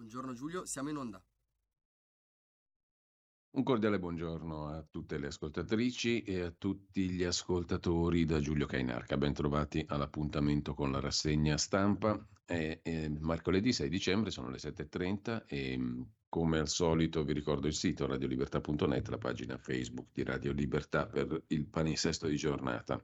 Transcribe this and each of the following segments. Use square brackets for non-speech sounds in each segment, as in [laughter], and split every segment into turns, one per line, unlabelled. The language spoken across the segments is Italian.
Buongiorno Giulio, siamo in onda.
Un cordiale buongiorno a tutte le ascoltatrici e a tutti gli ascoltatori da Giulio Cainarca. Bentrovati all'appuntamento con la rassegna stampa. È, è mercoledì 6 dicembre, sono le 7.30 e come al solito vi ricordo il sito radiolibertà.net, la pagina Facebook di Radio Libertà per il paninsesto di giornata.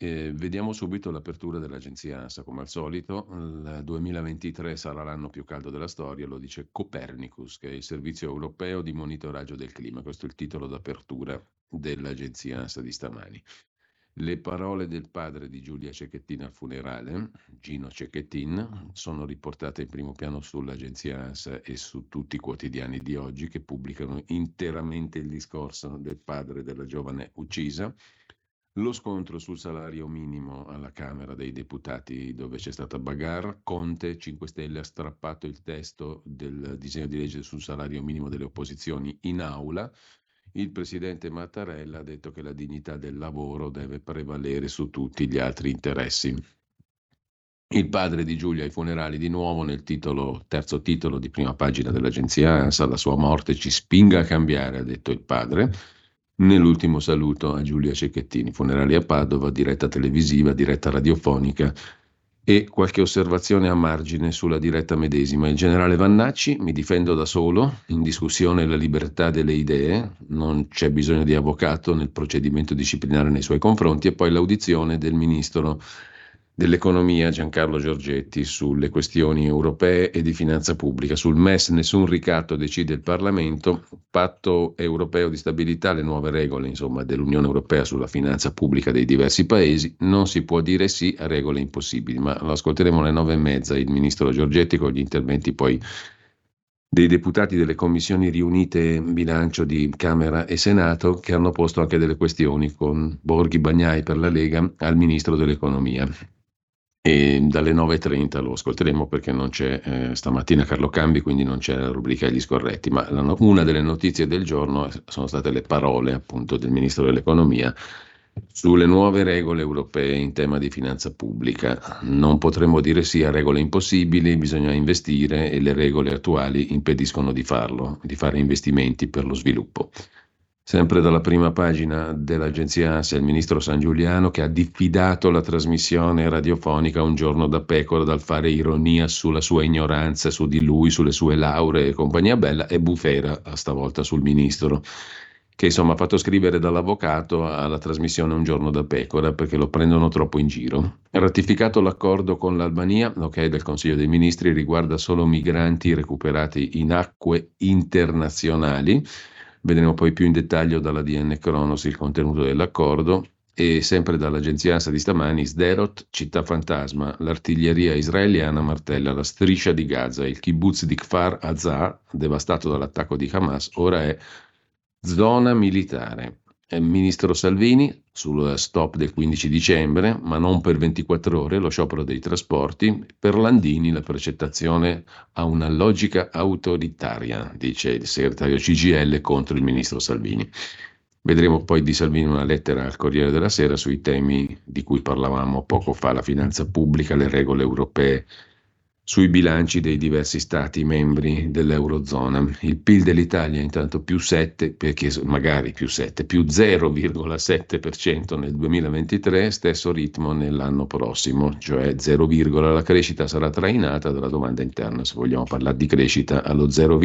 Eh, vediamo subito l'apertura dell'agenzia ANSA, come al solito. Il 2023 sarà l'anno più caldo della storia, lo dice Copernicus, che è il servizio europeo di monitoraggio del clima. Questo è il titolo d'apertura dell'agenzia ANSA di stamani. Le parole del padre di Giulia Cecchettin al funerale, Gino Cecchettin, sono riportate in primo piano sull'agenzia ANSA e su tutti i quotidiani di oggi che pubblicano interamente il discorso del padre della giovane uccisa lo scontro sul salario minimo alla Camera dei Deputati dove c'è stata bagarre, Conte 5 Stelle ha strappato il testo del disegno di legge sul salario minimo delle opposizioni in aula, il presidente Mattarella ha detto che la dignità del lavoro deve prevalere su tutti gli altri interessi. Il padre di Giulia ai funerali di nuovo nel titolo, terzo titolo di prima pagina dell'agenzia ANSA, la sua morte ci spinga a cambiare, ha detto il padre. Nell'ultimo saluto a Giulia Cecchettini, funerali a Padova, diretta televisiva, diretta radiofonica e qualche osservazione a margine sulla diretta medesima. Il generale Vannacci, mi difendo da solo, in discussione la libertà delle idee, non c'è bisogno di avvocato nel procedimento disciplinare nei suoi confronti e poi l'audizione del ministro dell'economia Giancarlo Giorgetti sulle questioni europee e di finanza pubblica. Sul MES nessun ricatto decide il Parlamento, patto europeo di stabilità, le nuove regole insomma, dell'Unione Europea sulla finanza pubblica dei diversi paesi, non si può dire sì a regole impossibili, ma lo ascolteremo alle nove e mezza il ministro Giorgetti con gli interventi poi dei deputati delle commissioni riunite bilancio di Camera e Senato che hanno posto anche delle questioni con Borghi Bagnai per la Lega al ministro dell'economia e dalle 9.30 lo ascolteremo perché non c'è eh, stamattina Carlo Cambi, quindi non c'è la rubrica agli scorretti, ma la, una delle notizie del giorno sono state le parole appunto del Ministro dell'Economia sulle nuove regole europee in tema di finanza pubblica. Non potremmo dire sì a regole impossibili, bisogna investire e le regole attuali impediscono di farlo, di fare investimenti per lo sviluppo. Sempre dalla prima pagina dell'agenzia ANSA, il ministro San Giuliano che ha diffidato la trasmissione radiofonica Un giorno da pecora dal fare ironia sulla sua ignoranza, su di lui, sulle sue lauree e compagnia bella, e bufera stavolta sul ministro che insomma ha fatto scrivere dall'avvocato alla trasmissione Un giorno da pecora perché lo prendono troppo in giro. Ratificato l'accordo con l'Albania, l'ok del Consiglio dei Ministri riguarda solo migranti recuperati in acque internazionali Vedremo poi più in dettaglio dalla DN Kronos il contenuto dell'accordo e sempre dall'agenzia ANSA di stamani, Sderot, città fantasma, l'artiglieria israeliana martella la striscia di Gaza, il kibbutz di Kfar Azar, devastato dall'attacco di Hamas, ora è zona militare. Ministro Salvini sul stop del 15 dicembre, ma non per 24 ore, lo sciopero dei trasporti. Per Landini la precettazione ha una logica autoritaria, dice il segretario CGL contro il ministro Salvini. Vedremo poi di Salvini una lettera al Corriere della Sera sui temi di cui parlavamo poco fa, la finanza pubblica, le regole europee sui bilanci dei diversi stati membri dell'Eurozona. Il PIL dell'Italia intanto più 7, perché magari più 7, più 0,7% nel 2023, stesso ritmo nell'anno prossimo, cioè 0, la crescita sarà trainata dalla domanda interna, se vogliamo parlare di crescita allo 0,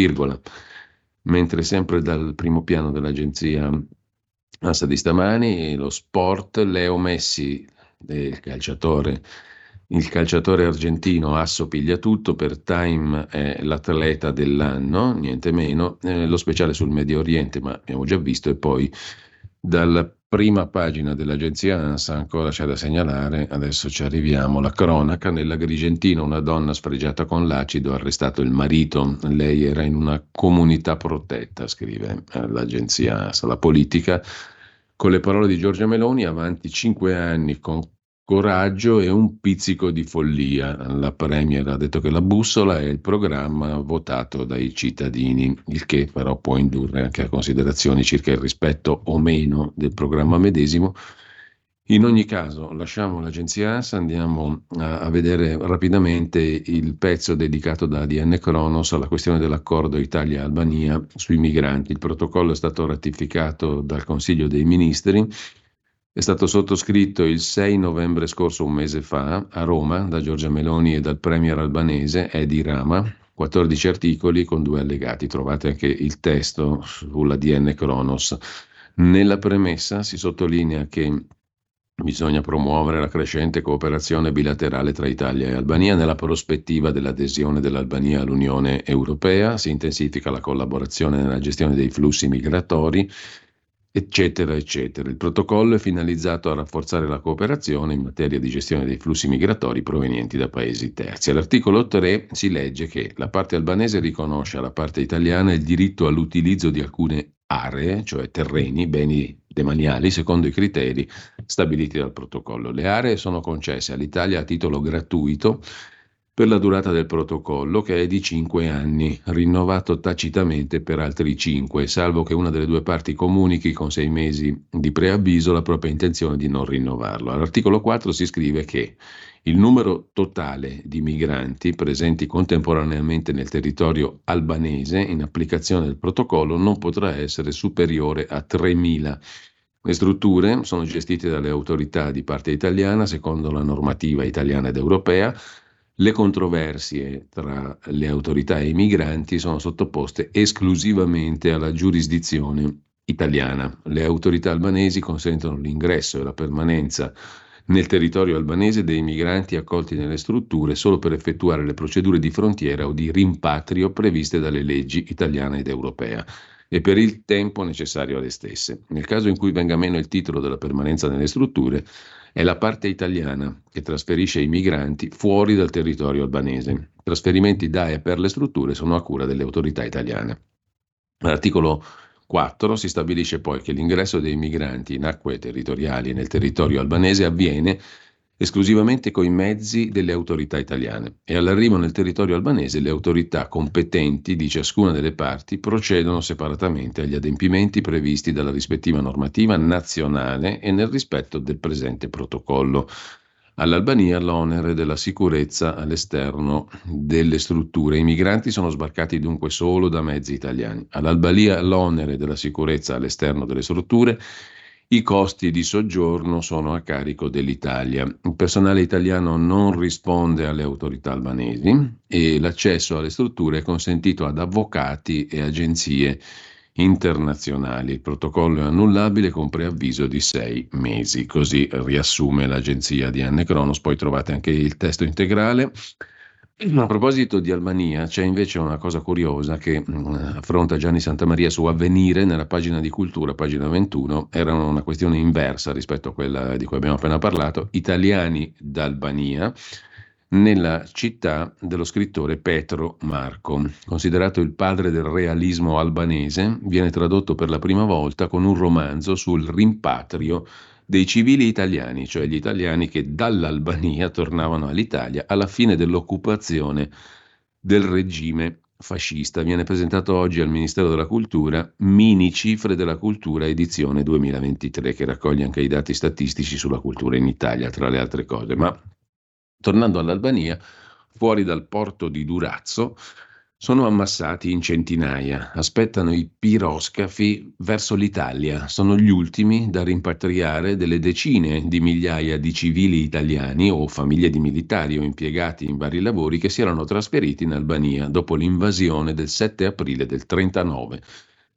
mentre sempre dal primo piano dell'agenzia ASA di stamani, lo sport, Leo Messi, il calciatore il calciatore argentino Asso piglia tutto, per Time è l'atleta dell'anno, niente meno, eh, lo speciale sul Medio Oriente, ma abbiamo già visto, e poi dalla prima pagina dell'agenzia ANSA ancora c'è da segnalare, adesso ci arriviamo, la cronaca, nell'Agrigentina una donna sfregiata con l'acido ha arrestato il marito, lei era in una comunità protetta, scrive eh, l'agenzia ANSA, la politica con le parole di Giorgia Meloni, avanti cinque anni con coraggio e un pizzico di follia. La Premier ha detto che la bussola è il programma votato dai cittadini, il che però può indurre anche a considerazioni circa il rispetto o meno del programma medesimo. In ogni caso, lasciamo l'agenzia ANSA, andiamo a, a, vedere rapidamente il pezzo dedicato da ADN Kronos alla questione dell'accordo Italia-Albania sui migranti. Il protocollo è stato ratificato dal Consiglio dei Ministri, è stato sottoscritto il 6 novembre scorso, un mese fa, a Roma, da Giorgia Meloni e dal premier albanese Edi Rama, 14 articoli con due allegati. Trovate anche il testo sull'ADN Kronos. Nella premessa si sottolinea che Bisogna promuovere la crescente cooperazione bilaterale tra Italia e Albania nella prospettiva dell'adesione dell'Albania all'Unione Europea, si intensifica la collaborazione nella gestione dei flussi migratori, eccetera, eccetera. Il protocollo è finalizzato a rafforzare la cooperazione in materia di gestione dei flussi migratori provenienti da paesi terzi. All'articolo 3 si legge che la parte albanese riconosce alla parte italiana il diritto all'utilizzo di alcune aree, cioè terreni, beni demaniali, secondo i criteri stabiliti dal protocollo. Le aree sono concesse all'Italia a titolo gratuito per la durata del protocollo, che è di 5 anni, rinnovato tacitamente per altri 5, salvo che una delle due parti comunichi con 6 mesi di preavviso la propria intenzione di non rinnovarlo. All'articolo 4 si scrive che il numero totale di migranti presenti contemporaneamente nel territorio albanese in applicazione del protocollo non potrà essere superiore a 3.000. Le strutture sono gestite dalle autorità di parte italiana secondo la normativa italiana ed europea le controversie tra le autorità e i migranti sono sottoposte esclusivamente alla giurisdizione italiana. Le autorità albanesi consentono l'ingresso e la permanenza nel territorio albanese dei migranti accolti nelle strutture solo per effettuare le procedure di frontiera o di rimpatrio previste dalle leggi italiana ed europea e per il tempo necessario alle stesse. Nel caso in cui venga meno il titolo della permanenza nelle strutture, è la parte italiana che trasferisce i migranti fuori dal territorio albanese. Trasferimenti da e per le strutture sono a cura delle autorità italiane. All'articolo 4 si stabilisce poi che l'ingresso dei migranti in acque territoriali nel territorio albanese avviene esclusivamente coi mezzi delle autorità italiane e all'arrivo nel territorio albanese le autorità competenti di ciascuna delle parti procedono separatamente agli adempimenti previsti dalla rispettiva normativa nazionale e nel rispetto del presente protocollo. All'Albania l'onere della sicurezza all'esterno delle strutture. I migranti sono sbarcati dunque solo da mezzi italiani. All'Albania l'onere della sicurezza all'esterno delle strutture i costi di soggiorno sono a carico dell'Italia. Il personale italiano non risponde alle autorità albanesi e l'accesso alle strutture è consentito ad avvocati e agenzie internazionali. Il protocollo è annullabile con preavviso di sei mesi. Così riassume l'agenzia di Anne Cronos. Poi trovate anche il testo integrale. A proposito di Albania, c'è invece una cosa curiosa che mm, affronta Gianni Santamaria su Avvenire nella pagina di cultura, pagina 21, era una questione inversa rispetto a quella di cui abbiamo appena parlato, italiani d'Albania nella città dello scrittore Petro Marco. Considerato il padre del realismo albanese, viene tradotto per la prima volta con un romanzo sul rimpatrio dei civili italiani, cioè gli italiani che dall'Albania tornavano all'Italia alla fine dell'occupazione del regime fascista. Viene presentato oggi al Ministero della Cultura Mini Cifre della Cultura edizione 2023 che raccoglie anche i dati statistici sulla cultura in Italia, tra le altre cose. Ma tornando all'Albania, fuori dal porto di Durazzo, sono ammassati in centinaia, aspettano i piroscafi verso l'Italia. Sono gli ultimi da rimpatriare delle decine di migliaia di civili italiani o famiglie di militari o impiegati in vari lavori che si erano trasferiti in Albania dopo l'invasione del 7 aprile del 39.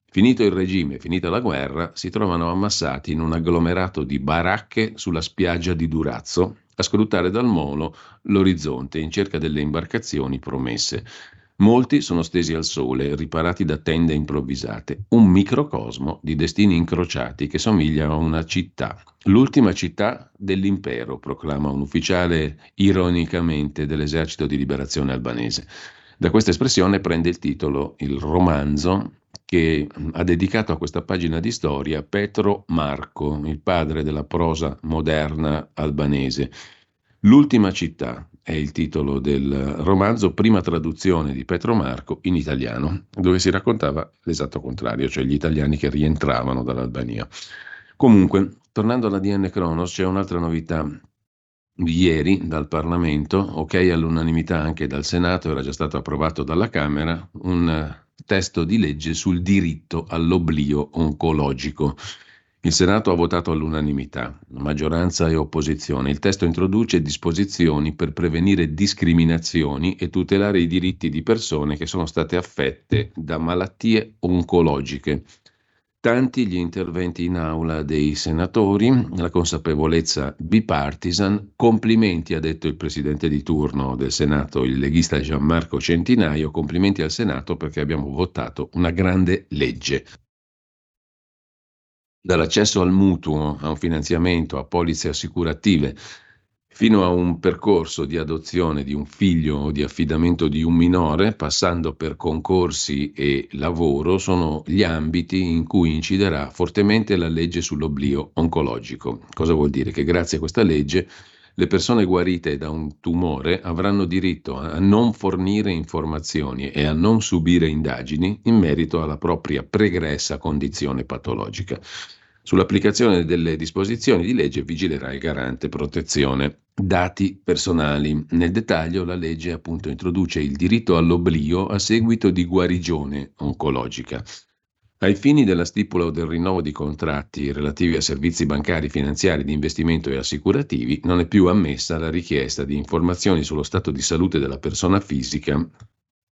Finito il regime, finita la guerra, si trovano ammassati in un agglomerato di baracche sulla spiaggia di Durazzo a scrutare dal molo l'orizzonte in cerca delle imbarcazioni promesse. Molti sono stesi al sole, riparati da tende improvvisate, un microcosmo di destini incrociati che somiglia a una città. L'ultima città dell'impero, proclama un ufficiale ironicamente dell'esercito di liberazione albanese. Da questa espressione prende il titolo il romanzo che ha dedicato a questa pagina di storia Petro Marco, il padre della prosa moderna albanese. L'ultima città, è il titolo del romanzo, prima traduzione di Petro Marco in italiano, dove si raccontava l'esatto contrario, cioè gli italiani che rientravano dall'Albania. Comunque, tornando alla DN Kronos, c'è un'altra novità ieri dal Parlamento, ok all'unanimità anche dal Senato, era già stato approvato dalla Camera, un testo di legge sul diritto all'oblio oncologico. Il Senato ha votato all'unanimità, maggioranza e opposizione. Il testo introduce disposizioni per prevenire discriminazioni e tutelare i diritti di persone che sono state affette da malattie oncologiche. Tanti gli interventi in aula dei senatori, la consapevolezza bipartisan, complimenti, ha detto il presidente di turno del Senato, il leghista Gianmarco Centinaio, complimenti al Senato perché abbiamo votato una grande legge dall'accesso al mutuo, a un finanziamento, a polizze assicurative, fino a un percorso di adozione di un figlio o di affidamento di un minore, passando per concorsi e lavoro, sono gli ambiti in cui inciderà fortemente la legge sull'oblio oncologico. Cosa vuol dire? Che grazie a questa legge le persone guarite da un tumore avranno diritto a non fornire informazioni e a non subire indagini in merito alla propria pregressa condizione patologica. Sull'applicazione delle disposizioni di legge vigilerà il garante protezione dati personali. Nel dettaglio la legge appunto introduce il diritto all'oblio a seguito di guarigione oncologica. Ai fini della stipula o del rinnovo di contratti relativi a servizi bancari, finanziari, di investimento e assicurativi, non è più ammessa la richiesta di informazioni sullo stato di salute della persona fisica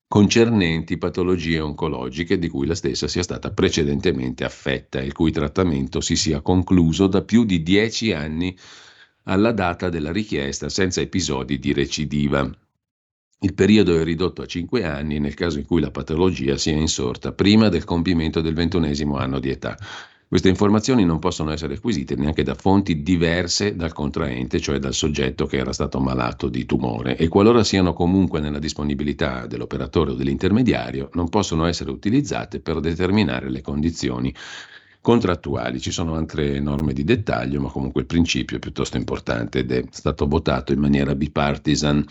concernenti patologie oncologiche di cui la stessa sia stata precedentemente affetta e il cui trattamento si sia concluso da più di dieci anni alla data della richiesta senza episodi di recidiva. Il periodo è ridotto a cinque anni nel caso in cui la patologia sia insorta prima del compimento del ventunesimo anno di età. Queste informazioni non possono essere acquisite neanche da fonti diverse dal contraente, cioè dal soggetto che era stato malato di tumore, e qualora siano comunque nella disponibilità dell'operatore o dell'intermediario, non possono essere utilizzate per determinare le condizioni contrattuali. Ci sono altre norme di dettaglio, ma comunque il principio è piuttosto importante ed è stato votato in maniera bipartisan.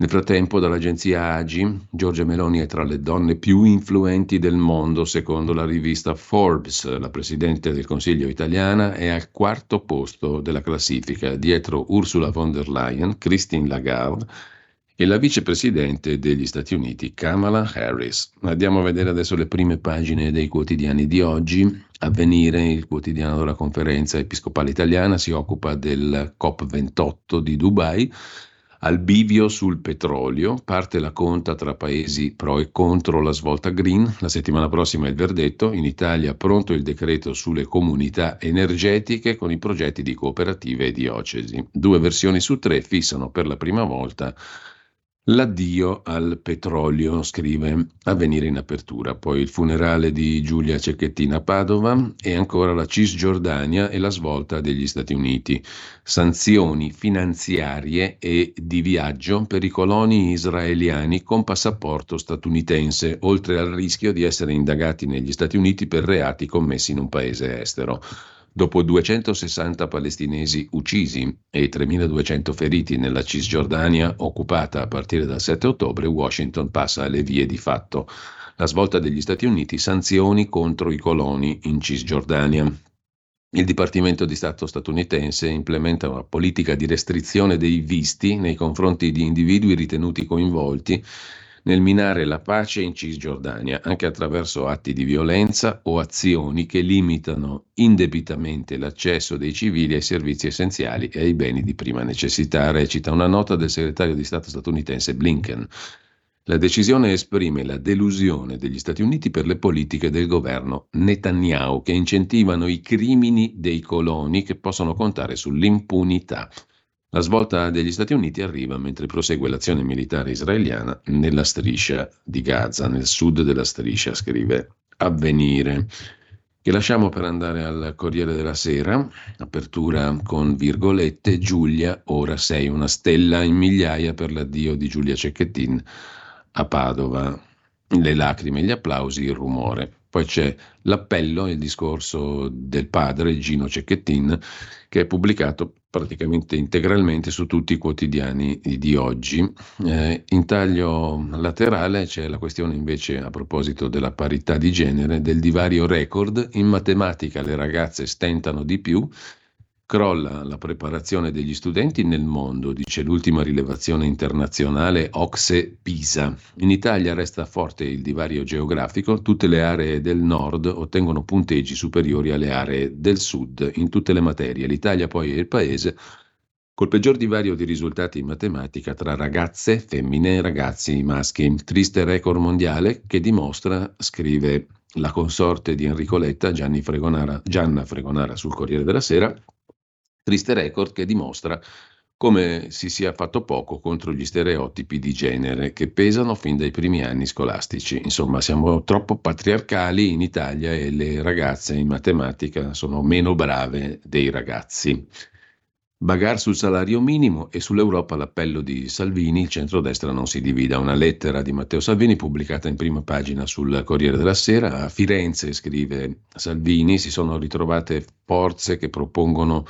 Nel frattempo, dall'agenzia AGI, Giorgia Meloni è tra le donne più influenti del mondo, secondo la rivista Forbes. La Presidente del Consiglio italiana è al quarto posto della classifica, dietro Ursula von der Leyen, Christine Lagarde e la vicepresidente degli Stati Uniti, Kamala Harris. Andiamo a vedere adesso le prime pagine dei quotidiani di oggi. Avvenire, il quotidiano della conferenza episcopale italiana, si occupa del COP28 di Dubai al bivio sul petrolio, parte la conta tra paesi pro e contro la svolta green, la settimana prossima il verdetto, in Italia pronto il decreto sulle comunità energetiche con i progetti di cooperative e diocesi. Due versioni su tre fissano per la prima volta L'addio al petrolio, scrive Avvenire in apertura, poi il funerale di Giulia Cecchettina a Padova e ancora la Cisgiordania e la svolta degli Stati Uniti. Sanzioni finanziarie e di viaggio per i coloni israeliani con passaporto statunitense, oltre al rischio di essere indagati negli Stati Uniti per reati commessi in un paese estero. Dopo 260 palestinesi uccisi e 3.200 feriti nella Cisgiordania occupata a partire dal 7 ottobre, Washington passa alle vie di fatto. La svolta degli Stati Uniti, sanzioni contro i coloni in Cisgiordania. Il Dipartimento di Stato statunitense implementa una politica di restrizione dei visti nei confronti di individui ritenuti coinvolti nel minare la pace in Cisgiordania, anche attraverso atti di violenza o azioni che limitano indebitamente l'accesso dei civili ai servizi essenziali e ai beni di prima necessità, recita una nota del segretario di Stato statunitense Blinken. La decisione esprime la delusione degli Stati Uniti per le politiche del governo Netanyahu che incentivano i crimini dei coloni che possono contare sull'impunità. La svolta degli Stati Uniti arriva mentre prosegue l'azione militare israeliana nella striscia di Gaza, nel sud della striscia, scrive Avvenire, che lasciamo per andare al Corriere della Sera, apertura con virgolette, Giulia, ora sei una stella in migliaia per l'addio di Giulia Cecchettin a Padova, le lacrime, gli applausi, il rumore. Poi c'è l'appello, il discorso del padre Gino Cecchettin, che è pubblicato praticamente integralmente su tutti i quotidiani di oggi. Eh, in taglio laterale c'è la questione invece a proposito della parità di genere, del divario record. In matematica le ragazze stentano di più, Crolla la preparazione degli studenti nel mondo, dice l'ultima rilevazione internazionale Ocse Pisa. In Italia resta forte il divario geografico, tutte le aree del nord ottengono punteggi superiori alle aree del sud in tutte le materie. L'Italia poi è il paese col peggior divario di risultati in matematica tra ragazze, femmine e ragazzi maschi. Triste record mondiale che dimostra, scrive la consorte di Enrico Letta, Fregonara, Gianna Fregonara sul Corriere della Sera, Triste record che dimostra come si sia fatto poco contro gli stereotipi di genere che pesano fin dai primi anni scolastici. Insomma, siamo troppo patriarcali in Italia e le ragazze in matematica sono meno brave dei ragazzi. Bagar sul salario minimo e sull'Europa l'appello di Salvini, il centrodestra non si divida. Una lettera di Matteo Salvini pubblicata in prima pagina sul Corriere della Sera. A Firenze, scrive Salvini, si sono ritrovate forze che propongono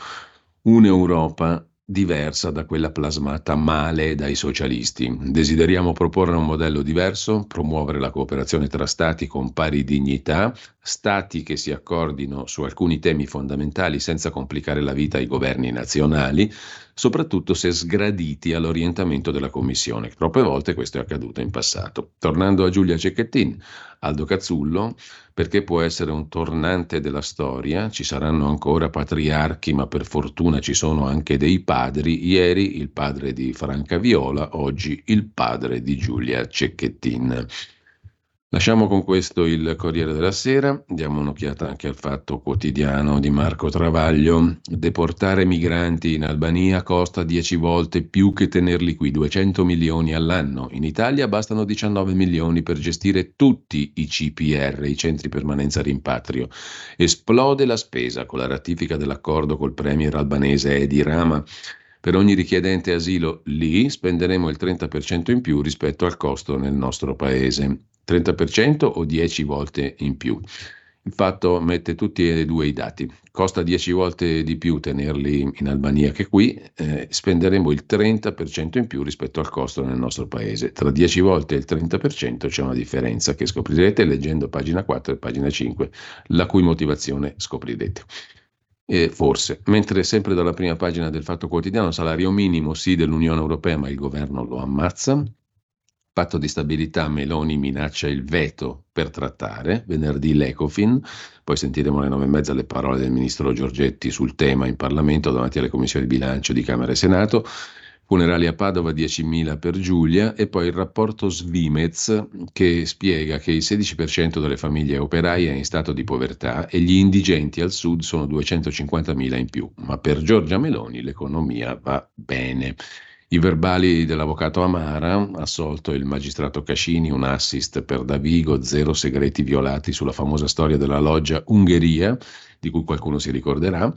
un'Europa diversa da quella plasmata male dai socialisti. Desideriamo proporre un modello diverso, promuovere la cooperazione tra stati con pari dignità, stati che si accordino su alcuni temi fondamentali senza complicare la vita ai governi nazionali, soprattutto se sgraditi all'orientamento della Commissione. Troppe volte questo è accaduto in passato. Tornando a Giulia Cecchettin, Aldo Cazzullo, perché può essere un tornante della storia, ci saranno ancora patriarchi, ma per fortuna ci sono anche dei padri. Ieri il padre di Franca Viola, oggi il padre di Giulia Cecchettin. Lasciamo con questo il Corriere della Sera, diamo un'occhiata anche al fatto quotidiano di Marco Travaglio. Deportare migranti in Albania costa 10 volte più che tenerli qui, 200 milioni all'anno. In Italia bastano 19 milioni per gestire tutti i CPR, i centri permanenza rimpatrio. Esplode la spesa con la ratifica dell'accordo col premier albanese Edi Rama. Per ogni richiedente asilo lì spenderemo il 30% in più rispetto al costo nel nostro paese. 30% o 10 volte in più. Il fatto mette tutti e due i dati. Costa 10 volte di più tenerli in Albania che qui, eh, spenderemo il 30% in più rispetto al costo nel nostro paese. Tra 10 volte e il 30% c'è una differenza che scoprirete leggendo pagina 4 e pagina 5, la cui motivazione scoprirete. E forse, mentre sempre dalla prima pagina del Fatto Quotidiano, salario minimo sì dell'Unione Europea, ma il governo lo ammazza, patto di stabilità Meloni minaccia il veto per trattare, venerdì l'Ecofin, poi sentiremo alle nove e mezza le parole del ministro Giorgetti sul tema in Parlamento davanti alle commissioni bilancio di Camera e Senato, funerali a Padova 10.000 per Giulia e poi il rapporto Svimez che spiega che il 16% delle famiglie operaie è in stato di povertà e gli indigenti al sud sono 250.000 in più, ma per Giorgia Meloni l'economia va bene. I verbali dell'avvocato Amara, assolto il magistrato Cascini, un assist per Davigo, zero segreti violati sulla famosa storia della loggia Ungheria, di cui qualcuno si ricorderà.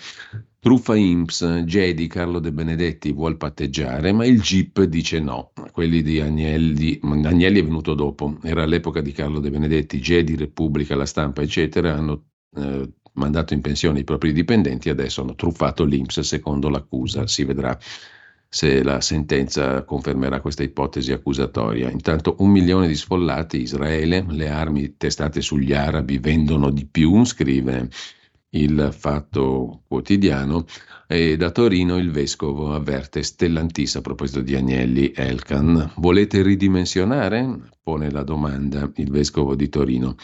Truffa Imps, Jedi Carlo De Benedetti vuol patteggiare, ma il GIP dice no. Quelli di Agnelli, Agnelli è venuto dopo, era all'epoca di Carlo De Benedetti, Jedi, Repubblica, La Stampa, eccetera, hanno eh, mandato in pensione i propri dipendenti, adesso hanno truffato l'Inps secondo l'accusa, si vedrà se la sentenza confermerà questa ipotesi accusatoria. Intanto un milione di sfollati, Israele, le armi testate sugli arabi vendono di più, scrive il Fatto Quotidiano, e da Torino il vescovo avverte Stellantis a proposito di Agnelli Elkan. Volete ridimensionare? pone la domanda il vescovo di Torino.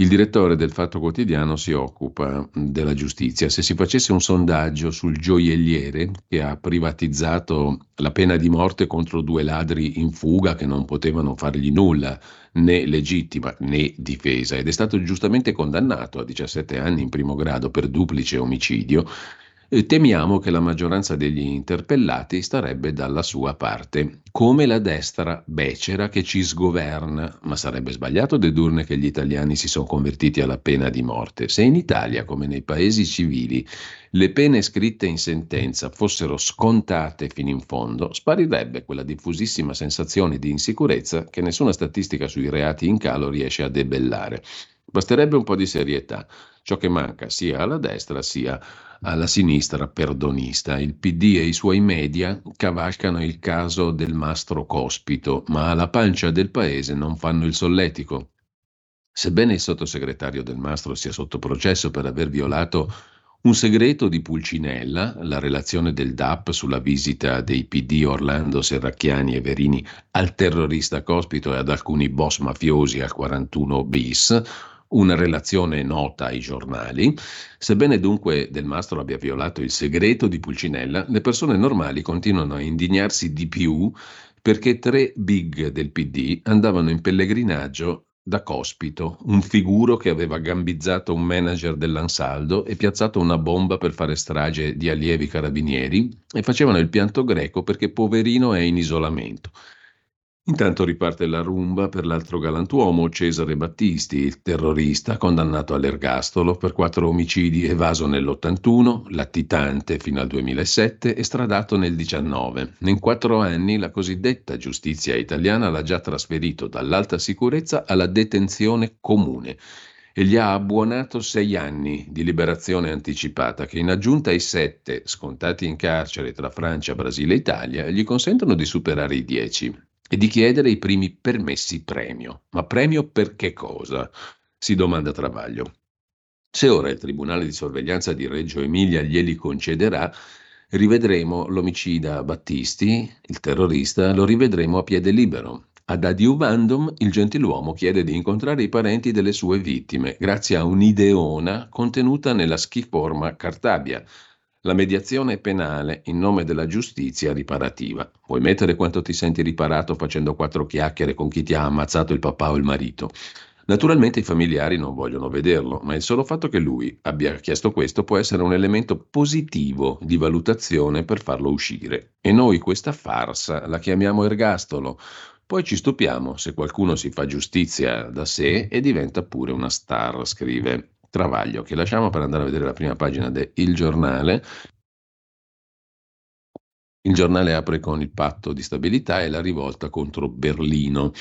Il direttore del Fatto Quotidiano si occupa della giustizia. Se si facesse un sondaggio sul gioielliere che ha privatizzato la pena di morte contro due ladri in fuga che non potevano fargli nulla, né legittima né difesa, ed è stato giustamente condannato a 17 anni in primo grado per duplice omicidio, temiamo che la maggioranza degli interpellati starebbe dalla sua parte, come la destra becera che ci sgoverna, ma sarebbe sbagliato dedurne che gli italiani si sono convertiti alla pena di morte. Se in Italia, come nei paesi civili, le pene scritte in sentenza fossero scontate fino in fondo, sparirebbe quella diffusissima sensazione di insicurezza che nessuna statistica sui reati in calo riesce a debellare. Basterebbe un po' di serietà, ciò che manca sia alla destra sia alla sinistra perdonista. Il PD e i suoi media cavalcano il caso del mastro Cospito, ma alla pancia del paese non fanno il solletico. Sebbene il sottosegretario del mastro sia sotto processo per aver violato Un segreto di Pulcinella, la relazione del DAP sulla visita dei PD Orlando Serracchiani e Verini al terrorista Cospito e ad alcuni boss mafiosi al 41 bis, una relazione nota ai giornali. Sebbene dunque Del Mastro abbia violato il segreto di Pulcinella, le persone normali continuano a indignarsi di più perché tre big del PD andavano in pellegrinaggio da Cospito, un figuro che aveva gambizzato un manager dell'Ansaldo e piazzato una bomba per fare strage di allievi carabinieri e facevano il pianto greco perché poverino è in isolamento. Intanto riparte la rumba per l'altro galantuomo, Cesare Battisti, il terrorista condannato all'ergastolo per quattro omicidi evaso nell'81, latitante fino al 2007 e stradato nel 19. In quattro anni la cosiddetta giustizia italiana l'ha già trasferito dall'alta sicurezza alla detenzione comune e gli ha abbuonato sei anni di liberazione anticipata che in aggiunta ai sette scontati in carcere tra Francia, Brasile e Italia gli consentono di superare i dieci e di chiedere i primi permessi premio. Ma premio per che cosa? si domanda Travaglio. Se ora il Tribunale di sorveglianza di Reggio Emilia glieli concederà, rivedremo l'omicida Battisti, il terrorista, lo rivedremo a piede libero. Ad adiuvandum il gentiluomo chiede di incontrare i parenti delle sue vittime, grazie a un'ideona contenuta nella schiforma Cartabia, la mediazione penale in nome della giustizia riparativa. Puoi mettere quanto ti senti riparato facendo quattro chiacchiere con chi ti ha ammazzato il papà o il marito. Naturalmente i familiari non vogliono vederlo, ma il solo fatto che lui abbia chiesto questo può essere un elemento positivo di valutazione per farlo uscire. E noi questa farsa la chiamiamo ergastolo. Poi ci stupiamo se qualcuno si fa giustizia da sé e diventa pure una star, scrive Travaglio, che lasciamo per andare a vedere la prima pagina del Giornale. Il giornale apre con il patto di stabilità e la rivolta contro Berlino.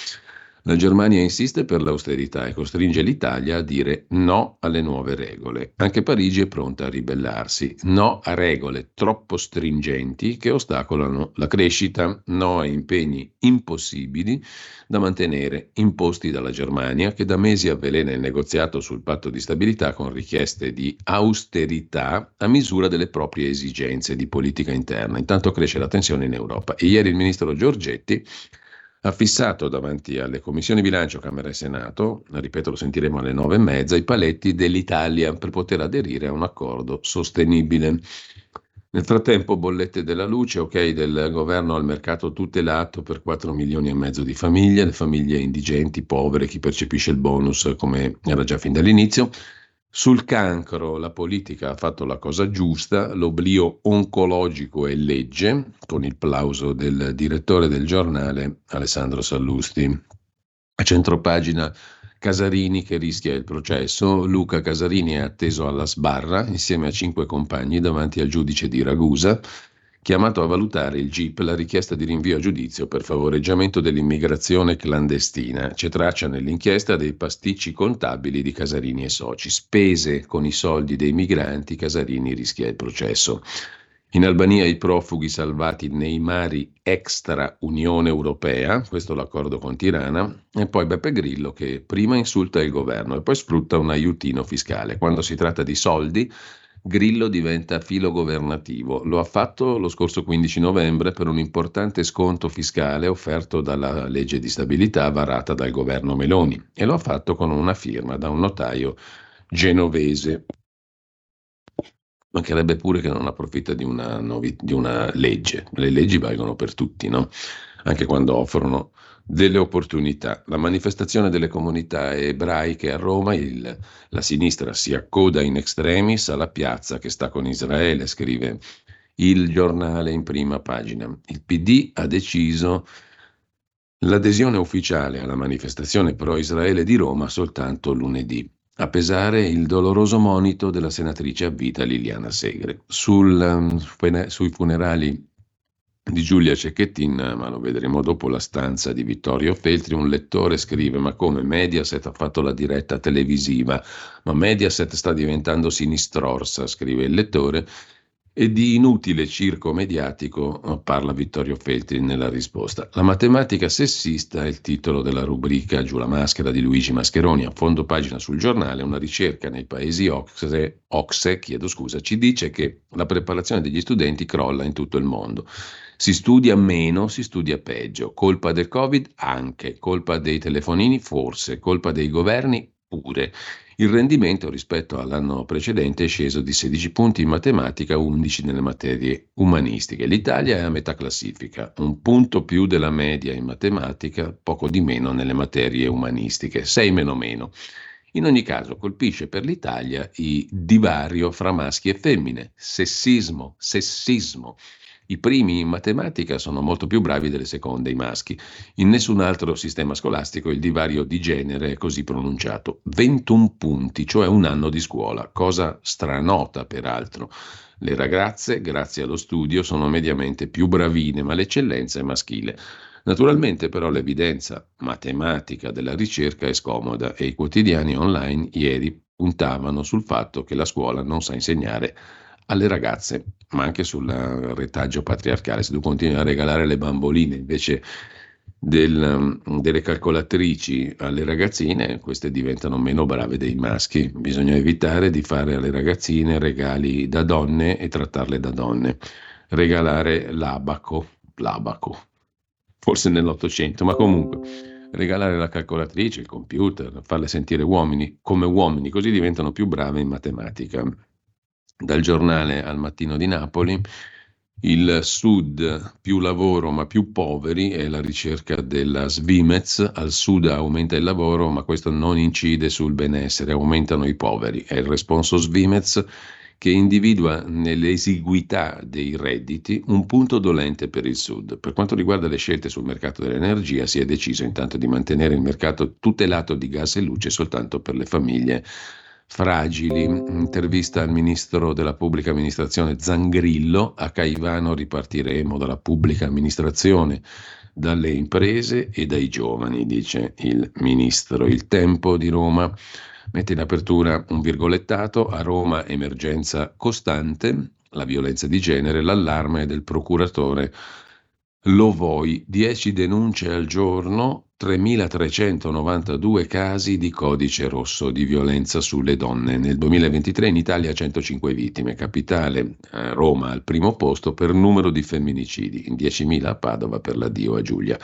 La Germania insiste per l'austerità e costringe l'Italia a dire no alle nuove regole. Anche Parigi è pronta a ribellarsi. No a regole troppo stringenti che ostacolano la crescita, no a impegni impossibili da mantenere imposti dalla Germania che da mesi avvelena il negoziato sul patto di stabilità con richieste di austerità a misura delle proprie esigenze di politica interna. Intanto cresce la tensione in Europa e ieri il ministro Giorgetti ha fissato davanti alle commissioni bilancio Camera e Senato, ripeto lo sentiremo alle nove e mezza, i paletti dell'Italia per poter aderire a un accordo sostenibile. Nel frattempo bollette della luce, ok del governo al mercato tutelato per 4 milioni e mezzo di famiglie, le famiglie indigenti, povere, chi percepisce il bonus come era già fin dall'inizio, sul cancro la politica ha fatto la cosa giusta, l'oblio oncologico è legge, con il plauso del direttore del giornale Alessandro Sallusti. A centropagina Casarini che rischia il processo, Luca Casarini è atteso alla sbarra insieme a cinque compagni davanti al giudice di Ragusa chiamato a valutare il GIP la richiesta di rinvio a giudizio per favoreggiamento dell'immigrazione clandestina. C'è traccia nell'inchiesta dei pasticci contabili di Casarini e soci. Spese con i soldi dei migranti, Casarini rischia il processo. In Albania i profughi salvati nei mari extra Unione Europea, questo l'accordo con Tirana, e poi Beppe Grillo che prima insulta il governo e poi sfrutta un aiutino fiscale. Quando si tratta di soldi, Grillo diventa filo governativo. Lo ha fatto lo scorso 15 novembre per un importante sconto fiscale offerto dalla legge di stabilità varata dal governo Meloni e lo ha fatto con una firma da un notaio genovese. Mancherebbe pure che non approfitta di una, novi- di una legge. Le leggi valgono per tutti, no? Anche quando offrono delle opportunità. La manifestazione delle comunità ebraiche a Roma, il, la sinistra si accoda in extremis alla piazza che sta con Israele, scrive il giornale in prima pagina. Il PD ha deciso l'adesione ufficiale alla manifestazione pro-Israele di Roma soltanto lunedì. A pesare il doloroso monito della senatrice a vita Liliana Segre. Sul, um, sui funerali di Giulia Cecchettin, ma lo vedremo dopo la stanza di Vittorio Feltri, un lettore scrive ma come Mediaset ha fatto la diretta televisiva, ma Mediaset sta diventando sinistrorsa, scrive il lettore, E di inutile circo mediatico eh, parla Vittorio Feltri nella risposta. La matematica sessista è il titolo della rubrica Giù la maschera di Luigi Mascheroni. A fondo pagina sul giornale, una ricerca nei paesi OXE, OXE chiedo scusa, ci dice che la preparazione degli studenti crolla in tutto il mondo. Si studia meno, si studia peggio. Colpa del Covid? Anche. Colpa dei telefonini? Forse. Colpa dei governi? Pure. Il rendimento rispetto all'anno precedente è sceso di 16 punti in matematica, 11 nelle materie umanistiche. L'Italia è a metà classifica, un punto più della media in matematica, poco di meno nelle materie umanistiche, 6 meno meno. In ogni caso colpisce per l'Italia il divario fra maschi e femmine, sessismo, sessismo. I primi in matematica sono molto più bravi delle seconde, i maschi. In nessun altro sistema scolastico il divario di genere è così pronunciato. 21 punti, cioè un anno di scuola, cosa stranota peraltro. Le ragazze, grazie allo studio, sono mediamente più bravine, ma l'eccellenza è maschile. Naturalmente però l'evidenza matematica della ricerca è scomoda e i quotidiani online ieri puntavano sul fatto che la scuola non sa insegnare alle ragazze, ma anche sul retaggio patriarcale. Se tu continui a regalare le bamboline invece del, delle calcolatrici alle ragazzine, queste diventano meno brave dei maschi. Bisogna evitare di fare alle ragazzine regali da donne e trattarle da donne. Regalare l'abaco, l'abaco, forse nell'Ottocento, ma comunque regalare la calcolatrice, il computer, farle sentire uomini come uomini, così diventano più brave in matematica dal giornale al mattino di Napoli. Il sud più lavoro ma più poveri è la ricerca della Svimez. Al sud aumenta il lavoro ma questo non incide sul benessere, aumentano i poveri. È il responso Svimez che individua nell'esiguità dei redditi un punto dolente per il Sud. Per quanto riguarda le scelte sul mercato dell'energia, si è deciso intanto di mantenere il mercato tutelato di gas e luce soltanto per le famiglie fragili. Intervista al ministro della pubblica amministrazione Zangrillo. A Caivano ripartiremo dalla pubblica amministrazione, dalle imprese e dai giovani, dice il ministro. Il tempo di Roma mette in apertura un virgolettato. A Roma emergenza costante, la violenza di genere, l'allarme del procuratore lo vuoi, 10 denunce al giorno, 3.392 casi di codice rosso di violenza sulle donne. Nel 2023 in Italia 105 vittime, capitale eh, Roma al primo posto per numero di femminicidi, in 10.000 a Padova per l'addio a Giulia.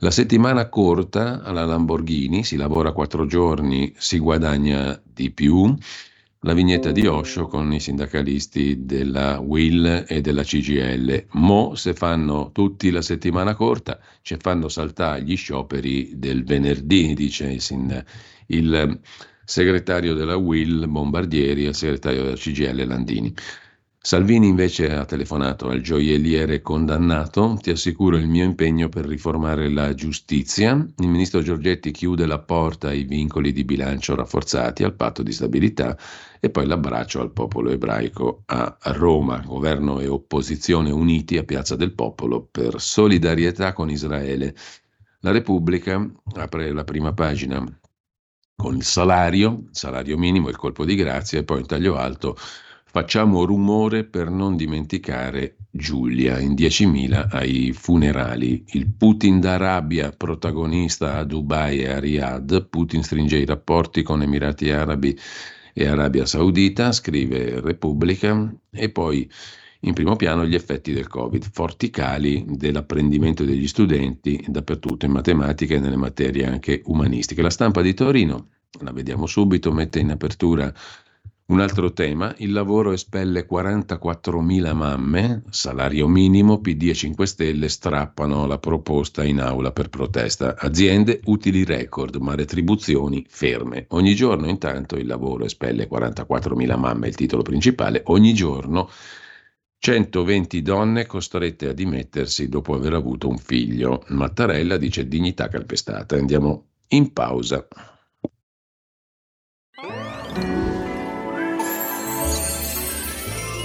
La settimana corta alla Lamborghini, si lavora quattro giorni, si guadagna di più la vignetta di Osho con i sindacalisti della Will e della CGL. Mo se fanno tutti la settimana corta, ci fanno saltare gli scioperi del venerdì, dice il, il segretario della Will Bombardieri e il segretario della CGL Landini. Salvini invece ha telefonato al gioielliere condannato, ti assicuro il mio impegno per riformare la giustizia. Il ministro Giorgetti chiude la porta ai vincoli di bilancio rafforzati, al patto di stabilità e poi l'abbraccio al popolo ebraico a Roma. Governo e opposizione uniti a Piazza del Popolo per solidarietà con Israele. La Repubblica apre la prima pagina con il salario, salario minimo, il colpo di grazia e poi un taglio alto Facciamo rumore per non dimenticare Giulia in 10.000 ai funerali. Il Putin d'Arabia, protagonista a Dubai e a Riyadh. Putin stringe i rapporti con Emirati Arabi e Arabia Saudita, scrive Repubblica. E poi in primo piano gli effetti del Covid, forti cali dell'apprendimento degli studenti dappertutto in matematica e nelle materie anche umanistiche. La stampa di Torino, la vediamo subito, mette in apertura un altro tema, il lavoro espelle 44.000 mamme, salario minimo, PD e 5 Stelle strappano la proposta in aula per protesta. Aziende, utili record, ma retribuzioni ferme. Ogni giorno intanto il lavoro espelle 44.000 mamme, il titolo principale, ogni giorno 120 donne costrette a dimettersi dopo aver avuto un figlio. Mattarella dice dignità calpestata. Andiamo in pausa.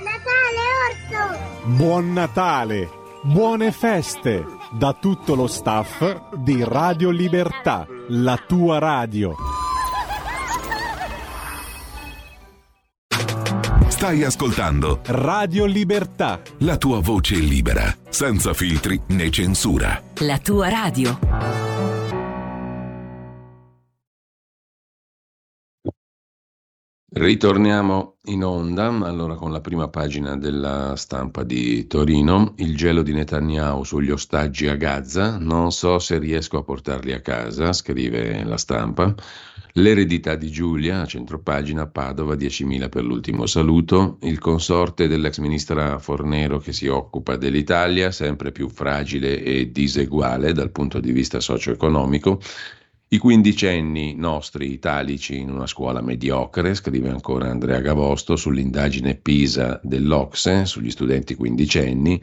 Orso.
Buon Natale, buone feste da tutto lo staff di Radio Libertà, la tua radio.
Stai ascoltando
Radio Libertà.
la tua voce libera, senza filtri né censura.
La tua radio.
Ritorniamo in onda, allora con la prima pagina della stampa di Torino, il gelo di Netanyahu sugli ostaggi a Gaza, non so se riesco a portarli a casa, scrive la stampa, l'eredità di Giulia, a centropagina, Padova, 10.000 per l'ultimo saluto, il consorte dell'ex ministra Fornero che si occupa dell'Italia, sempre più fragile e diseguale dal punto di vista socio-economico, i quindicenni nostri italici in una scuola mediocre, scrive ancora Andrea Gavosto sull'indagine PISA dell'Ocse sugli studenti quindicenni,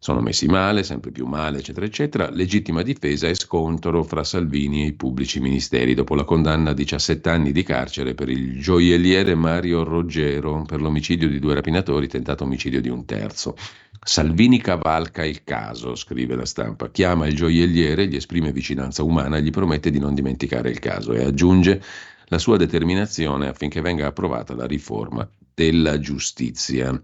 sono messi male, sempre più male, eccetera, eccetera. Legittima difesa e scontro fra Salvini e i pubblici ministeri dopo la condanna a 17 anni di carcere per il gioielliere Mario Roggero per l'omicidio di due rapinatori, tentato omicidio di un terzo. Salvini cavalca il caso, scrive la stampa, chiama il gioielliere, gli esprime vicinanza umana gli promette di non dimenticare il caso e aggiunge la sua determinazione affinché venga approvata la riforma della giustizia.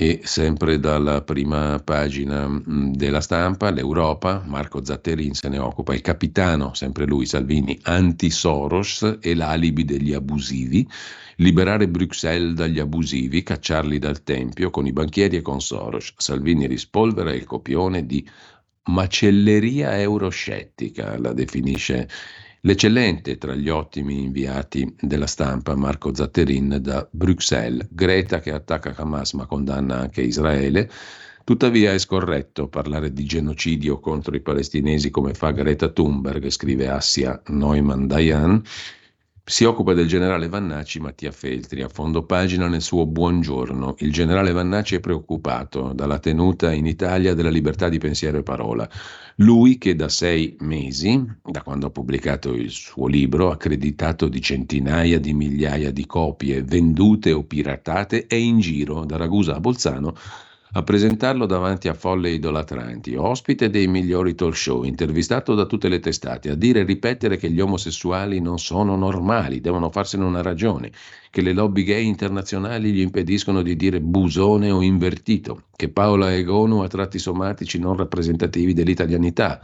E sempre dalla prima pagina mh, della stampa, l'Europa, Marco Zatterin se ne occupa, il capitano, sempre lui, Salvini, anti-Soros e l'alibi degli abusivi, liberare Bruxelles dagli abusivi, cacciarli dal Tempio con i banchieri e con Soros. Salvini rispolvera il copione di macelleria euroscettica, la definisce L'eccellente tra gli ottimi inviati della stampa Marco Zatterin da Bruxelles, Greta che attacca Hamas ma condanna anche Israele. Tuttavia è scorretto parlare di genocidio contro i palestinesi come fa Greta Thunberg, scrive Assia Neumann Dayan. Si occupa del generale Vannacci Mattia Feltri, a fondo pagina nel suo Buongiorno. Il generale Vannacci è preoccupato dalla tenuta in Italia della libertà di pensiero e parola. Lui che da sei mesi, da quando ha pubblicato il suo libro, accreditato di centinaia di migliaia di copie vendute o piratate, è in giro da Ragusa a Bolzano a presentarlo davanti a folle idolatranti, ospite dei migliori talk show, intervistato da tutte le testate, a dire e ripetere che gli omosessuali non sono normali, devono farsene una ragione, che le lobby gay internazionali gli impediscono di dire busone o invertito, che Paola Egonu ha tratti somatici non rappresentativi dell'italianità,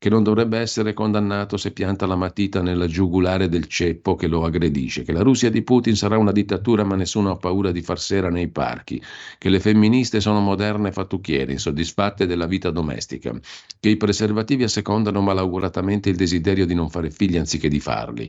che non dovrebbe essere condannato se pianta la matita nella giugulare del ceppo che lo aggredisce, che la Russia di Putin sarà una dittatura ma nessuno ha paura di far sera nei parchi, che le femministe sono moderne fattucchiere, insoddisfatte della vita domestica, che i preservativi assecondano malauguratamente il desiderio di non fare figli anziché di farli.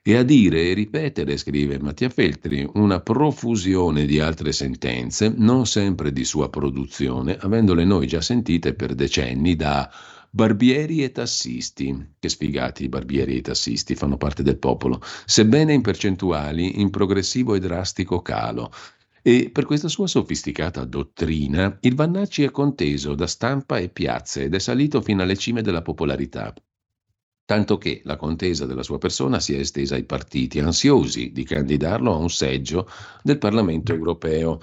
E a dire e ripetere, scrive Mattia Feltri, una profusione di altre sentenze, non sempre di sua produzione, avendole noi già sentite per decenni da barbieri e tassisti, che sfigati i barbieri e i tassisti, fanno parte del popolo, sebbene in percentuali in progressivo e drastico calo. E per questa sua sofisticata dottrina, il Vannacci è conteso da stampa e piazze ed è salito fino alle cime della popolarità. Tanto che la contesa della sua persona si è estesa ai partiti, ansiosi di candidarlo a un seggio del Parlamento europeo.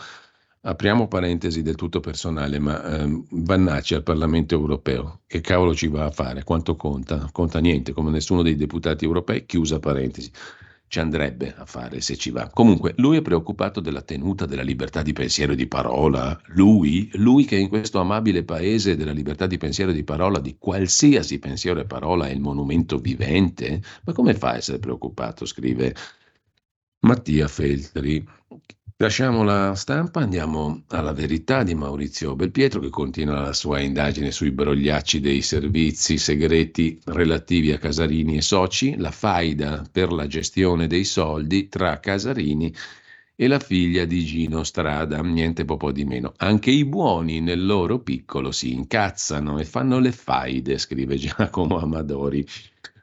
Apriamo parentesi del tutto personale, ma ehm, Vannacci al Parlamento europeo, che cavolo ci va a fare? Quanto conta? Conta niente, come nessuno dei deputati europei, chiusa parentesi. Ci andrebbe a fare se ci va. Comunque, lui è preoccupato della tenuta della libertà di pensiero e di parola. Lui, lui che in questo amabile paese della libertà di pensiero e di parola, di qualsiasi pensiero e parola, è il monumento vivente. Ma come fa a essere preoccupato? Scrive Mattia Feltri. Lasciamo la stampa, andiamo alla verità di Maurizio Belpietro che continua la sua indagine sui brogliacci dei servizi segreti relativi a Casarini e soci, la faida per la gestione dei soldi tra Casarini e la figlia di Gino Strada, niente po' di meno. Anche i buoni nel loro piccolo si incazzano e fanno le faide, scrive Giacomo Amadori.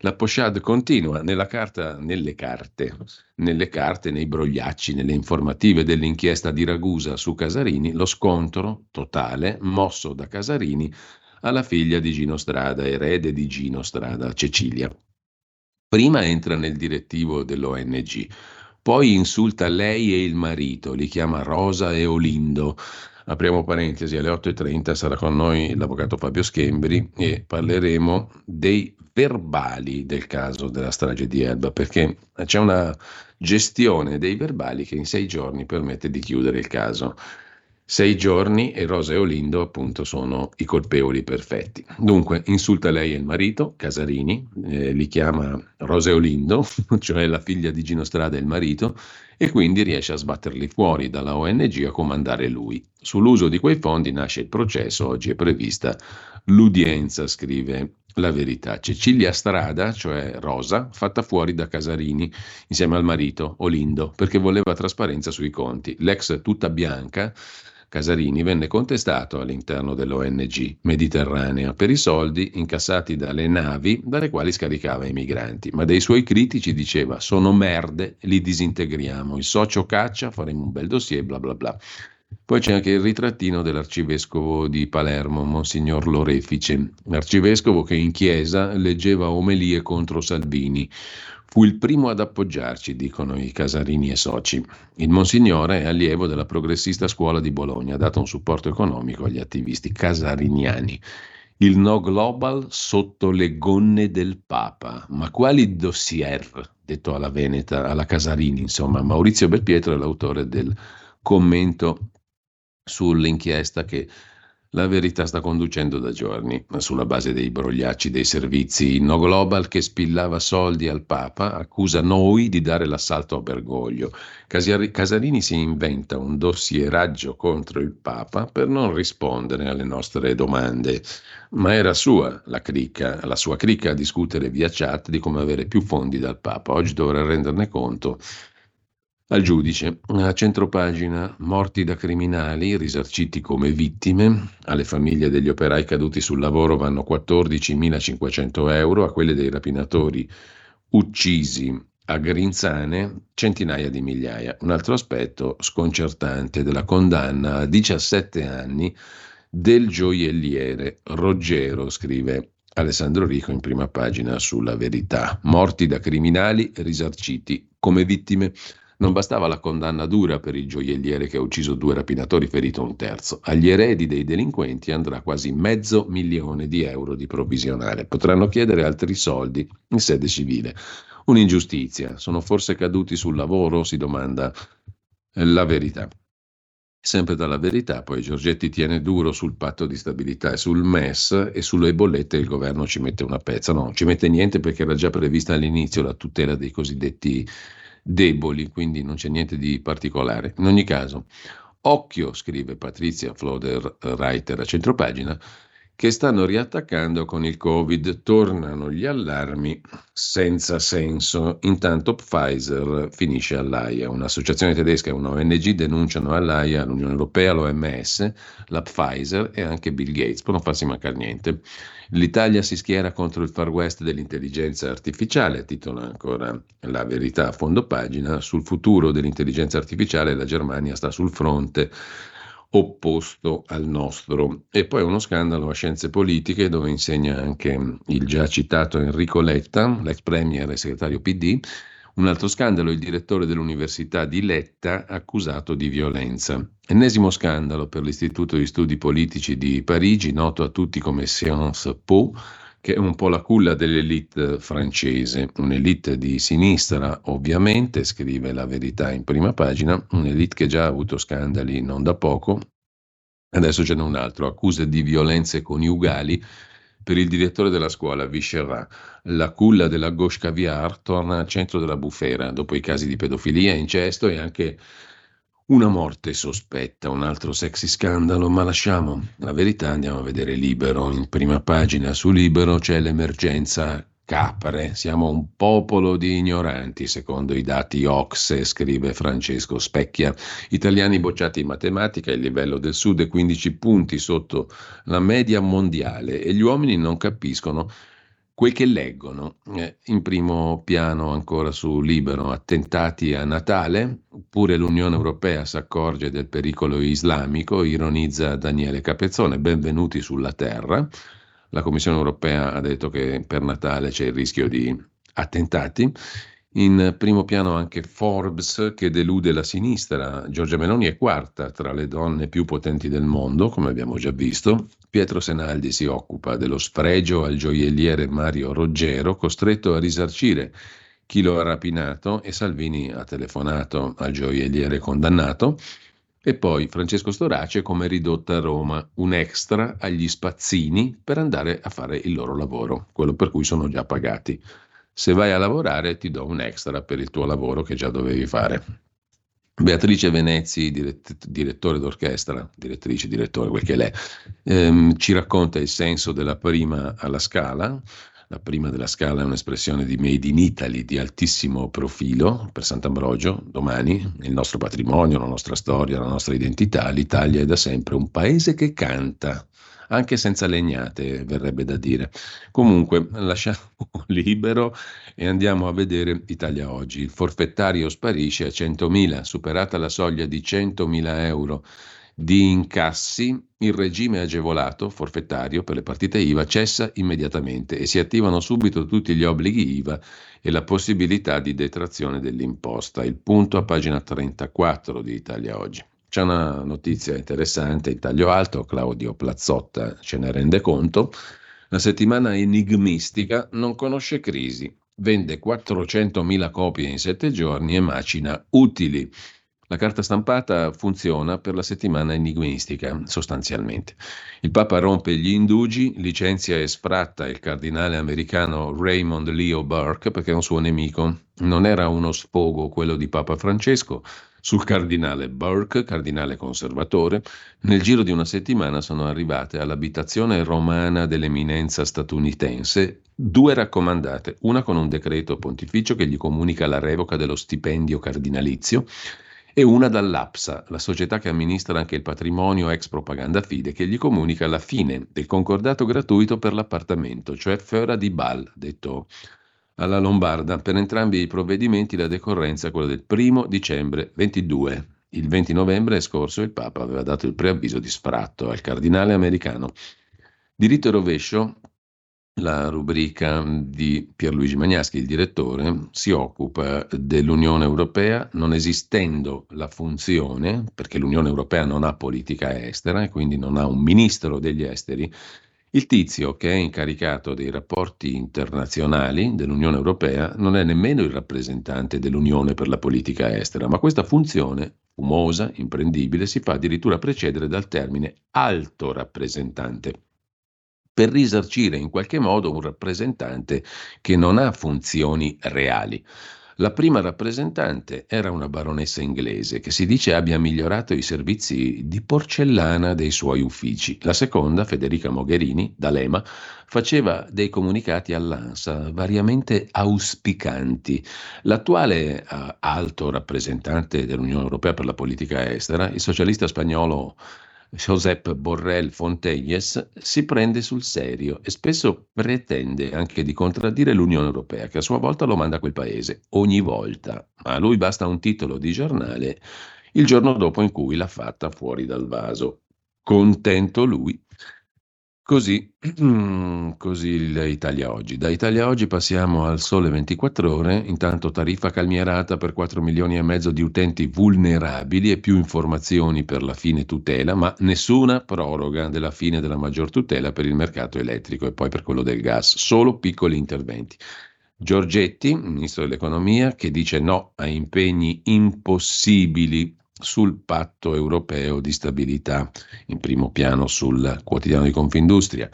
La pochade continua carta, nelle carte, nelle carte, nei brogliacci, nelle informative dell'inchiesta di Ragusa su Casarini, lo scontro totale mosso da Casarini alla figlia di Gino Strada, erede di Gino Strada, Cecilia. Prima entra nel direttivo dell'ONG, poi insulta lei e il marito, li chiama Rosa e Olindo. Apriamo parentesi, alle 8.30 sarà con noi l'avvocato Fabio Schembri e parleremo dei verbali del caso della strage di Elba, perché c'è una gestione dei verbali che in sei giorni permette di chiudere il caso. Sei giorni e Rosa e Olindo appunto sono i colpevoli perfetti. Dunque insulta lei e il marito, Casarini, eh, li chiama Rosa e Olindo, [laughs] cioè la figlia di Gino Strada e il marito, e quindi riesce a sbatterli fuori dalla ONG a comandare lui. Sull'uso di quei fondi nasce il processo, oggi è prevista l'udienza, scrive la verità. Cecilia Strada, cioè Rosa, fatta fuori da Casarini insieme al marito Olindo, perché voleva trasparenza sui conti. L'ex tutta bianca Casarini venne contestato all'interno dell'ONG Mediterranea per i soldi incassati dalle navi dalle quali scaricava i migranti, ma dei suoi critici diceva sono merde, li disintegriamo, il socio caccia, faremo un bel dossier, bla bla bla. Poi c'è anche il ritrattino dell'arcivescovo di Palermo, Monsignor Lorefice, l'arcivescovo che in chiesa leggeva omelie contro Salvini. Fu il primo ad appoggiarci, dicono i Casarini e soci. Il Monsignore è allievo della progressista scuola di Bologna, ha dato un supporto economico agli attivisti casariniani. Il no global sotto le gonne del Papa. Ma quali dossier? Detto alla Veneta, alla Casarini, insomma. Maurizio Belpietro è l'autore del commento sull'inchiesta che la verità sta conducendo da giorni, sulla base dei brogliacci dei servizi. No Global che spillava soldi al Papa accusa noi di dare l'assalto a Bergoglio. Casarini si inventa un dossieraggio contro il Papa per non rispondere alle nostre domande. Ma era sua la cricca, la sua cricca a discutere via chat di come avere più fondi dal Papa. Oggi dovrà renderne conto al giudice, a centropagina, morti da criminali, risarciti come vittime, alle famiglie degli operai caduti sul lavoro vanno 14.500 euro, a quelle dei rapinatori uccisi a Grinzane centinaia di migliaia. Un altro aspetto sconcertante della condanna a 17 anni del gioielliere Roggero, scrive Alessandro Rico in prima pagina sulla verità. Morti da criminali, risarciti come vittime. Non bastava la condanna dura per il gioielliere che ha ucciso due rapinatori, ferito un terzo. Agli eredi dei delinquenti andrà quasi mezzo milione di euro di provvisionale. Potranno chiedere altri soldi in sede civile. Un'ingiustizia. Sono forse caduti sul lavoro? Si domanda la verità. Sempre dalla verità, poi Giorgetti tiene duro sul patto di stabilità e sul MES e sulle bollette il governo ci mette una pezza. No, ci mette niente perché era già prevista all'inizio la tutela dei cosiddetti deboli, quindi non c'è niente di particolare. In ogni caso, occhio, scrive Patrizia Floder Reiter a centropagina, che stanno riattaccando con il Covid, tornano gli allarmi senza senso. Intanto Pfizer finisce all'AIA, un'associazione tedesca e una ONG denunciano all'AIA, l'Unione Europea, l'OMS, la Pfizer e anche Bill Gates, per non farsi mancare niente. L'Italia si schiera contro il far west dell'intelligenza artificiale, titola ancora la verità a fondo pagina, sul futuro dell'intelligenza artificiale la Germania sta sul fronte opposto al nostro. E poi uno scandalo a scienze politiche dove insegna anche il già citato Enrico Letta, l'ex premier e segretario PD. Un altro scandalo, il direttore dell'Università di Letta accusato di violenza. Ennesimo scandalo per l'Istituto di Studi Politici di Parigi, noto a tutti come Sciences Po, che è un po' la culla dell'elite francese, un'elite di sinistra ovviamente, scrive la verità in prima pagina, un'elite che già ha avuto scandali non da poco, adesso ce n'è un altro, accuse di violenze coniugali per il direttore della scuola Vicherat. La culla della gauche caviar torna al centro della bufera dopo i casi di pedofilia, incesto e anche una morte sospetta, un altro sexy scandalo, ma lasciamo la verità, andiamo a vedere Libero. In prima pagina su Libero c'è l'emergenza capre, siamo un popolo di ignoranti, secondo i dati Ocse, scrive Francesco Specchia. Italiani bocciati in matematica, il livello del sud è 15 punti sotto la media mondiale e gli uomini non capiscono quel che leggono. Eh, in primo piano ancora su Libero, attentati a Natale, pure l'Unione Europea si accorge del pericolo islamico, ironizza Daniele Capezzone, benvenuti sulla Terra. La Commissione Europea ha detto che per Natale c'è il rischio di attentati. In primo piano anche Forbes che delude la sinistra. Giorgia Meloni è quarta tra le donne più potenti del mondo, come abbiamo già visto. Pietro Senaldi si occupa dello sfregio al gioielliere Mario Roggero, costretto a risarcire chi lo ha rapinato e Salvini ha telefonato al gioielliere condannato. E poi Francesco Storace come ridotta a Roma, un extra agli spazzini per andare a fare il loro lavoro, quello per cui sono già pagati se vai a lavorare ti do un extra per il tuo lavoro che già dovevi fare. Beatrice Venezzi, dirett- direttore d'orchestra, direttrice, direttore, quel che lei, ehm, ci racconta il senso della prima alla scala. La prima della scala è un'espressione di Made in Italy di altissimo profilo per Sant'Ambrogio, domani, il nostro patrimonio, la nostra storia, la nostra identità. L'Italia è da sempre un paese che canta anche senza legnate, verrebbe da dire. Comunque, lasciamo [laughs] libero e andiamo a vedere Italia Oggi. Il forfettario sparisce a 100.000, superata la soglia di 100.000 euro di incassi, il regime agevolato forfettario per le partite IVA cessa immediatamente e si attivano subito tutti gli obblighi IVA e la possibilità di detrazione dell'imposta. Il punto a pagina 34 di Italia Oggi. C'è una notizia interessante in taglio alto, Claudio Plazzotta ce ne rende conto. La settimana enigmistica non conosce crisi, vende 400.000 copie in sette giorni e macina utili. La carta stampata funziona per la settimana enigmistica, sostanzialmente. Il Papa rompe gli indugi, licenzia e sfratta il cardinale americano Raymond Leo Burke perché è un suo nemico. Non era uno sfogo quello di Papa Francesco, sul cardinale Burke, cardinale conservatore, nel giro di una settimana sono arrivate all'abitazione romana dell'eminenza statunitense due raccomandate, una con un decreto pontificio che gli comunica la revoca dello stipendio cardinalizio e una dall'APSA, la società che amministra anche il patrimonio ex propaganda fide, che gli comunica la fine del concordato gratuito per l'appartamento, cioè Fera di Bal, detto alla Lombarda. Per entrambi i provvedimenti la decorrenza è quella del primo dicembre 22. Il 20 novembre scorso il Papa aveva dato il preavviso di sfratto al cardinale americano. Diritto e rovescio, la rubrica di Pierluigi Magnaschi, il direttore, si occupa dell'Unione Europea, non esistendo la funzione, perché l'Unione Europea non ha politica estera e quindi non ha un ministro degli esteri, il tizio che è incaricato dei rapporti internazionali dell'Unione Europea non è nemmeno il rappresentante dell'Unione per la politica estera, ma questa funzione, fumosa, imprendibile, si fa addirittura precedere dal termine alto rappresentante per risarcire in qualche modo un rappresentante che non ha funzioni reali. La prima rappresentante era una baronessa inglese che si dice abbia migliorato i servizi di porcellana dei suoi uffici. La seconda, Federica Mogherini, d'Alema, faceva dei comunicati all'ANSA variamente auspicanti. L'attuale uh, alto rappresentante dell'Unione Europea per la politica estera, il socialista spagnolo Josep Borrell Fontelles si prende sul serio e spesso pretende anche di contraddire l'Unione Europea, che a sua volta lo manda a quel paese, ogni volta. Ma a lui basta un titolo di giornale il giorno dopo in cui l'ha fatta fuori dal vaso. Contento lui. Così, [clears throat] così l'Italia oggi. Da Italia oggi passiamo al sole 24 ore, intanto tariffa calmierata per 4 milioni e mezzo di utenti vulnerabili e più informazioni per la fine tutela, ma nessuna proroga della fine della maggior tutela per il mercato elettrico e poi per quello del gas, solo piccoli interventi. Giorgetti, ministro dell'economia, che dice no a impegni impossibili sul patto europeo di stabilità, in primo piano sul quotidiano di Confindustria.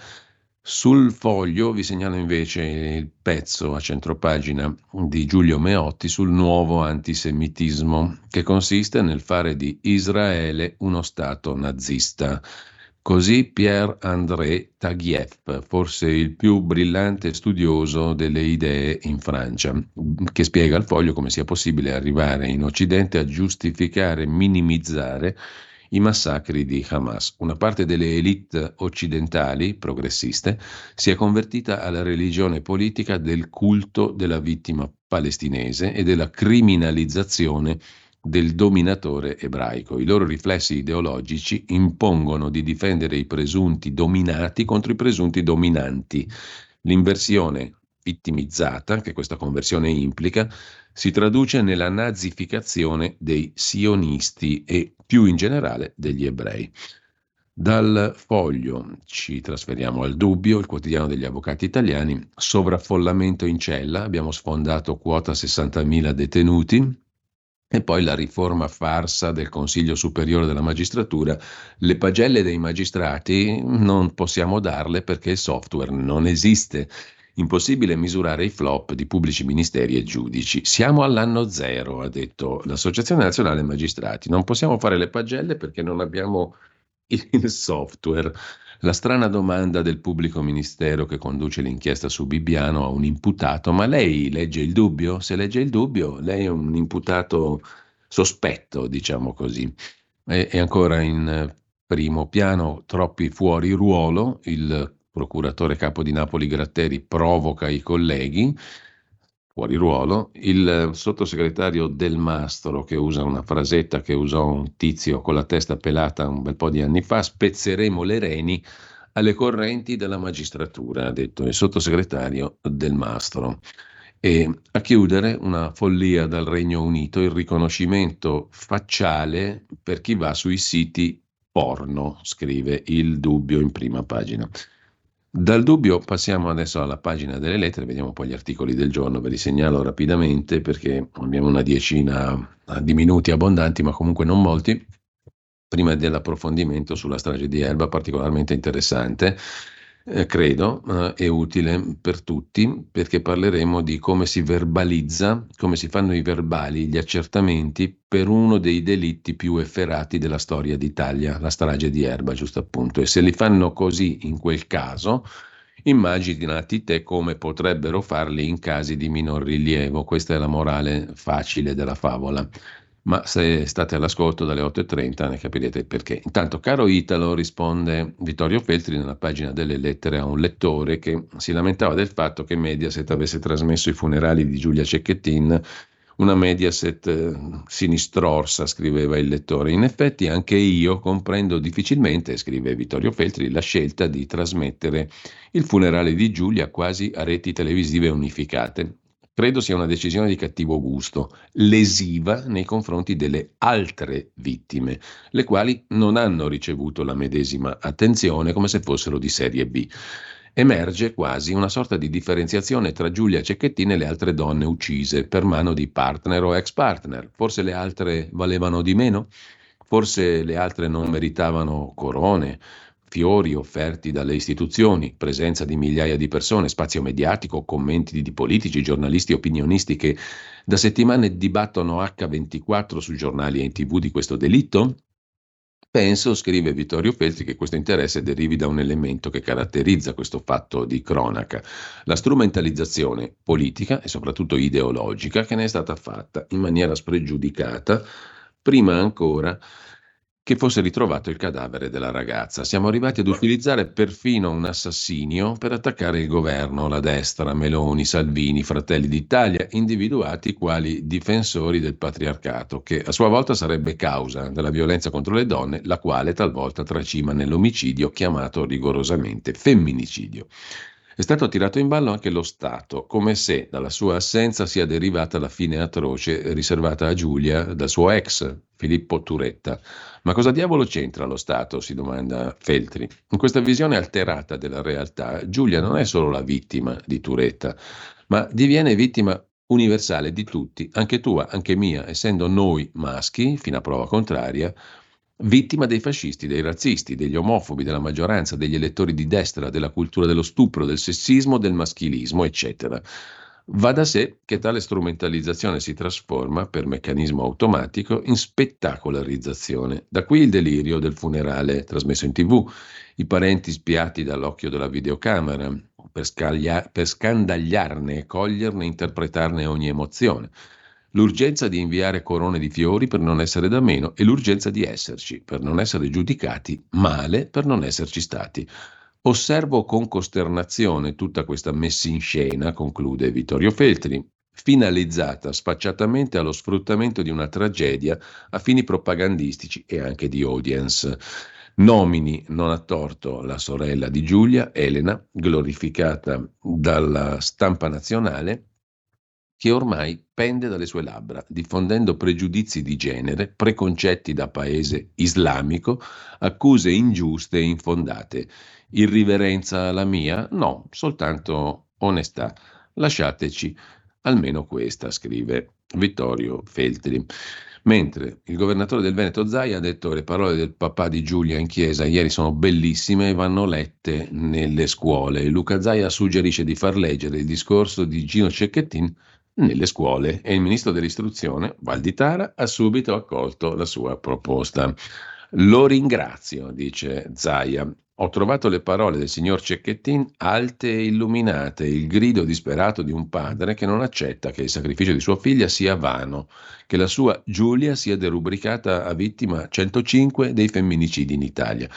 Sul foglio vi segnalo invece il pezzo a centropagina di Giulio Meotti sul nuovo antisemitismo, che consiste nel fare di Israele uno Stato nazista. Così Pierre-André Taguieff, forse il più brillante studioso delle idee in Francia, che spiega al foglio come sia possibile arrivare in Occidente a giustificare, minimizzare i massacri di Hamas. Una parte delle elite occidentali, progressiste, si è convertita alla religione politica del culto della vittima palestinese e della criminalizzazione del dominatore ebraico. I loro riflessi ideologici impongono di difendere i presunti dominati contro i presunti dominanti. L'inversione vittimizzata, che questa conversione implica, si traduce nella nazificazione dei sionisti e più in generale degli ebrei. Dal foglio ci trasferiamo al dubbio, il quotidiano degli avvocati italiani, sovraffollamento in cella, abbiamo sfondato quota 60.000 detenuti, e poi la riforma farsa del Consiglio Superiore della Magistratura. Le pagelle dei magistrati non possiamo darle perché il software non esiste. Impossibile misurare i flop di pubblici ministeri e giudici. Siamo all'anno zero, ha detto l'Associazione Nazionale Magistrati. Non possiamo fare le pagelle perché non abbiamo il software. La strana domanda del pubblico ministero che conduce l'inchiesta su Bibbiano a un imputato, ma lei legge il dubbio? Se legge il dubbio, lei è un imputato sospetto, diciamo così. E, e ancora in primo piano, troppi fuori ruolo, il procuratore capo di Napoli Gratteri provoca i colleghi, fuori ruolo, il sottosegretario Del Mastro che usa una frasetta che usò un tizio con la testa pelata un bel po' di anni fa, spezzeremo le reni alle correnti della magistratura, ha detto il sottosegretario Del Mastro. E a chiudere una follia dal Regno Unito, il riconoscimento facciale per chi va sui siti porno, scrive il dubbio in prima pagina. Dal dubbio passiamo adesso alla pagina delle lettere, vediamo un po' gli articoli del giorno, ve li segnalo rapidamente perché abbiamo una decina di minuti abbondanti, ma comunque non molti, prima dell'approfondimento sulla strage di Elba, particolarmente interessante eh, credo, eh, è utile per tutti perché parleremo di come si verbalizza, come si fanno i verbali, gli accertamenti per uno dei delitti più efferati della storia d'Italia, la strage di Erba, giusto appunto. E se li fanno così in quel caso, immaginati te come potrebbero farli in casi di minor rilievo. Questa è la morale facile della favola ma se state all'ascolto dalle 8.30 ne capirete perché. Intanto, caro Italo, risponde Vittorio Feltri nella pagina delle lettere a un lettore che si lamentava del fatto che Mediaset avesse trasmesso i funerali di Giulia Cecchettin, una Mediaset eh, sinistrorsa, scriveva il lettore. In effetti anche io comprendo difficilmente, scrive Vittorio Feltri, la scelta di trasmettere il funerale di Giulia quasi a reti televisive unificate credo sia una decisione di cattivo gusto, lesiva nei confronti delle altre vittime, le quali non hanno ricevuto la medesima attenzione come se fossero di serie B. Emerge quasi una sorta di differenziazione tra Giulia Cecchettin e le altre donne uccise per mano di partner o ex partner. Forse le altre valevano di meno? Forse le altre non meritavano corone? Fiori offerti dalle istituzioni, presenza di migliaia di persone, spazio mediatico, commenti di politici, giornalisti opinionisti che da settimane dibattono H24 su giornali e in tv di questo delitto? Penso, scrive Vittorio Feltri, che questo interesse derivi da un elemento che caratterizza questo fatto di cronaca, la strumentalizzazione politica e soprattutto ideologica che ne è stata fatta in maniera spregiudicata, prima ancora che fosse ritrovato il cadavere della ragazza. Siamo arrivati ad utilizzare perfino un assassinio per attaccare il governo, la destra, Meloni, Salvini, Fratelli d'Italia, individuati quali difensori del patriarcato, che a sua volta sarebbe causa della violenza contro le donne, la quale talvolta tracima nell'omicidio chiamato rigorosamente femminicidio. È stato tirato in ballo anche lo Stato, come se dalla sua assenza sia derivata la fine atroce riservata a Giulia dal suo ex, Filippo Turetta. Ma cosa diavolo c'entra lo Stato? si domanda Feltri. In questa visione alterata della realtà, Giulia non è solo la vittima di Turetta, ma diviene vittima universale di tutti, anche tua, anche mia, essendo noi maschi, fino a prova contraria, vittima dei fascisti, dei razzisti, degli omofobi, della maggioranza, degli elettori di destra, della cultura dello stupro, del sessismo, del maschilismo, eccetera. Va da sé che tale strumentalizzazione si trasforma, per meccanismo automatico, in spettacolarizzazione. Da qui il delirio del funerale trasmesso in tv, i parenti spiati dall'occhio della videocamera, per, scaglia- per scandagliarne, coglierne interpretarne ogni emozione l'urgenza di inviare corone di fiori per non essere da meno e l'urgenza di esserci, per non essere giudicati male, per non esserci stati. Osservo con costernazione tutta questa messa in scena, conclude Vittorio Feltri, finalizzata sfacciatamente allo sfruttamento di una tragedia a fini propagandistici e anche di audience. Nomini non a torto la sorella di Giulia, Elena, glorificata dalla stampa nazionale, che ormai pende dalle sue labbra, diffondendo pregiudizi di genere, preconcetti da paese islamico, accuse ingiuste e infondate. Irriverenza la mia? No, soltanto onestà. Lasciateci almeno questa, scrive Vittorio Feltri. Mentre il governatore del Veneto Zai ha detto le parole del papà di Giulia in chiesa ieri sono bellissime e vanno lette nelle scuole. Luca Zaia suggerisce di far leggere il discorso di Gino Cecchettin nelle scuole e il ministro dell'istruzione, Valditara, ha subito accolto la sua proposta. Lo ringrazio, dice Zaia. Ho trovato le parole del signor Cecchettin alte e illuminate, il grido disperato di un padre che non accetta che il sacrificio di sua figlia sia vano, che la sua Giulia sia derubricata a vittima 105 dei femminicidi in Italia.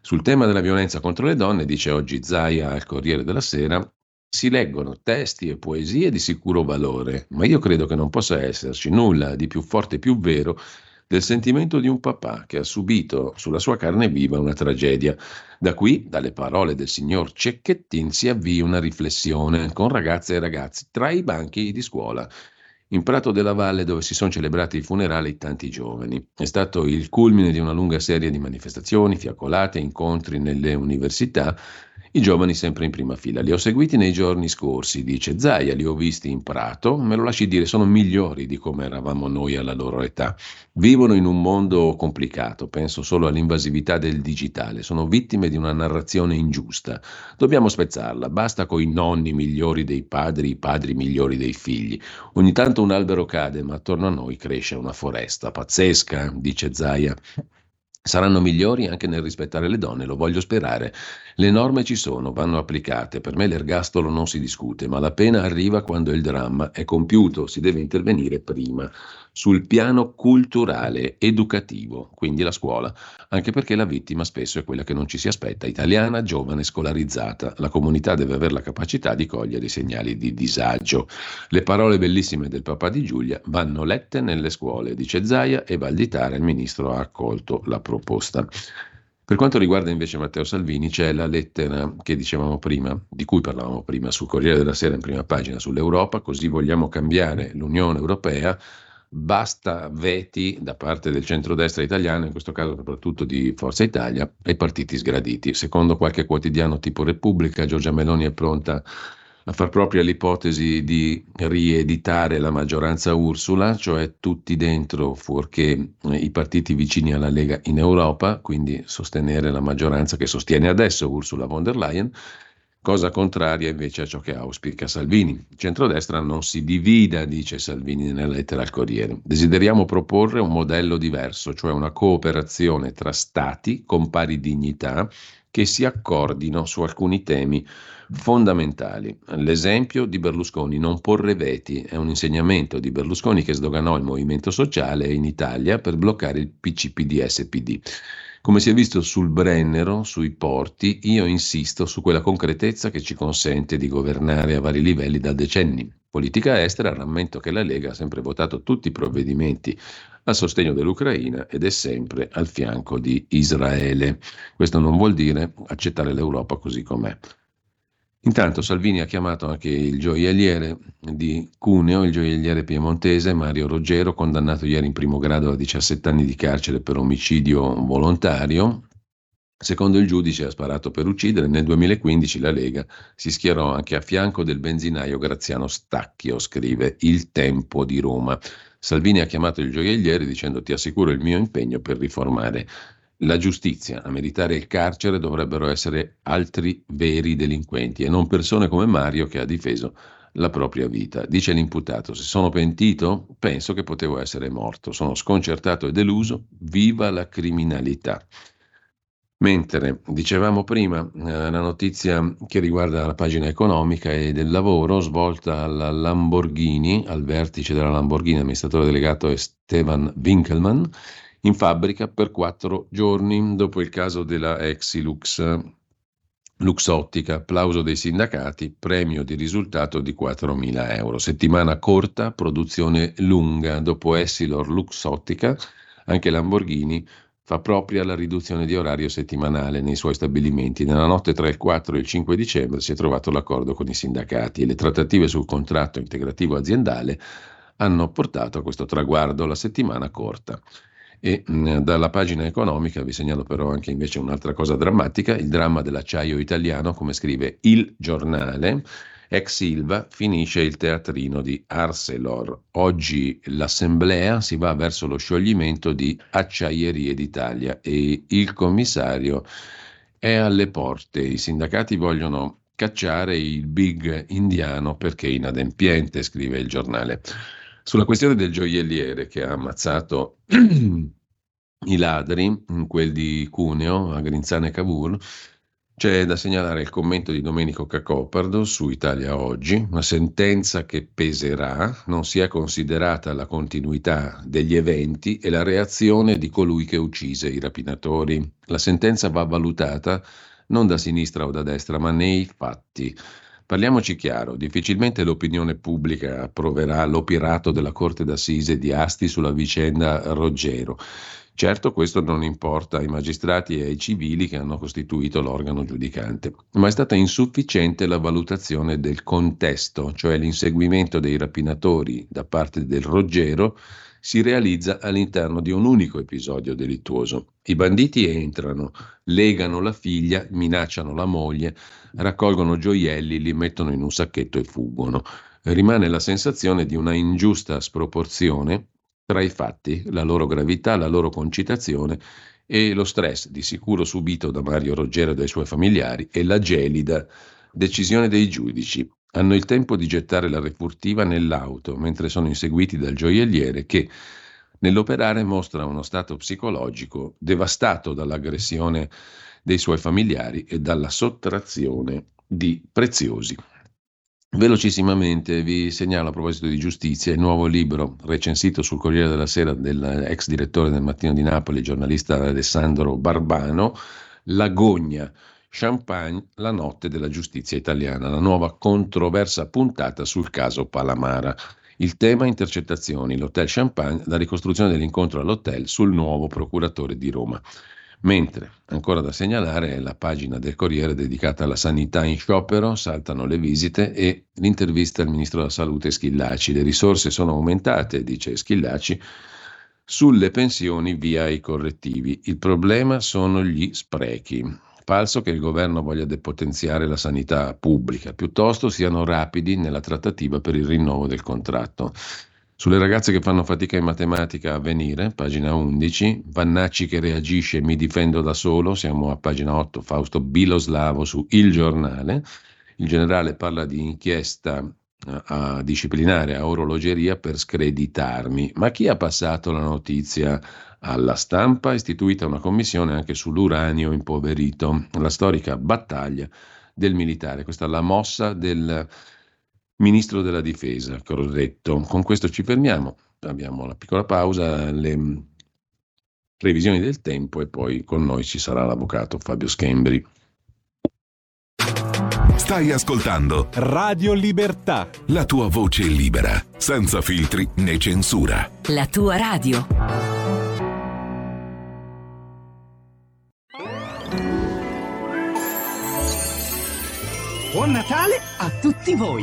Sul tema della violenza contro le donne, dice oggi Zaia al Corriere della Sera, si leggono testi e poesie di sicuro valore, ma io credo che non possa esserci nulla di più forte e più vero del sentimento di un papà che ha subito sulla sua carne viva una tragedia. Da qui, dalle parole del signor Cecchettin, si avvia una riflessione con ragazze e ragazzi tra i banchi di scuola. In Prato della Valle, dove si sono celebrati i funerali tanti giovani. È stato il culmine di una lunga serie di manifestazioni, fiaccolate, incontri nelle università i giovani sempre in prima fila. Li ho seguiti nei giorni scorsi, dice Zaia, li ho visti in prato, me lo lasci dire, sono migliori di come eravamo noi alla loro età. Vivono in un mondo complicato, penso solo all'invasività del digitale, sono vittime di una narrazione ingiusta. Dobbiamo spezzarla, basta con i nonni migliori dei padri, i padri migliori dei figli. Ogni tanto un albero cade, ma attorno a noi cresce una foresta pazzesca, dice Zaia. Saranno migliori anche nel rispettare le donne, lo voglio sperare. Le norme ci sono, vanno applicate. Per me l'ergastolo non si discute, ma la pena arriva quando il dramma è compiuto, si deve intervenire prima sul piano culturale, educativo, quindi la scuola, anche perché la vittima spesso è quella che non ci si aspetta, italiana, giovane, scolarizzata. La comunità deve avere la capacità di cogliere i segnali di disagio. Le parole bellissime del papà di Giulia vanno lette nelle scuole, dice Zaia e Valditara, il ministro ha accolto la proposta. Per quanto riguarda invece Matteo Salvini, c'è la lettera che dicevamo prima, di cui parlavamo prima sul Corriere della Sera in prima pagina sull'Europa, così vogliamo cambiare l'Unione Europea basta veti da parte del centrodestra italiano, in questo caso soprattutto di Forza Italia, ai partiti sgraditi. Secondo qualche quotidiano tipo Repubblica, Giorgia Meloni è pronta a far propria l'ipotesi di rieditare la maggioranza Ursula, cioè tutti dentro, fuorché i partiti vicini alla Lega in Europa, quindi sostenere la maggioranza che sostiene adesso Ursula von der Leyen cosa contraria invece a ciò che auspica Salvini. Centrodestra non si divida, dice Salvini nella lettera al Corriere. Desideriamo proporre un modello diverso, cioè una cooperazione tra stati con pari dignità che si accordino su alcuni temi fondamentali. L'esempio di Berlusconi, non porre veti, è un insegnamento di Berlusconi che sdoganò il movimento sociale in Italia per bloccare il PCPD-SPD. Come si è visto sul Brennero, sui porti, io insisto su quella concretezza che ci consente di governare a vari livelli da decenni. Politica estera, rammento che la Lega ha sempre votato tutti i provvedimenti a sostegno dell'Ucraina ed è sempre al fianco di Israele. Questo non vuol dire accettare l'Europa così com'è. Intanto Salvini ha chiamato anche il gioielliere di Cuneo, il gioielliere piemontese Mario Roggero, condannato ieri in primo grado a 17 anni di carcere per omicidio volontario. Secondo il giudice ha sparato per uccidere. Nel 2015 la Lega si schierò anche a fianco del benzinaio Graziano Stacchio, scrive Il Tempo di Roma. Salvini ha chiamato il gioielliere dicendo ti assicuro il mio impegno per riformare la giustizia, a meritare il carcere dovrebbero essere altri veri delinquenti e non persone come Mario che ha difeso la propria vita. Dice l'imputato, se sono pentito, penso che potevo essere morto, sono sconcertato e deluso, viva la criminalità. Mentre dicevamo prima eh, la notizia che riguarda la pagina economica e del lavoro svolta alla Lamborghini, al vertice della Lamborghini, amministratore delegato è Stefan Winkelmann, in fabbrica per quattro giorni dopo il caso della Exilux. Luxottica, applauso dei sindacati, premio di risultato di 4.000 euro. Settimana corta, produzione lunga. Dopo Essilor Luxottica, anche Lamborghini fa propria la riduzione di orario settimanale nei suoi stabilimenti. Nella notte tra il 4 e il 5 dicembre si è trovato l'accordo con i sindacati e le trattative sul contratto integrativo aziendale hanno portato a questo traguardo la settimana corta. E mh, dalla pagina economica vi segnalo però anche invece un'altra cosa drammatica, il dramma dell'acciaio italiano, come scrive il giornale. Ex Silva finisce il teatrino di Arcelor. Oggi l'assemblea si va verso lo scioglimento di Acciaierie d'Italia e il commissario è alle porte. I sindacati vogliono cacciare il big indiano perché inadempiente, scrive il giornale. Sulla questione del gioielliere che ha ammazzato [clears throat] i ladri, quel di Cuneo, a Grinzane Cavour, c'è da segnalare il commento di Domenico Cacopardo su Italia Oggi, una sentenza che peserà, non si è considerata la continuità degli eventi e la reazione di colui che uccise i rapinatori. La sentenza va valutata non da sinistra o da destra, ma nei fatti. Parliamoci chiaro, difficilmente l'opinione pubblica approverà l'operato della Corte d'Assise di Asti sulla vicenda Roggero. Certo, questo non importa ai magistrati e ai civili che hanno costituito l'organo giudicante, ma è stata insufficiente la valutazione del contesto, cioè l'inseguimento dei rapinatori da parte del Roggero si realizza all'interno di un unico episodio delittuoso. I banditi entrano, legano la figlia, minacciano la moglie, raccolgono gioielli, li mettono in un sacchetto e fuggono. Rimane la sensazione di una ingiusta sproporzione tra i fatti, la loro gravità, la loro concitazione e lo stress di sicuro subito da Mario Roggero e dai suoi familiari e la gelida decisione dei giudici hanno il tempo di gettare la refurtiva nell'auto mentre sono inseguiti dal gioielliere che nell'operare mostra uno stato psicologico devastato dall'aggressione dei suoi familiari e dalla sottrazione di preziosi. Velocissimamente vi segnalo a proposito di giustizia il nuovo libro recensito sul Corriere della Sera dell'ex direttore del Mattino di Napoli, giornalista Alessandro Barbano, L'agogna Champagne, la notte della giustizia italiana, la nuova controversa puntata sul caso Palamara. Il tema intercettazioni, l'hotel Champagne, la ricostruzione dell'incontro all'hotel sul nuovo procuratore di Roma. Mentre, ancora da segnalare, è la pagina del Corriere dedicata alla sanità in sciopero, saltano le visite e l'intervista al ministro della Salute Schillaci. Le risorse sono aumentate, dice Schillaci, sulle pensioni via i correttivi. Il problema sono gli sprechi. Falso che il governo voglia depotenziare la sanità pubblica, piuttosto siano rapidi nella trattativa per il rinnovo del contratto. Sulle ragazze che fanno fatica in matematica a venire, pagina 11, Vannacci che reagisce mi difendo da solo, siamo a pagina 8, Fausto Biloslavo su Il Giornale. Il generale parla di inchiesta eh, a disciplinare a orologeria per screditarmi. Ma chi ha passato la notizia alla stampa, istituita una commissione anche sull'uranio impoverito, la storica battaglia del militare. Questa è la mossa del ministro della difesa, corretto. Con questo ci fermiamo, abbiamo la piccola pausa, le previsioni del tempo e poi con noi ci sarà l'avvocato Fabio Schembri.
Stai ascoltando
Radio Libertà.
la tua voce libera, senza filtri né censura.
La tua radio.
Buon Natale a tutti voi!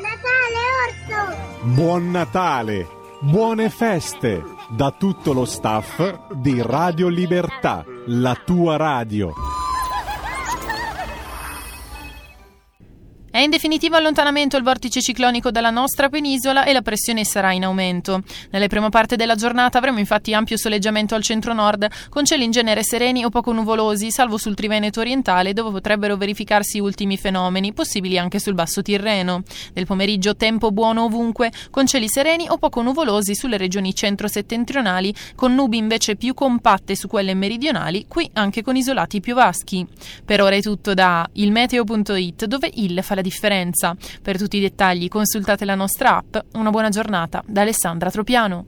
Natale, Orso!
Buon Natale, buone feste da tutto lo staff di Radio Libertà, la tua radio.
In definitivo allontanamento il vortice ciclonico dalla nostra penisola e la pressione sarà in aumento. Nelle prima parte della giornata avremo infatti ampio soleggiamento al centro-nord, con cieli in genere sereni o poco nuvolosi, salvo sul Triveneto orientale dove potrebbero verificarsi ultimi fenomeni, possibili anche sul basso Tirreno. Nel pomeriggio tempo buono ovunque, con cieli sereni o poco nuvolosi sulle regioni centro-settentrionali, con nubi invece più compatte su quelle meridionali, qui anche con isolati più vaschi. Per ora è tutto da ilmeteo.it dove il fa la differenza. Per tutti i dettagli consultate la nostra app. Una buona giornata da Alessandra Tropiano.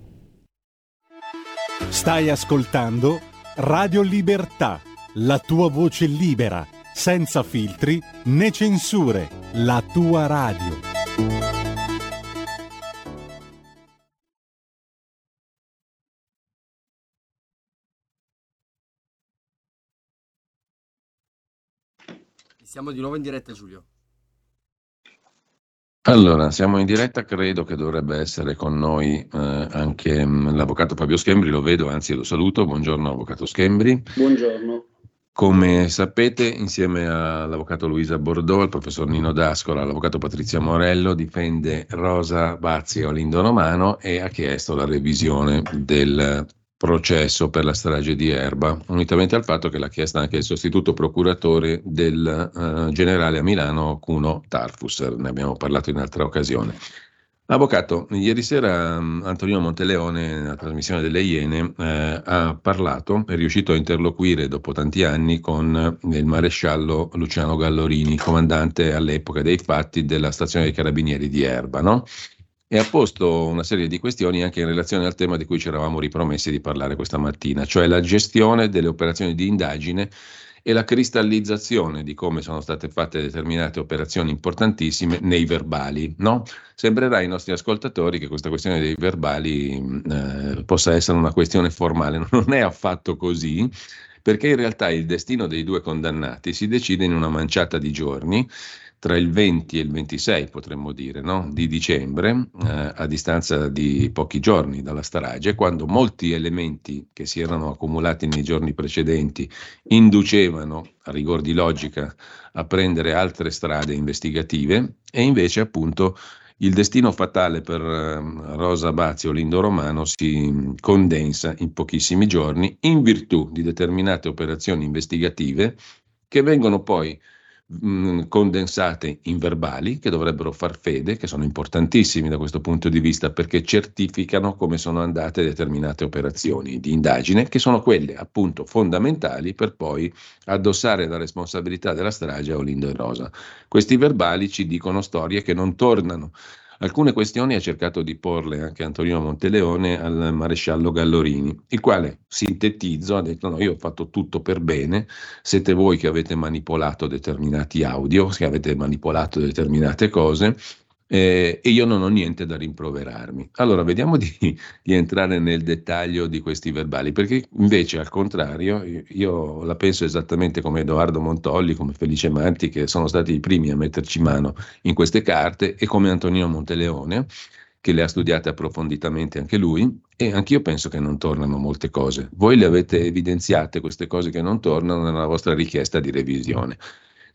Stai ascoltando Radio Libertà, la tua voce libera, senza filtri né censure, la tua radio.
Siamo di nuovo in diretta, Giulio.
Allora, siamo in diretta, credo che dovrebbe essere con noi eh, anche mh, l'avvocato Fabio Schembri, lo vedo, anzi lo saluto. Buongiorno avvocato Schembri.
Buongiorno.
Come sapete, insieme all'avvocato Luisa Bordeaux, al professor Nino D'Ascola, all'avvocato Patrizia Morello, difende Rosa Bazzi e Olindo Romano e ha chiesto la revisione del processo per la strage di Erba, unitamente al fatto che l'ha chiesta anche il sostituto procuratore del uh, generale a Milano, Cuno Tarfusser, ne abbiamo parlato in altra occasione. Avvocato, ieri sera um, Antonino Monteleone, nella trasmissione delle Iene, eh, ha parlato, è riuscito a interloquire dopo tanti anni con il maresciallo Luciano Gallorini, comandante all'epoca dei fatti della stazione dei carabinieri di Erba, no? E ha posto una serie di questioni anche in relazione al tema di cui ci eravamo ripromessi di parlare questa mattina, cioè la gestione delle operazioni di indagine e la cristallizzazione di come sono state fatte determinate operazioni importantissime nei verbali. No? Sembrerà ai nostri ascoltatori che questa questione dei verbali eh, possa essere una questione formale, [laughs] non è affatto così, perché in realtà il destino dei due condannati si decide in una manciata di giorni tra il 20 e il 26, potremmo dire, no? di dicembre, eh, a distanza di pochi giorni dalla strage, quando molti elementi che si erano accumulati nei giorni precedenti inducevano, a rigor di logica, a prendere altre strade investigative e invece appunto il destino fatale per uh, Rosa Bazio Lindo Romano si condensa in pochissimi giorni in virtù di determinate operazioni investigative che vengono poi mh, condensate in verbali che dovrebbero far fede, che sono importantissimi da questo punto di vista perché certificano come sono andate determinate operazioni di indagine, che sono quelle appunto fondamentali per poi addossare la responsabilità della strage a Olindo e Rosa. Questi verbali ci dicono storie che non tornano Alcune questioni ha cercato di porle anche Antonino Monteleone al maresciallo Gallorini, il quale, sintetizzo, ha detto no, io ho fatto tutto per bene, siete voi che avete manipolato determinati audio, che avete manipolato determinate cose, eh, e io non ho niente da rimproverarmi. Allora, vediamo di, [laughs] di, entrare nel dettaglio di questi verbali, perché invece al contrario, io, la penso esattamente come Edoardo Montolli, come Felice Manti, che sono stati i primi a metterci mano in queste carte, e come Antonino Monteleone, che le ha studiate approfonditamente anche lui, e anch'io penso che non tornano molte cose. Voi le avete evidenziate queste cose che non tornano nella vostra richiesta di revisione.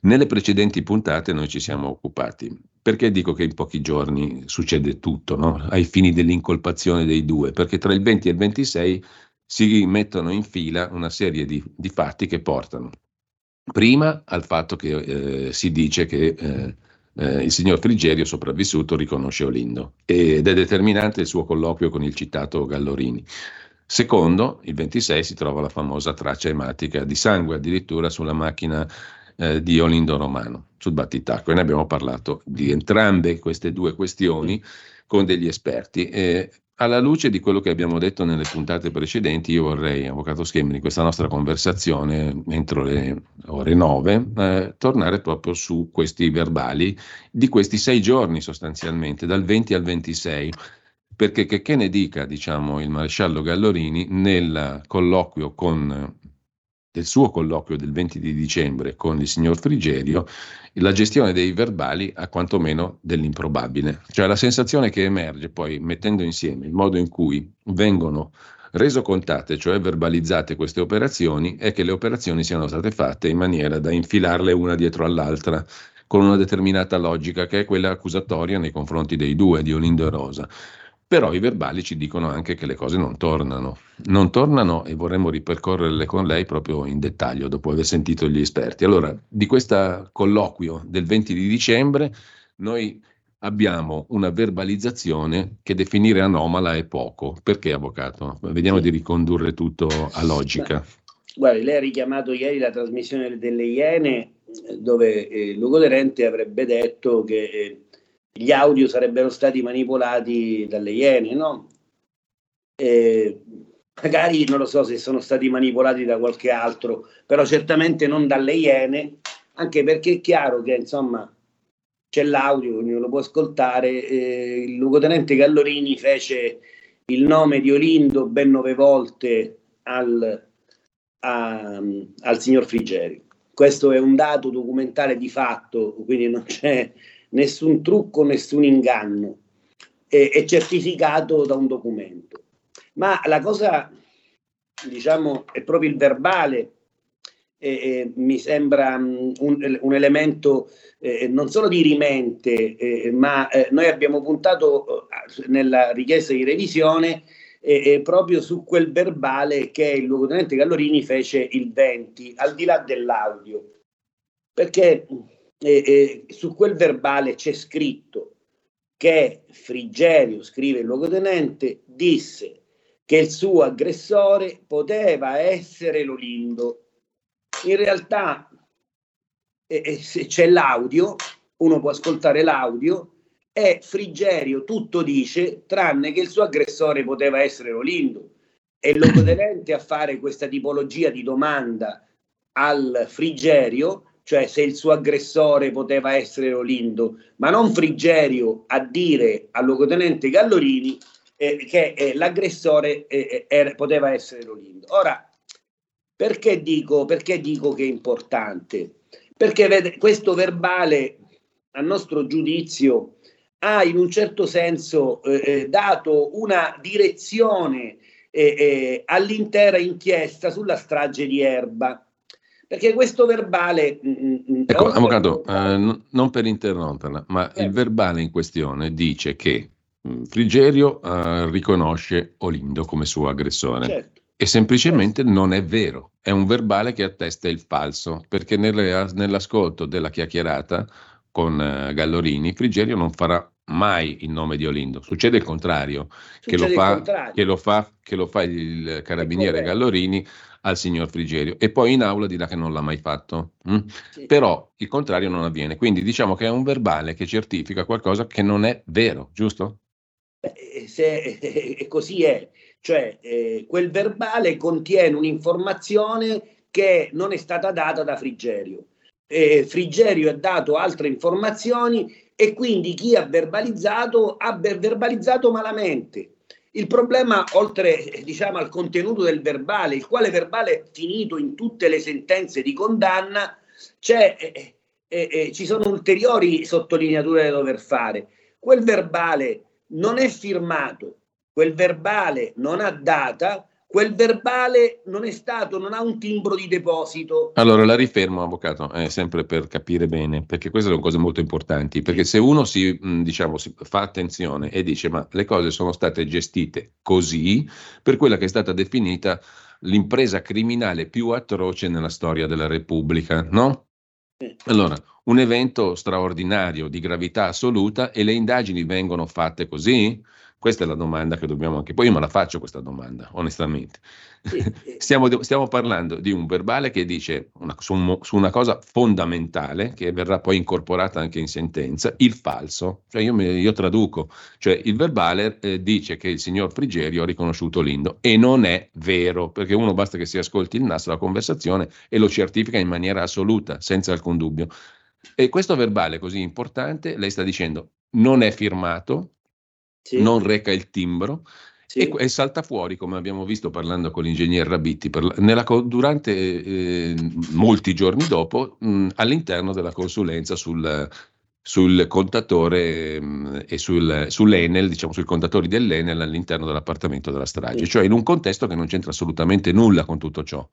Nelle precedenti puntate noi ci siamo occupati. Perché dico che in pochi giorni succede tutto, no? ai fini dell'incolpazione dei due? Perché tra il 20 e il 26 si mettono in fila una serie di, di fatti che portano prima al fatto che eh, si dice che eh, eh, il signor Frigerio sopravvissuto riconosce Olindo ed è determinante il suo colloquio con il citato Gallorini. Secondo, il 26 si trova la famosa traccia ematica di sangue addirittura sulla macchina eh, di Olindo Romano sul battitacco. E ne abbiamo parlato di entrambe queste due questioni con degli esperti. E alla luce di quello che abbiamo detto nelle puntate precedenti, io vorrei, Avvocato Schemmi, in questa nostra conversazione entro le ore 9, eh, tornare proprio su questi verbali di questi sei giorni sostanzialmente, dal 20 al 26 perché che, che, ne dica diciamo, il maresciallo Gallorini nel colloquio con del suo colloquio del 20 di dicembre con il signor Frigerio, la gestione dei verbali ha quantomeno dell'improbabile. Cioè la sensazione che emerge poi mettendo insieme il modo in cui vengono resocontate, cioè verbalizzate queste operazioni, è che le operazioni siano state fatte in maniera da infilarle una dietro all'altra con una determinata logica, che è quella accusatoria nei confronti dei due, di Olindo e Rosa. Però i verbali ci dicono anche che le cose non tornano. Non tornano e vorremmo ripercorrerle con lei proprio in dettaglio dopo aver sentito gli esperti. Allora, di questo colloquio del 20 di dicembre, noi abbiamo una verbalizzazione che definire anomala è poco. Perché, avvocato? Vediamo di ricondurre tutto a logica.
Guardi, lei ha richiamato ieri la trasmissione delle Iene, dove eh, Lugoderente avrebbe detto che eh, gli audio sarebbero stati manipolati dalle Iene, no? E magari non lo so se sono stati manipolati da qualche altro, però certamente non dalle Iene, anche perché è chiaro che insomma c'è l'audio, ognuno lo può ascoltare. Eh, il luogotenente Gallorini fece il nome di Olindo ben nove volte al, a, al signor Frigerio. Questo è un dato documentale di fatto, quindi non c'è nessun trucco, nessun inganno, è, è certificato da un documento. Ma la cosa, diciamo, è proprio il verbale, eh, eh, mi sembra um, un, un, elemento eh, non solo di rimente, eh, ma eh, noi abbiamo puntato eh, nella richiesta di revisione proprio su quel verbale che il luogotenente Gallorini fece il 20, al di là dell'audio. Perché eh, eh, su quel verbale c'è scritto che Frigerio, scrive il luogotenente, disse che il suo aggressore poteva essere Lolindo. In realtà, eh, se c'è l'audio, uno può ascoltare l'audio, e Frigerio tutto dice, tranne che il suo aggressore poteva essere Lolindo. E il luogotenente a fare questa tipologia di domanda al Frigerio cioè se il suo aggressore poteva essere Olindo, ma non Frigerio a dire al luogotenente Gallorini eh, che eh, l'aggressore eh, era, poteva essere Olindo. Ora, perché dico, perché dico che è importante? Perché vede, questo verbale, a nostro giudizio, ha in un certo senso eh, eh, dato una direzione eh, all'intera inchiesta sulla strage di Erba perché questo verbale...
Mm, mm, mm, ecco, avvocato, eh, n- non per interromperla, ma certo. il verbale in questione dice che Frigerio eh, riconosce Olindo come suo aggressore. Certo. E semplicemente certo. non è vero, è un verbale che attesta il falso, perché nelle, nell'ascolto della chiacchierata con eh, Gallorini, Frigerio non farà mai il nome di Olindo. Succede il contrario, Succede che, lo fa, contrario. Che, lo fa, che, lo fa, il carabiniere Gallorini al signor Frigerio e poi in aula dirà che non l'ha mai fatto. Mm? Sì. Però il contrario non avviene, quindi diciamo che è un verbale che certifica qualcosa che non è vero, giusto?
Eh, se, eh, così è, cioè eh, quel verbale contiene un'informazione che non è stata data da Frigerio. Eh, Frigerio ha dato altre informazioni e quindi chi ha verbalizzato ha verbalizzato malamente. Il problema, oltre diciamo, al contenuto del verbale, il quale verbale è finito in tutte le sentenze di condanna, c'è, eh, eh, eh, ci sono ulteriori sottolineature da dover fare. Quel verbale non è firmato, quel verbale non ha data, quel verbale non è stato, non ha un timbro di deposito.
Allora la rifermo, avvocato, eh, sempre per capire bene, perché queste sono cose molto importanti, perché se uno si, diciamo, si fa attenzione e dice ma le cose sono state gestite così, per quella che è stata definita l'impresa criminale più atroce nella storia della Repubblica, no? Allora, un evento straordinario di gravità assoluta e le indagini vengono fatte così? Questa è la domanda che dobbiamo anche. Poi io me la faccio questa domanda, onestamente. [laughs] stiamo, stiamo, parlando di un verbale che dice una, su, un, su, una cosa fondamentale, che verrà poi incorporata anche in sentenza, il falso. Cioè io, io traduco, cioè il verbale eh, dice che il signor Frigerio ha riconosciuto Lindo e non è vero, perché uno basta che si ascolti il nastro, la conversazione e lo certifica in maniera assoluta, senza alcun dubbio. E questo verbale così importante, lei sta dicendo, non è firmato, sì. non reca il timbro. Sì. E, e, salta fuori, come abbiamo visto parlando con l'ingegner Rabitti, per, nella, durante eh, molti giorni dopo, mh, all'interno della consulenza sul, sul contatore mh, e sul, sull'Enel, diciamo sui contatori dell'Enel all'interno dell'appartamento della strage, sì. cioè in un contesto che non c'entra assolutamente nulla con tutto ciò.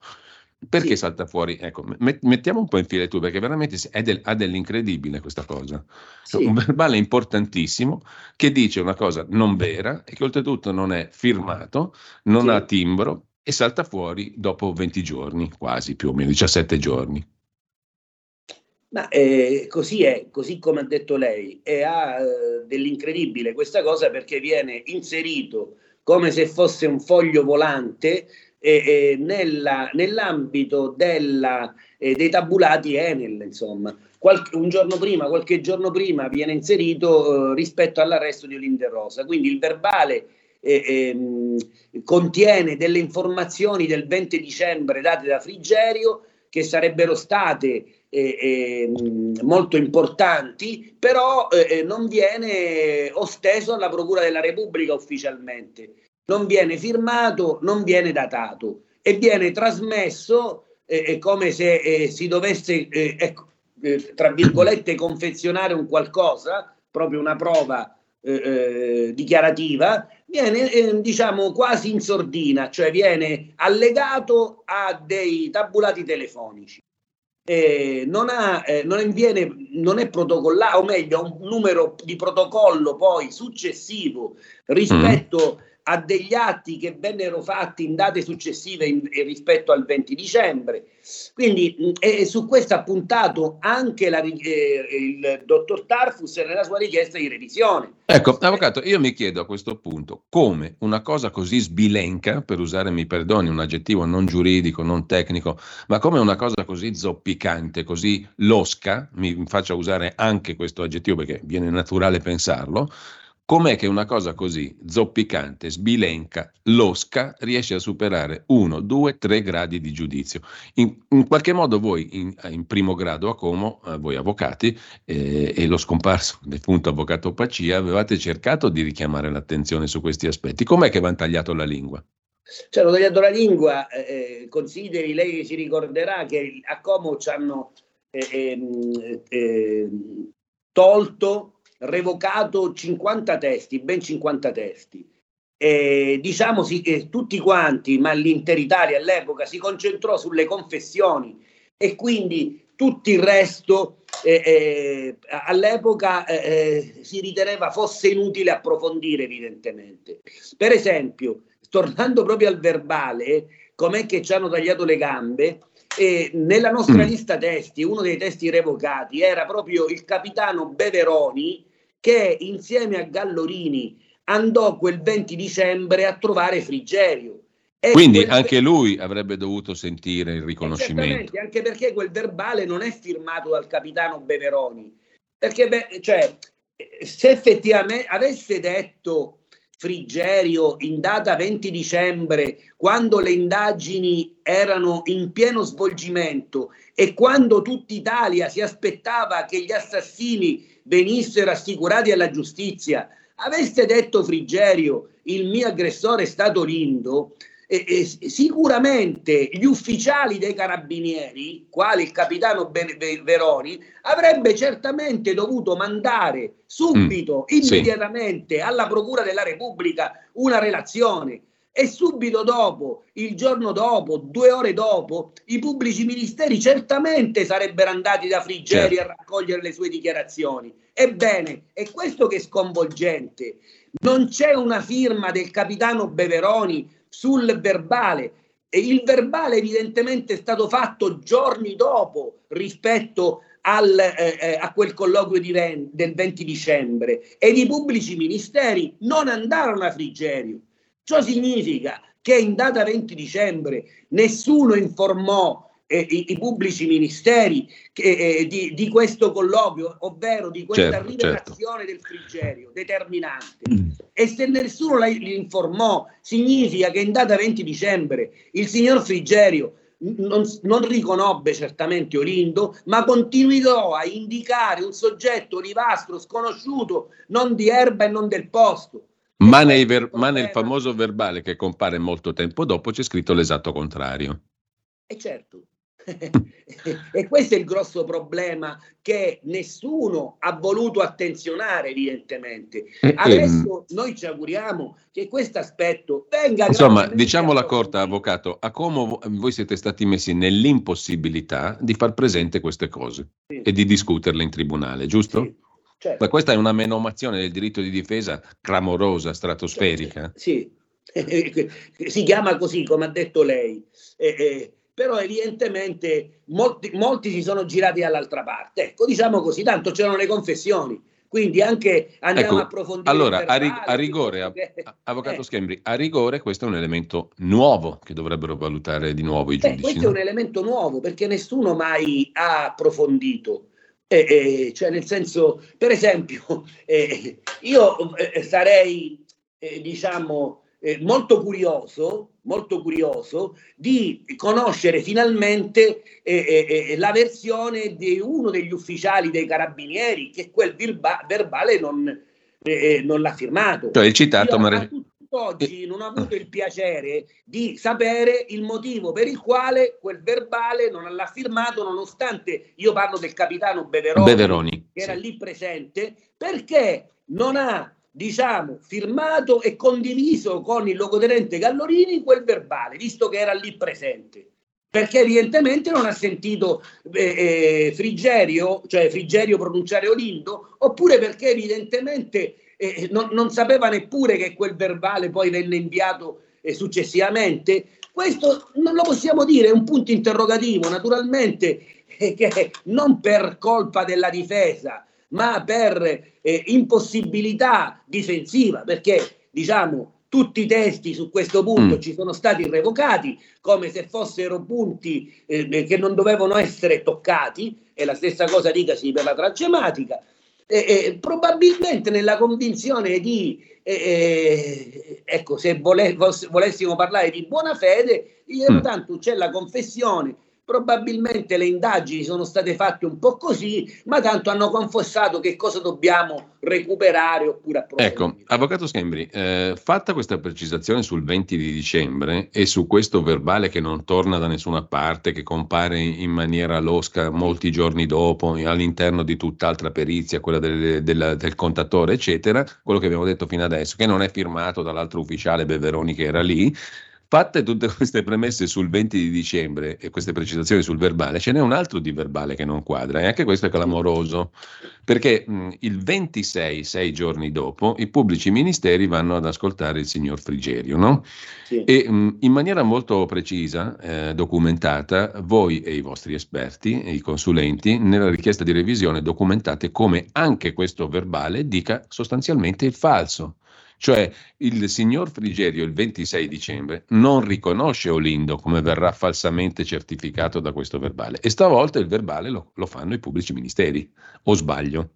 Perché
Sì.
salta fuori? Ecco, me- mettiamo un po' in fila tu, perché veramente del- ha dell'incredibile questa cosa.
Sì. [laughs]
Un verbale importantissimo che dice una cosa non vera e che oltretutto non è firmato, non
Sì.
ha timbro e salta fuori dopo 20 giorni, quasi più o meno, 17 giorni.
Ma eh, così è, così come ha detto lei, e ha eh, dell'incredibile questa cosa perché viene inserito come se fosse un foglio volante eh, nella- nell'ambito della, eh, dei tabulati Enel, insomma. Qualche- un giorno prima, qualche giorno prima viene inserito eh, rispetto all'arresto di Olinda e Rosa. Quindi il verbale eh, ehm, contiene delle informazioni del 20 dicembre date da Frigerio che sarebbero state eh, ehm, molto importanti, però eh, non viene osteso alla Procura della Repubblica ufficialmente, non viene firmato, non viene datato e viene trasmesso eh, eh, come se eh, si dovesse, eh, ecco, eh, tra virgolette, confezionare un qualcosa, proprio una prova eh, dichiarativa, viene diciamo quasi in sordina, cioè viene allegato a dei tabulati telefonici. Non, ha, non, viene, non è protocollato, o meglio, un numero di protocollo poi successivo rispetto a degli atti che vennero fatti in date successive in- eh, rispetto al 20 dicembre. Quindi mh, e su questo ha puntato anche la eh, il dottor Tarfus nella sua richiesta di revisione.
Ecco, avvocato, io mi chiedo a questo punto come una cosa così sbilenca, per usare, mi perdoni, un aggettivo non giuridico, non tecnico, ma come una cosa così zoppicante, così losca, mi faccia usare anche questo aggettivo perché viene naturale pensarlo, com'è che una cosa così zoppicante, sbilenca, losca riesce a superare uno, due, tre gradi di giudizio? In, in qualche modo voi in, in primo grado a Como, eh, voi avvocati, eh, e lo scomparso [laughs] defunto avvocato Pacia, avevate cercato di richiamare l'attenzione su questi aspetti. Com'è che vanno tagliato la lingua?
Cioè, hanno tagliato la lingua, eh, consideri, lei si ricorderà che a Como ci hanno eh, ehm, eh, tolto, revocato 50 testi, ben 50 testi. E, diciamo sì, che tutti quanti, ma l'intera Italia all'epoca si concentrò sulle confessioni e quindi tutto il resto eh, eh, all'epoca eh, eh, si riteneva fosse inutile approfondire evidentemente. Per esempio, tornando proprio al verbale, com'è che ci hanno tagliato le gambe, e nella nostra
Mm.
lista testi, uno dei testi revocati era proprio il capitano Beveroni che insieme a Gallorini andò quel 20 dicembre a trovare Frigerio. E
Quindi anche lui avrebbe dovuto sentire il riconoscimento.
anche perché quel verbale non è firmato dal capitano Beveroni. Perché, beh, cioè, se effettivamente avesse detto Frigerio in data 20 dicembre, quando le indagini erano in pieno svolgimento e quando tutta Italia si aspettava che gli assassini venissero assicurati alla giustizia, avesse detto Frigerio il mio aggressore è stato Lindo, e, e sicuramente gli ufficiali dei carabinieri, quali il capitano Be- Be- Veroni, avrebbe certamente dovuto mandare subito,
Mm, sì.
immediatamente alla Procura della Repubblica una relazione e subito dopo, il giorno dopo, due ore dopo, i pubblici ministeri certamente sarebbero andati da Frigeri
Certo.
a raccogliere le sue dichiarazioni. Ebbene, è questo che è sconvolgente. Non c'è una firma del capitano Beveroni sul verbale. E il verbale evidentemente è stato fatto giorni dopo rispetto al, eh, eh, a quel colloquio di del 20 dicembre ed i pubblici ministeri non andarono a Frigerio. Ciò significa che in data 20 dicembre nessuno informò eh, i, i pubblici ministeri che, eh, di, di questo colloquio, ovvero di questa
Certo,
rivelazione del Frigerio determinante. E se nessuno la- li informò, significa che in data 20 dicembre il signor Frigerio non, non riconobbe certamente Olindo, ma continuò a indicare un soggetto olivastro, sconosciuto, non di erba e non del posto.
Ma, ver- ma nel famoso verbale che compare molto tempo dopo c'è scritto l'esatto contrario.
E certo, [laughs] e questo è il grosso problema che nessuno ha voluto attenzionare evidentemente. Adesso noi ci auguriamo che questo aspetto venga...
Insomma, diciamola corta, avvocato, a come voi siete stati messi nell'impossibilità di far presente queste cose sì. e di discuterle in tribunale, giusto? Sì. Certo. questa è una menomazione del diritto di difesa clamorosa, stratosferica.
Sì, [laughs] si chiama così, come ha detto lei. Eh, eh, però evidentemente molti, molti si sono girati dall'altra parte. Ecco, diciamo così, tanto c'erano le confessioni. Quindi anche andiamo
ecco,
a approfondire.
Allora, a, rig- a, rigore, che... Avvocato [laughs] eh. Schembri, a rigore questo è un elemento nuovo che dovrebbero valutare di nuovo i giudici.
Beh, questo
no?
è un elemento nuovo perché nessuno mai ha approfondito. Eh, eh, cioè nel senso, per esempio, [laughs] eh, io eh, sarei, eh, diciamo, eh, molto curioso, molto curioso di conoscere finalmente la versione di uno degli ufficiali dei carabinieri che quel verba- verbale non, non, l'ha firmato.
Cioè il citato,
Io, ma... Oggi non ho avuto il piacere di sapere il motivo per il quale quel verbale non l'ha firmato, nonostante io parlo del capitano Beveroni,
Beveroni
che era lì presente, perché non ha diciamo, firmato e condiviso con il locotenente Gallorini quel verbale, visto che era lì presente. Perché evidentemente non ha sentito eh, eh, Frigerio, cioè Frigerio pronunciare Olindo, oppure perché evidentemente eh, non, non, sapeva neppure che quel verbale poi venne inviato eh, successivamente. Questo non lo possiamo dire, è un punto interrogativo, naturalmente, [laughs] eh, che non per colpa della difesa, ma per eh, impossibilità difensiva, perché diciamo tutti i testi su questo punto mm. ci sono stati revocati come se fossero punti eh, che non dovevano essere toccati, e la stessa cosa dicasi per la tracematica. Eh, probabilmente nella convinzione di, eh, eh, ecco, se vole, volessimo parlare di buona fede, intanto mm. c'è la confessione Probabilmente le indagini sono state fatte un po' così, ma tanto hanno confessato che cosa dobbiamo recuperare oppure approfondire.
Ecco, Avvocato Schembri, eh, fatta questa precisazione sul 20 di dicembre e su questo verbale che non torna da nessuna parte, che compare in maniera losca molti giorni dopo all'interno di tutt'altra perizia, quella del, del, del contatore, eccetera, quello che abbiamo detto fino adesso, che non è firmato dall'altro ufficiale Beveroni che era lì, Fatte tutte queste premesse sul 20 di dicembre e queste precisazioni sul verbale, ce n'è un altro di verbale che non quadra e anche questo è clamoroso, perché mh, il 26, sei giorni dopo, i pubblici ministeri vanno ad ascoltare il signor Frigerio, no? Sì. E mh, in maniera molto precisa, eh, documentata, voi e i vostri esperti, e i consulenti, nella richiesta di revisione documentate come anche questo verbale dica sostanzialmente il falso. Cioè il signor Frigerio il 26 dicembre non riconosce Olindo come verrà falsamente certificato da questo verbale. E stavolta il verbale lo, lo fanno i pubblici ministeri, o sbaglio?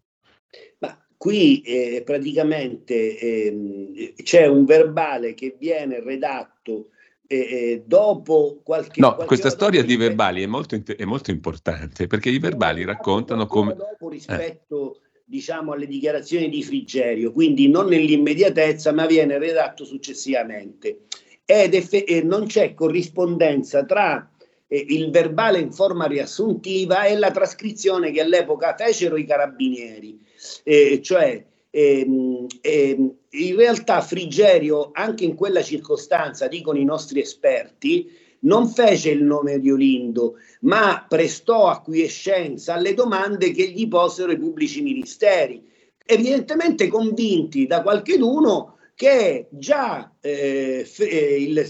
Ma qui eh, praticamente eh, c'è un verbale che viene redatto eh, eh dopo qualche...
No,
qualche
questa storia di verbali è molto, è molto, importante perché i verbali raccontano come...
Dopo rispetto eh diciamo, alle dichiarazioni di Frigerio, quindi non nell'immediatezza, ma viene redatto successivamente. Ed effe- e non c'è corrispondenza tra eh, il verbale in forma riassuntiva e la trascrizione che all'epoca fecero i carabinieri, eh, cioè ehm, ehm, in realtà Frigerio, anche in quella circostanza, dicono i nostri esperti, non fece il nome di Olindo, ma prestò acquiescenza alle domande che gli posero i pubblici ministeri, evidentemente convinti da qualcheduno che già eh, f- eh, il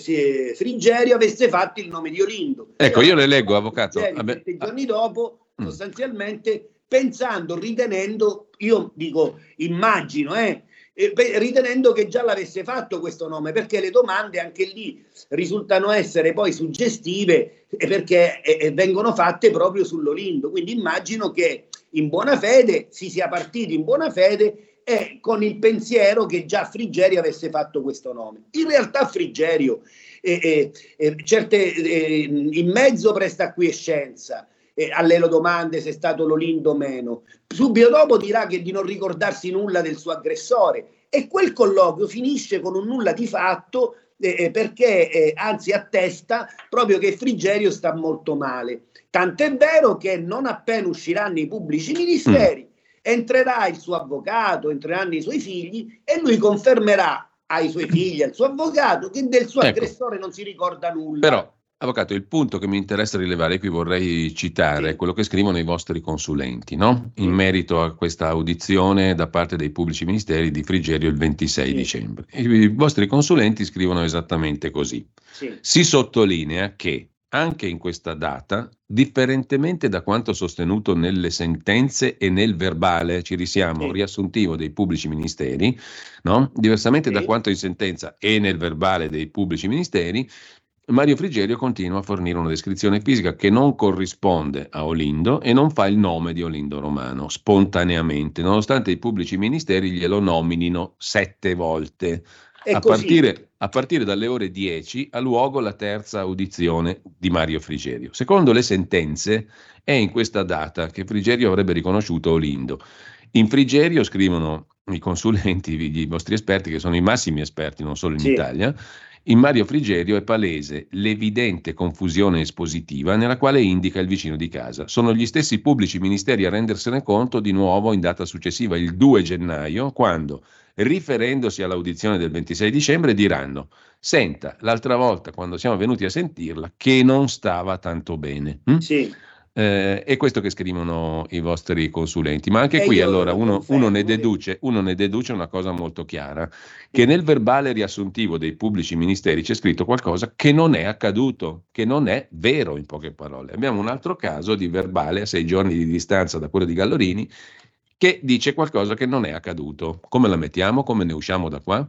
Frigerio avesse fatto il nome di Olindo.
Ecco, io le leggo, avvocato.
Sette giorni dopo, mm. sostanzialmente, pensando, ritenendo, io dico, immagino, eh, ritenendo che già l'avesse fatto questo nome, perché le domande anche lì risultano essere poi suggestive perché vengono fatte proprio sull'Olindo. Quindi immagino che in buona fede si sia partiti in buona fede e con il pensiero che già Frigerio avesse fatto questo nome. In realtà Frigerio eh, eh, eh certe, eh, in mezzo presta acquiescenza, eh, alle domande se è stato l'Olindo o meno. Subito dopo dirà che di non ricordarsi nulla del suo aggressore E quel colloquio finisce con un nulla di fatto eh, eh, perché eh, anzi attesta proprio che Frigerio sta molto male. Tant'è vero che non appena usciranno i pubblici ministeri, mm. entrerà il suo avvocato, entreranno i suoi figli e lui confermerà ai suoi figli, al suo avvocato, che del suo ecco. aggressore non si ricorda nulla.
Però, avvocato, il punto che mi interessa rilevare, qui vorrei citare, sì. quello che scrivono i vostri consulenti, no? in merito a questa audizione da parte dei pubblici ministeri di Frigerio il 26 sì. dicembre. I vostri consulenti scrivono esattamente così. Sì. Si sottolinea che anche in questa data, differentemente da quanto sostenuto nelle sentenze e nel verbale, ci risiamo, sì. riassuntivo dei pubblici ministeri, no? diversamente sì. da quanto in sentenza e nel verbale dei pubblici ministeri, Mario Frigerio continua a fornire una descrizione fisica che non corrisponde a Olindo e non fa il nome di Olindo Romano spontaneamente, nonostante i pubblici ministeri glielo nominino sette volte. A partire, a partire, dalle ore 10 ha luogo la terza audizione di Mario Frigerio. Secondo le sentenze è in questa data che Frigerio avrebbe riconosciuto Olindo. In Frigerio, scrivono i consulenti, i vostri esperti, che sono i massimi esperti non solo in sì. Italia, in Mario Frigerio è palese l'evidente confusione espositiva nella quale indica il vicino di casa. Sono gli stessi pubblici ministeri a rendersene conto di nuovo in data successiva, il 2 gennaio, quando, riferendosi all'audizione del 26 dicembre, diranno Senta, l'altra volta quando siamo venuti a sentirla, che non stava tanto bene. Hm? Sì. Eh, è questo che scrivono i vostri consulenti. Ma anche e qui allora uno, uno, ne deduce, uno, ne deduce, una cosa molto chiara, che nel verbale riassuntivo dei pubblici ministeri c'è scritto qualcosa che non è accaduto, che non è vero in poche parole. Abbiamo un altro caso di verbale a sei giorni di distanza da quello di Gallorini che dice qualcosa che non è accaduto. Come la mettiamo? Come ne usciamo da qua?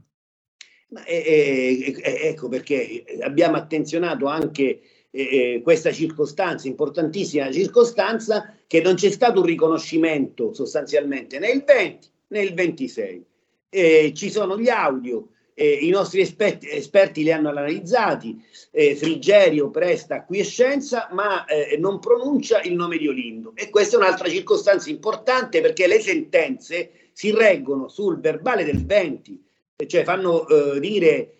Ma, eh, eh, ecco perché abbiamo attenzionato anche eh, questa circostanza, importantissima circostanza, che non c'è stato un riconoscimento sostanzialmente né il 20 né il 26. Eh, ci sono gli audio, eh, i nostri esperti, esperti, li hanno analizzati, Frigerio presta acquiescenza ma non pronuncia il nome di Olindo e questa è un'altra circostanza importante perché le sentenze si reggono sul verbale del 20, cioè fanno eh, dire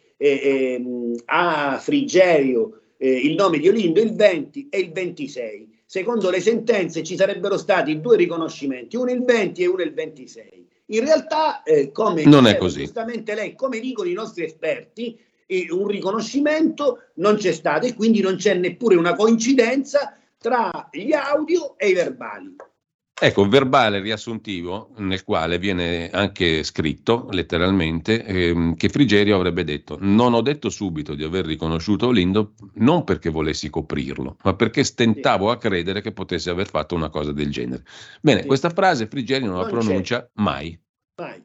a Frigerio eh, il nome di Olindo il 20 e il 26. Secondo le sentenze ci sarebbero stati due riconoscimenti, uno il 20 e uno il 26. In realtà, eh, come
non è così.
giustamente lei, come dicono i nostri esperti, eh, un riconoscimento non c'è stato e quindi non c'è neppure una coincidenza tra gli audio e i verbali.
Ecco, verbale riassuntivo nel quale viene anche scritto letteralmente ehm, che Frigerio avrebbe detto non ho detto subito di aver riconosciuto Olindo non perché volessi coprirlo, ma perché stentavo a credere che potesse aver fatto una cosa del genere. Bene, sì. questa frase Frigerio non, non la pronuncia c'è. mai.
Mai,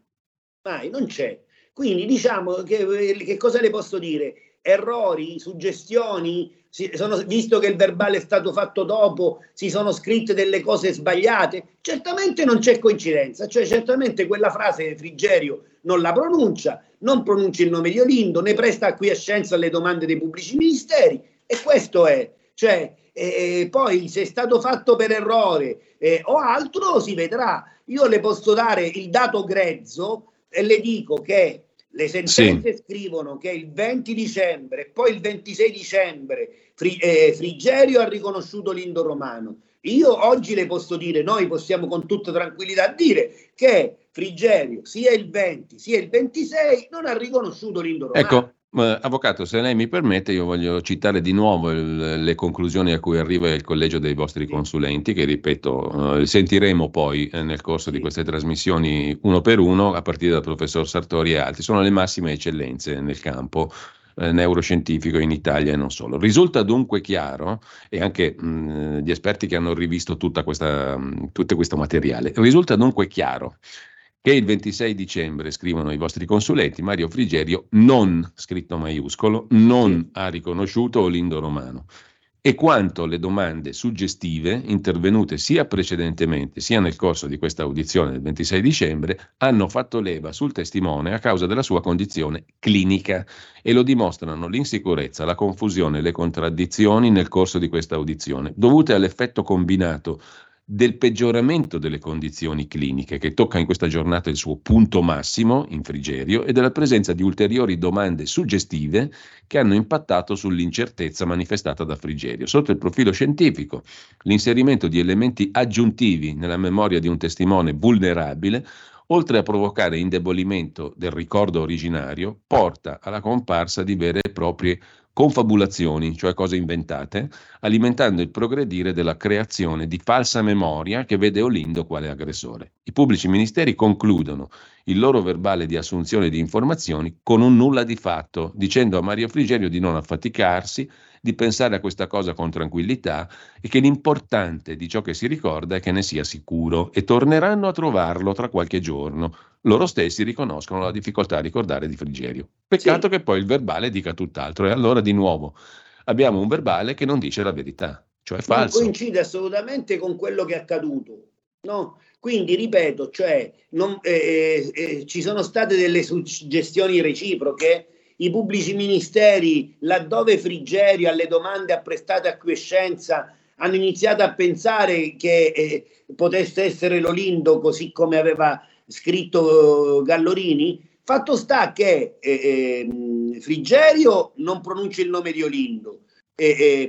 mai, non c'è. Quindi diciamo che, che cosa le posso dire? Errori, suggestioni, sono, visto che il verbale è stato fatto dopo, si sono scritte delle cose sbagliate? Certamente non c'è coincidenza, cioè certamente quella frase Frigerio non la pronuncia, non pronuncia il nome di Olindo, ne presta acquiescenza alle domande dei pubblici ministeri e questo è, cioè, eh, poi se è stato fatto per errore eh, o altro si vedrà. Io le posso dare il dato grezzo e le dico che le sentenze sì. scrivono che il 20 dicembre e poi il 26 dicembre Fri, eh, Frigerio ha riconosciuto l'Indo Romano. Io oggi le posso dire, noi possiamo con tutta tranquillità dire che Frigerio sia il 20 sia il 26 non ha riconosciuto l'Indo Romano.
Ecco, eh, avvocato, se lei mi permette, io voglio citare di nuovo il, le conclusioni a cui arriva il collegio dei vostri consulenti, che ripeto, eh, sentiremo poi eh, nel corso di queste trasmissioni uno per uno, a partire dal professor Sartori e altri. Sono le massime eccellenze nel campo eh, neuroscientifico in Italia e non solo. Risulta dunque chiaro, e anche mh, gli esperti che hanno rivisto tutta questa, mh, tutto questo materiale, risulta dunque chiaro che il 26 dicembre, scrivono i vostri consulenti, Mario Frigerio non, scritto maiuscolo, non ha riconosciuto Olindo Romano e quanto le domande suggestive intervenute sia precedentemente sia nel corso di questa audizione del 26 dicembre hanno fatto leva sul testimone a causa della sua condizione clinica. E lo dimostrano l'insicurezza, la confusione e le contraddizioni nel corso di questa audizione, dovute all'effetto combinato del peggioramento delle condizioni cliniche, che tocca in questa giornata il suo punto massimo in Frigerio, e della presenza di ulteriori domande suggestive che hanno impattato sull'incertezza manifestata da Frigerio. Sotto il profilo scientifico, l'inserimento di elementi aggiuntivi nella memoria di un testimone vulnerabile oltre a provocare indebolimento del ricordo originario, porta alla comparsa di vere e proprie confabulazioni, cioè cose inventate, alimentando il progredire della creazione di falsa memoria che vede Olindo quale aggressore. I pubblici ministeri concludono il loro verbale di assunzione di informazioni con un nulla di fatto, dicendo a Mario Frigerio di non affaticarsi, di pensare a questa cosa con tranquillità e che l'importante di ciò che si ricorda è che ne sia sicuro e torneranno a trovarlo tra qualche giorno. Loro stessi riconoscono la difficoltà a ricordare di Frigerio. Peccato sì. che poi il verbale dica tutt'altro e allora di nuovo abbiamo un verbale che non dice la verità, cioè falso.
Non coincide assolutamente con quello che è accaduto. No? Quindi ripeto, cioè, non, eh, eh, eh ci sono state delle suggestioni reciproche i pubblici ministeri, laddove Frigerio alle domande ha prestato acquiescenza, hanno iniziato a pensare che eh, potesse essere Lolindo, così come aveva scritto Gallorini. Fatto sta che eh, eh, Frigerio non pronuncia il nome di Olindo,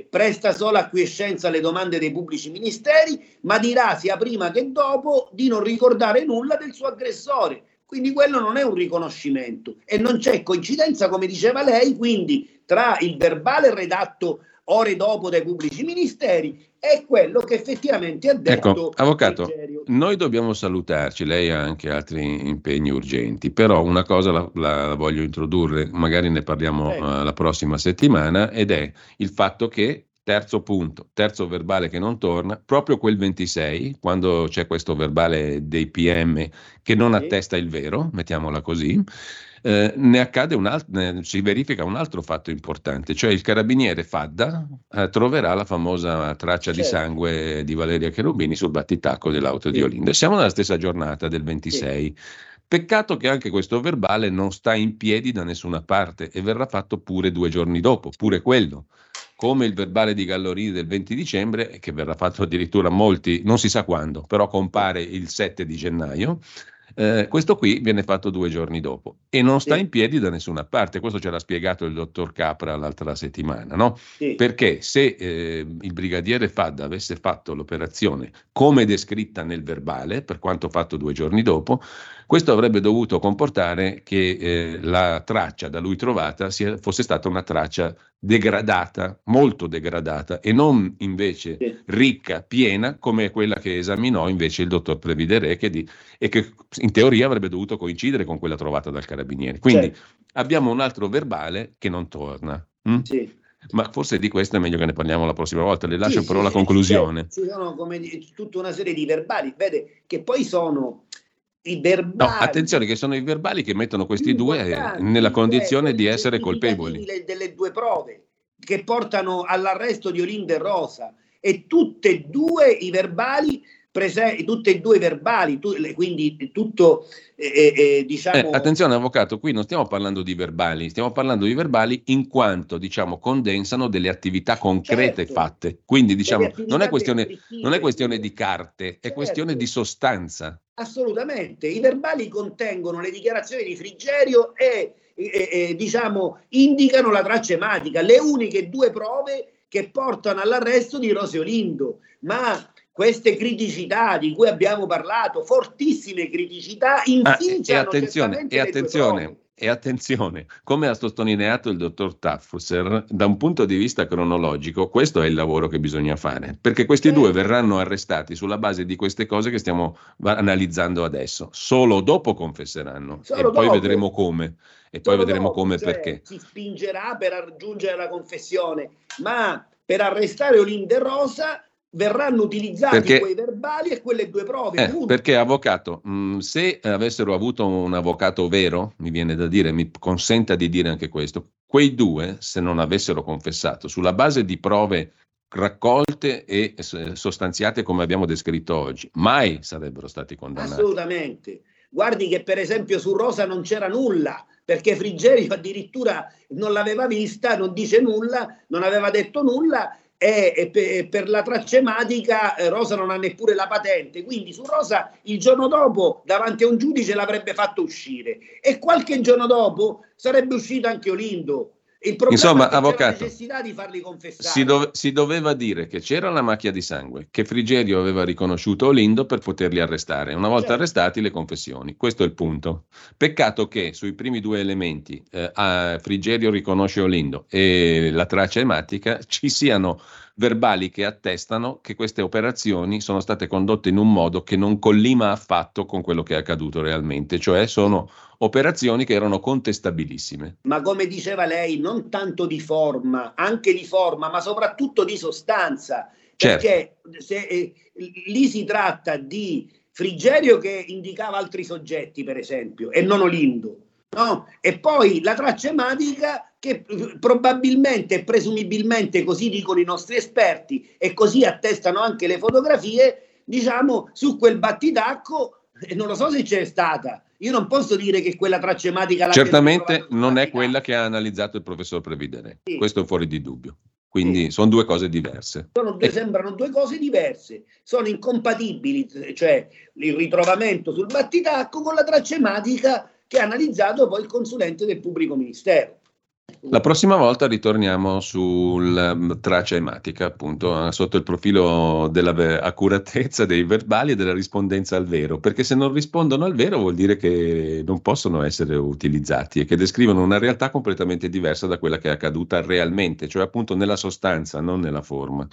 presta solo acquiescenza alle domande dei pubblici ministeri, ma dirà sia prima che dopo di non ricordare nulla del suo aggressore. Quindi quello non è un riconoscimento e non c'è coincidenza, come diceva lei, quindi tra il verbale redatto ore dopo dai pubblici ministeri e quello che effettivamente ha detto.
Ecco, avvocato, noi dobbiamo salutarci, lei ha anche altri impegni urgenti, però una cosa la, la voglio introdurre, magari ne parliamo uh, la prossima settimana, ed è il fatto che Terzo punto, terzo verbale che non torna, proprio quel 26, quando c'è questo verbale dei PM che non attesta il vero, mettiamola così, eh, ne accade un alt- ne, si verifica un altro fatto importante, cioè il carabiniere Fadda eh, troverà la famosa traccia certo. di sangue di Valeria Cherubini sul battitacco dell'auto sì. di Olinda. Siamo nella stessa giornata del 26. Sì. Peccato che anche questo verbale non sta in piedi da nessuna parte e verrà fatto pure due giorni dopo, pure quello come il verbale di Gallorini del 20 dicembre, che verrà fatto addirittura molti, non si sa quando, però compare il 7 di gennaio. Eh, questo qui viene fatto due giorni dopo e non sta sì. in piedi da nessuna parte. Questo ce l'ha spiegato il dottor Capra l'altra settimana, no? Sì. Perché se eh, il brigadiere Fadda avesse fatto l'operazione come descritta nel verbale, per quanto fatto due giorni dopo, questo avrebbe dovuto comportare che eh, la traccia da lui trovata sia, fosse stata una traccia degradata, molto degradata, e non invece sì. ricca, piena, come quella che esaminò invece il dottor Previdere che di, e che in teoria avrebbe dovuto coincidere con quella trovata dal carabiniere. Quindi certo. abbiamo un altro verbale che non torna. Hm? Sì. Ma forse di questo è meglio che ne parliamo la prossima volta. Le lascio sì, però la conclusione.
Ci sono come, tutta una serie di verbali, vede, che poi sono i verbali. No,
attenzione che sono i verbali che mettono questi due nella condizione di essere colpevoli.
Delle, delle due prove che portano all'arresto di Olinda e Rosa e tutti e due i verbali presenti, tutti e due i verbali, tu, quindi tutto eh, eh, diciamo...
Eh, attenzione avvocato, qui non stiamo parlando di verbali, stiamo parlando di verbali in quanto diciamo condensano delle attività concrete certo. fatte, quindi diciamo non è, questione, non è questione di carte, è certo. questione di sostanza.
Assolutamente, i verbali contengono le dichiarazioni di Frigerio e, e, e diciamo indicano la traccia ematica, le uniche due prove che portano all'arresto di Rosio Lindo, ma queste criticità di cui abbiamo parlato, fortissime criticità, inficiano
ah, e attenzione, e attenzione e attenzione, come ha sottolineato il dottor Taffuser, da un punto di vista cronologico, questo è il lavoro che bisogna fare, perché questi due verranno arrestati sulla base di queste cose che stiamo analizzando adesso. Solo dopo confesseranno Solo e dopo. poi vedremo come. E Solo poi vedremo dopo, come
cioè,
perché.
Si spingerà per raggiungere la confessione, ma per arrestare Olinde Rosa verranno utilizzati perché, quei verbali e quelle due prove.
Eh, perché avvocato, mh, mm, se avessero avuto un avvocato vero, mi viene da dire, mi consenta di dire anche questo, quei due, se non avessero confessato, sulla base di prove raccolte e sostanziate come abbiamo descritto oggi, mai sarebbero stati condannati.
Assolutamente. Guardi che per esempio su Rosa non c'era nulla, perché Frigerio addirittura non l'aveva vista, non dice nulla, non aveva detto nulla e, e pe- per la tracematica eh, Rosa non ha neppure la patente, quindi su Rosa il giorno dopo davanti a un giudice l'avrebbe fatto uscire e qualche giorno dopo sarebbe uscito anche Olindo. Il problema
Insomma,
è
avvocato,
necessità di farli confessare.
Si, dove- si doveva dire che c'era la macchia di sangue, che Frigerio aveva riconosciuto Olindo per poterli arrestare. Una volta
Certo.
arrestati, le confessioni. Questo è il punto. Peccato che sui primi due elementi, eh, Frigerio riconosce Olindo e la traccia ematica, ci siano verbali che attestano che queste operazioni sono state condotte in un modo che non collima affatto con quello che è accaduto realmente, cioè sono operazioni che erano contestabilissime.
ma come diceva lei, non tanto di forma, anche di forma, ma soprattutto di sostanza.
Certo.
Perché se, eh, lì si tratta di Frigerio che indicava altri soggetti, per esempio, e non Olindo. No? E poi la traccia ematica che eh, probabilmente e presumibilmente, così dicono i nostri esperti e così attestano anche le fotografie, diciamo, su quel battitacco, e non lo so se c'è stata. Io non posso dire che quella traccia ematica
Certamente non è quella che ha analizzato il professor Previdere,
Sì.
questo è fuori di dubbio. Quindi sono due cose diverse.
Due-
E-
sembrano due cose diverse, sono incompatibili, cioè il ritrovamento sul battitacco con la traccia ematica che ha analizzato poi il consulente del pubblico ministero.
La prossima volta ritorniamo sulla traccia ematica, appunto, eh, sotto il profilo dell'accuratezza dei verbali e della rispondenza al vero, perché se non rispondono al vero vuol dire che non possono essere utilizzati e che descrivono una realtà completamente diversa da quella che è accaduta realmente, cioè appunto nella sostanza, non nella forma.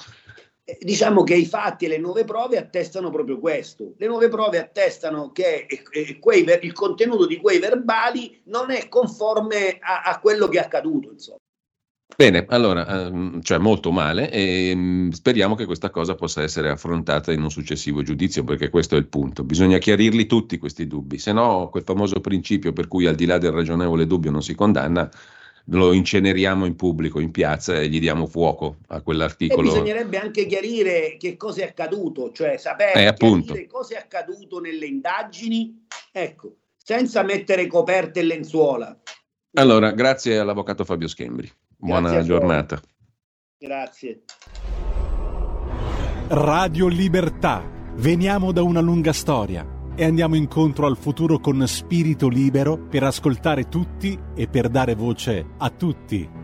Eh, Diciamo che i fatti e le nuove prove attestano proprio questo. Le nuove prove attestano che eh, eh, quei il contenuto di quei verbali non è conforme a, a quello che è accaduto. Insomma.
Bene, allora, ehm, cioè molto male e mm, speriamo che questa cosa possa essere affrontata in un successivo giudizio, perché questo è il punto. Bisogna chiarirli tutti questi dubbi, se no quel famoso principio per cui al di là del ragionevole dubbio non si condanna, lo inceneriamo in pubblico, in piazza e gli diamo fuoco a
E
quell'articolo.
bisognerebbe anche chiarire che cosa è accaduto, cioè sapere
Eh,
cosa è accaduto nelle indagini, ecco, senza mettere coperte e lenzuola.
Allora, grazie all'avvocato Fabio Schembri. Buona
Grazie
giornata.
Grazie.
Radio Libertà. Veniamo da una lunga storia e andiamo incontro al futuro con spirito libero per ascoltare tutti e per dare voce a tutti.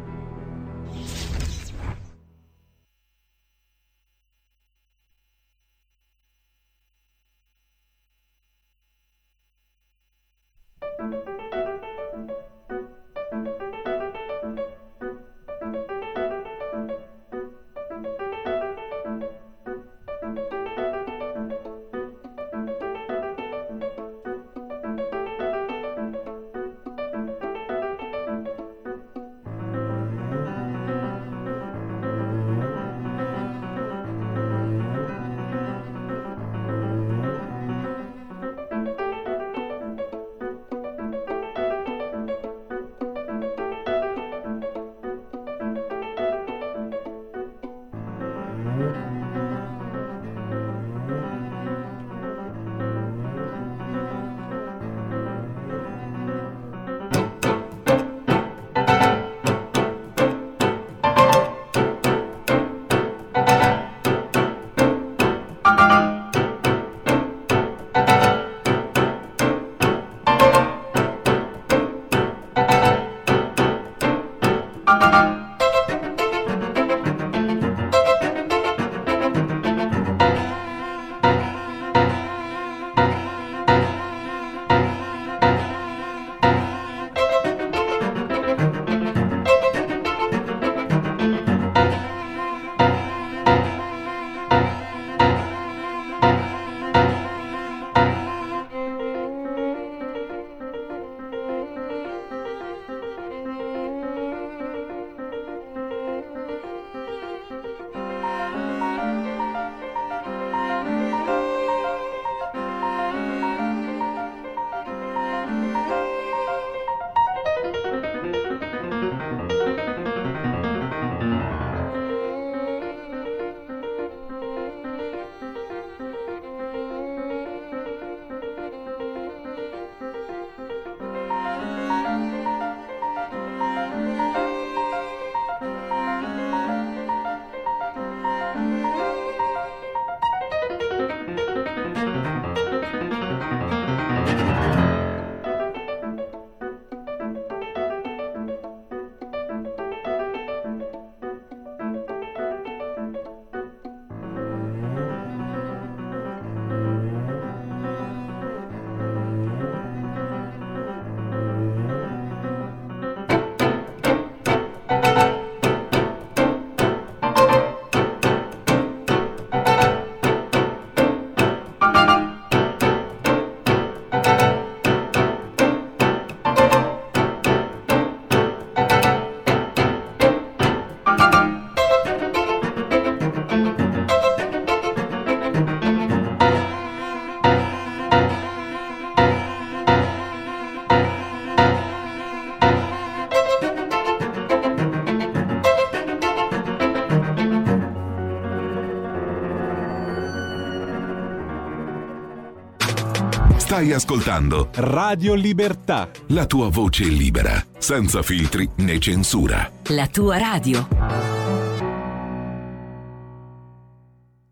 Stai ascoltando
Radio Libertà.
la tua voce libera, senza filtri né censura.
La tua radio.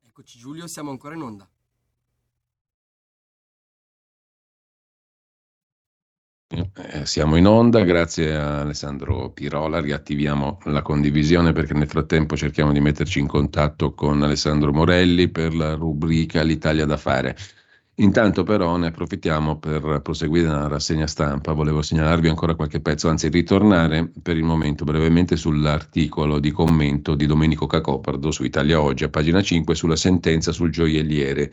Eccoci Giulio, siamo ancora in onda.
Eh, siamo in onda, grazie a Alessandro Pirola, riattiviamo la condivisione perché nel frattempo cerchiamo di metterci in contatto con Alessandro Morelli per la rubrica L'Italia da fare. Intanto però ne approfittiamo per proseguire la rassegna stampa, volevo segnalarvi ancora qualche pezzo, anzi ritornare per il momento brevemente sull'articolo di commento di Domenico Cacopardo su Italia Oggi a pagina 5 sulla sentenza sul gioielliere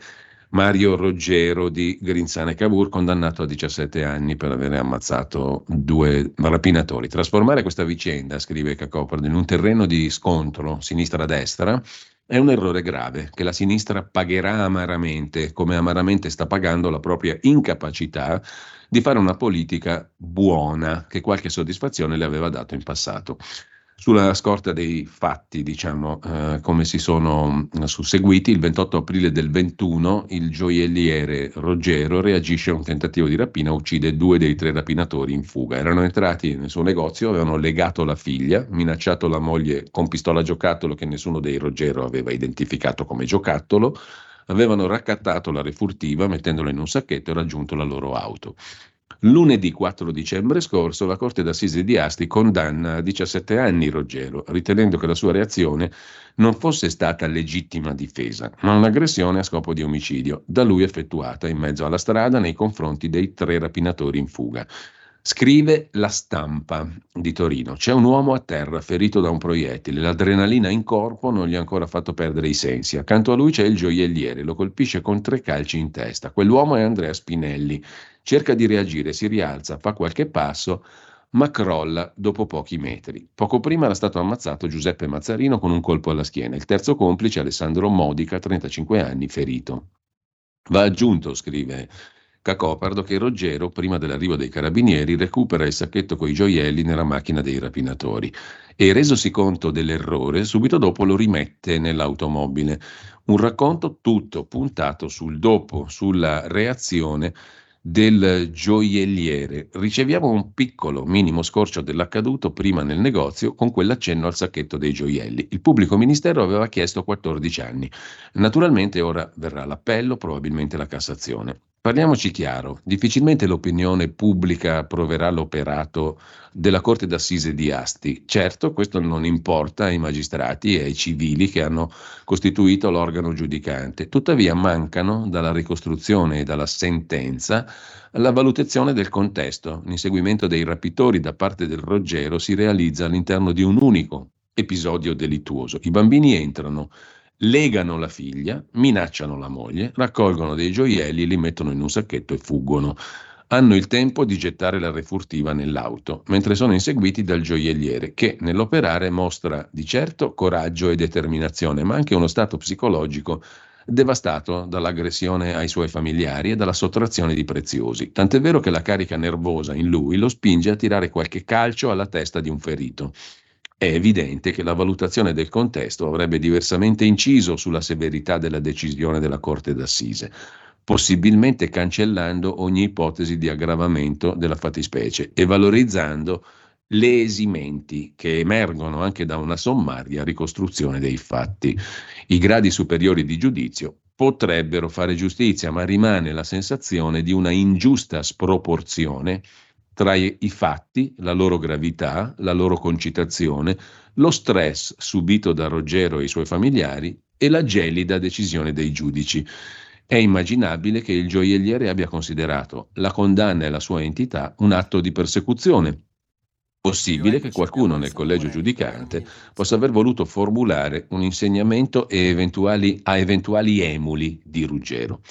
Mario Roggero di Grinzane Cavour, condannato a 17 anni per aver ammazzato due rapinatori. Trasformare questa vicenda, scrive Cacopardo, in un terreno di scontro sinistra-destra è un errore grave che la sinistra pagherà amaramente, come amaramente sta pagando la propria incapacità di fare una politica buona che qualche soddisfazione le aveva dato in passato. Sulla scorta dei fatti, diciamo, eh, come si sono eh, susseguiti, il 28 aprile del 21 il gioielliere Roggero reagisce a un tentativo di rapina, uccide due dei tre rapinatori in fuga. Erano entrati nel suo negozio, avevano legato la figlia, minacciato la moglie con pistola giocattolo che nessuno dei Roggero aveva identificato come giocattolo, avevano raccattato la refurtiva mettendola in un sacchetto e raggiunto la loro auto. Lunedì 4 dicembre scorso la Corte d'Assise di Asti condanna a 17 anni Roggero, ritenendo che la sua reazione non fosse stata legittima difesa, ma un'aggressione a scopo di omicidio, da lui effettuata in mezzo alla strada nei confronti dei tre rapinatori in fuga. Scrive la stampa di Torino. C'è un uomo a terra ferito da un proiettile. L'adrenalina in corpo non gli ha ancora fatto perdere i sensi. Accanto a lui c'è il gioielliere, lo colpisce con tre calci in testa. Quell'uomo è Andrea Spinelli. Cerca di reagire, si rialza, fa qualche passo, ma crolla dopo pochi metri. Poco prima era stato ammazzato Giuseppe Mazzarino con un colpo alla schiena. Il terzo complice, Alessandro Modica, 35 anni, ferito. Va aggiunto, scrive Cacopardo, che Roggero, prima dell'arrivo dei carabinieri, recupera il sacchetto coi gioielli nella macchina dei rapinatori e, resosi conto dell'errore, subito dopo lo rimette nell'automobile. Un racconto tutto puntato sul dopo, sulla reazione del gioielliere. Riceviamo un piccolo, minimo scorcio dell'accaduto prima nel negozio con quell'accenno al sacchetto dei gioielli. Il pubblico ministero aveva chiesto 14 anni. Naturalmente ora verrà l'appello, probabilmente la Cassazione. Parliamoci chiaro, difficilmente l'opinione pubblica approverà l'operato della Corte d'Assise di Asti. Certo, questo non importa ai magistrati e ai civili che hanno costituito l'organo giudicante. Tuttavia mancano dalla ricostruzione e dalla sentenza la valutazione del contesto. L'inseguimento dei rapitori da parte del Roggero si realizza all'interno di un unico episodio delittuoso. I bambini entrano legano la figlia, minacciano la moglie, raccolgono dei gioielli, li mettono in un sacchetto e fuggono. Hanno il tempo di gettare la refurtiva nell'auto, mentre sono inseguiti dal gioielliere, che nell'operare mostra di certo coraggio e determinazione, ma anche uno stato psicologico devastato dall'aggressione ai suoi familiari e dalla sottrazione di preziosi. Tant'è vero che la carica nervosa in lui lo spinge a tirare qualche calcio alla testa di un ferito. È evidente che la valutazione del contesto avrebbe diversamente inciso sulla severità della decisione della Corte d'Assise, possibilmente cancellando ogni ipotesi di aggravamento della fattispecie e valorizzando le esimenti che emergono anche da una sommaria ricostruzione dei fatti. I gradi superiori di giudizio potrebbero fare giustizia, ma rimane la sensazione di una ingiusta sproporzione tra i, fatti, la loro gravità, la loro concitazione, lo stress subito da Ruggero e i suoi familiari e la gelida decisione dei giudici. È immaginabile che il gioielliere abbia considerato la condanna e la sua entità un atto di persecuzione. Possibile che qualcuno nel collegio giudicante possa aver voluto formulare un insegnamento eventuali, a eventuali emuli di Ruggero.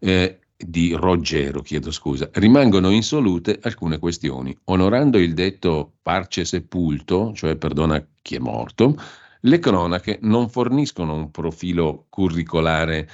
Eh, di Roggero, chiedo scusa, rimangono insolute alcune questioni. Onorando il detto parce sepulto, cioè perdona chi è morto, le cronache non forniscono un profilo curricolare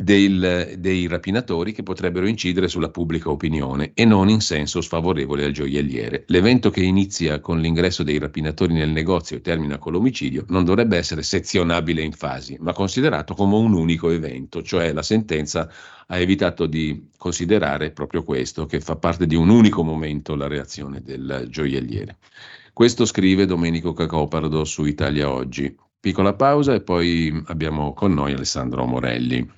del, dei rapinatori che potrebbero incidere sulla pubblica opinione e non in senso sfavorevole al gioielliere. L'evento che inizia con l'ingresso dei rapinatori nel negozio e termina con l'omicidio non dovrebbe essere sezionabile in fasi, ma considerato come un unico evento, cioè la sentenza ha evitato di considerare proprio questo, che fa parte di un unico momento la reazione del gioielliere. Questo scrive Domenico Cacopardo su Italia Oggi. Piccola pausa e poi abbiamo con noi Alessandro Morelli.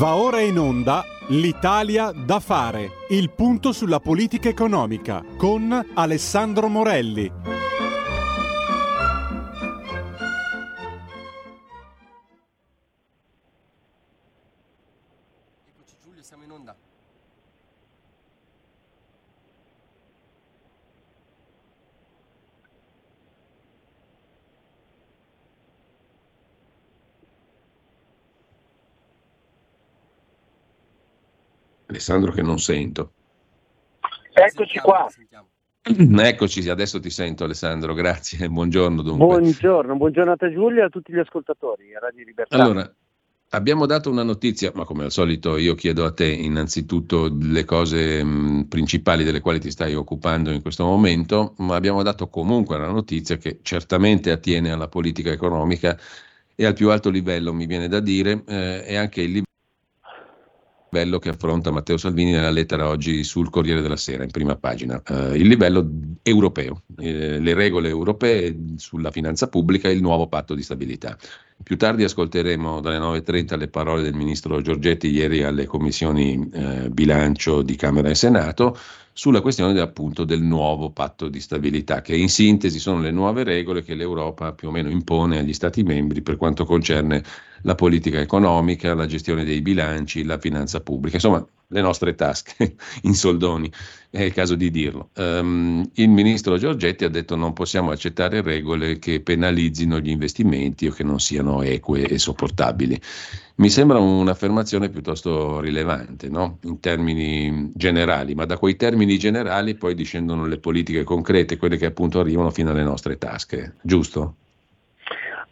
Va ora in onda L'Italia da fare, il punto sulla politica economica con Alessandro Morelli.
Alessandro che non sento.
Eccoci qua. [clears throat]
Eccoci, adesso ti sento Alessandro, grazie, [laughs] buongiorno dunque.
Buongiorno, buongiorno a te Giulia e a tutti gli ascoltatori a Radio Libertà.
Allora, abbiamo dato una notizia, ma come al solito io chiedo a te innanzitutto le cose mh, principali delle quali ti stai occupando in questo momento, ma abbiamo dato comunque una notizia che certamente attiene alla politica economica e al più alto livello, mi viene da dire, eh, e anche il livello livello che affronta Matteo Salvini nella lettera oggi sul Corriere della Sera, in prima pagina, eh, il livello europeo, eh, le regole europee sulla finanza pubblica e il nuovo patto di stabilità. Più tardi ascolteremo dalle 9.30 le parole del ministro Giorgetti ieri alle commissioni eh, bilancio di Camera e Senato sulla questione appunto del nuovo patto di stabilità, che in sintesi sono le nuove regole che l'Europa più o meno impone agli Stati membri per quanto concerne la politica economica, la gestione dei bilanci, la finanza pubblica, insomma le nostre tasche [laughs] in soldoni, è il caso di dirlo. Um, il ministro Giorgetti ha detto non possiamo accettare regole che penalizzino gli investimenti o che non siano eque e sopportabili. Mi sembra un'affermazione piuttosto rilevante, no? in termini generali, ma da quei termini generali poi discendono le politiche concrete, quelle che appunto arrivano fino alle nostre tasche, giusto?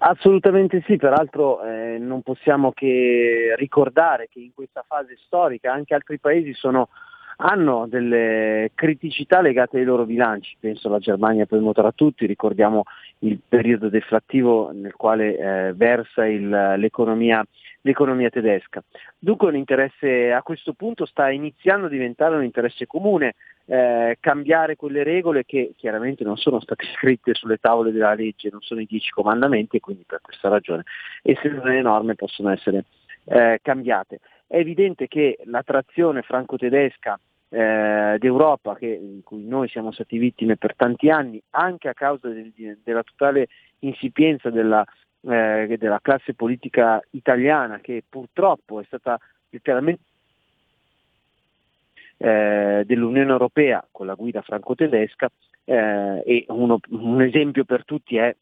Assolutamente sì, peraltro eh, non possiamo che ricordare che in questa fase storica anche altri paesi sono, hanno delle criticità legate ai loro bilanci, penso alla Germania primo tra tutti, ricordiamo il periodo deflattivo nel quale eh, versa il, l'economia, l'economia tedesca. Dunque un interesse a questo punto sta iniziando a diventare un interesse comune, eh, cambiare quelle regole che chiaramente non sono state [laughs] scritte sulle tavole della legge, non sono i dieci comandamenti e quindi per questa ragione, essendo le norme possono essere eh, cambiate. È evidente che la trazione franco-tedesca eh, d'Europa, che, in cui noi siamo stati vittime per tanti anni, anche a causa del, della totale insipienza della, eh, della classe politica italiana, che purtroppo è stata letteralmente eh, dell'Unione Europea con la guida franco-tedesca eh, e uno, un esempio per tutti è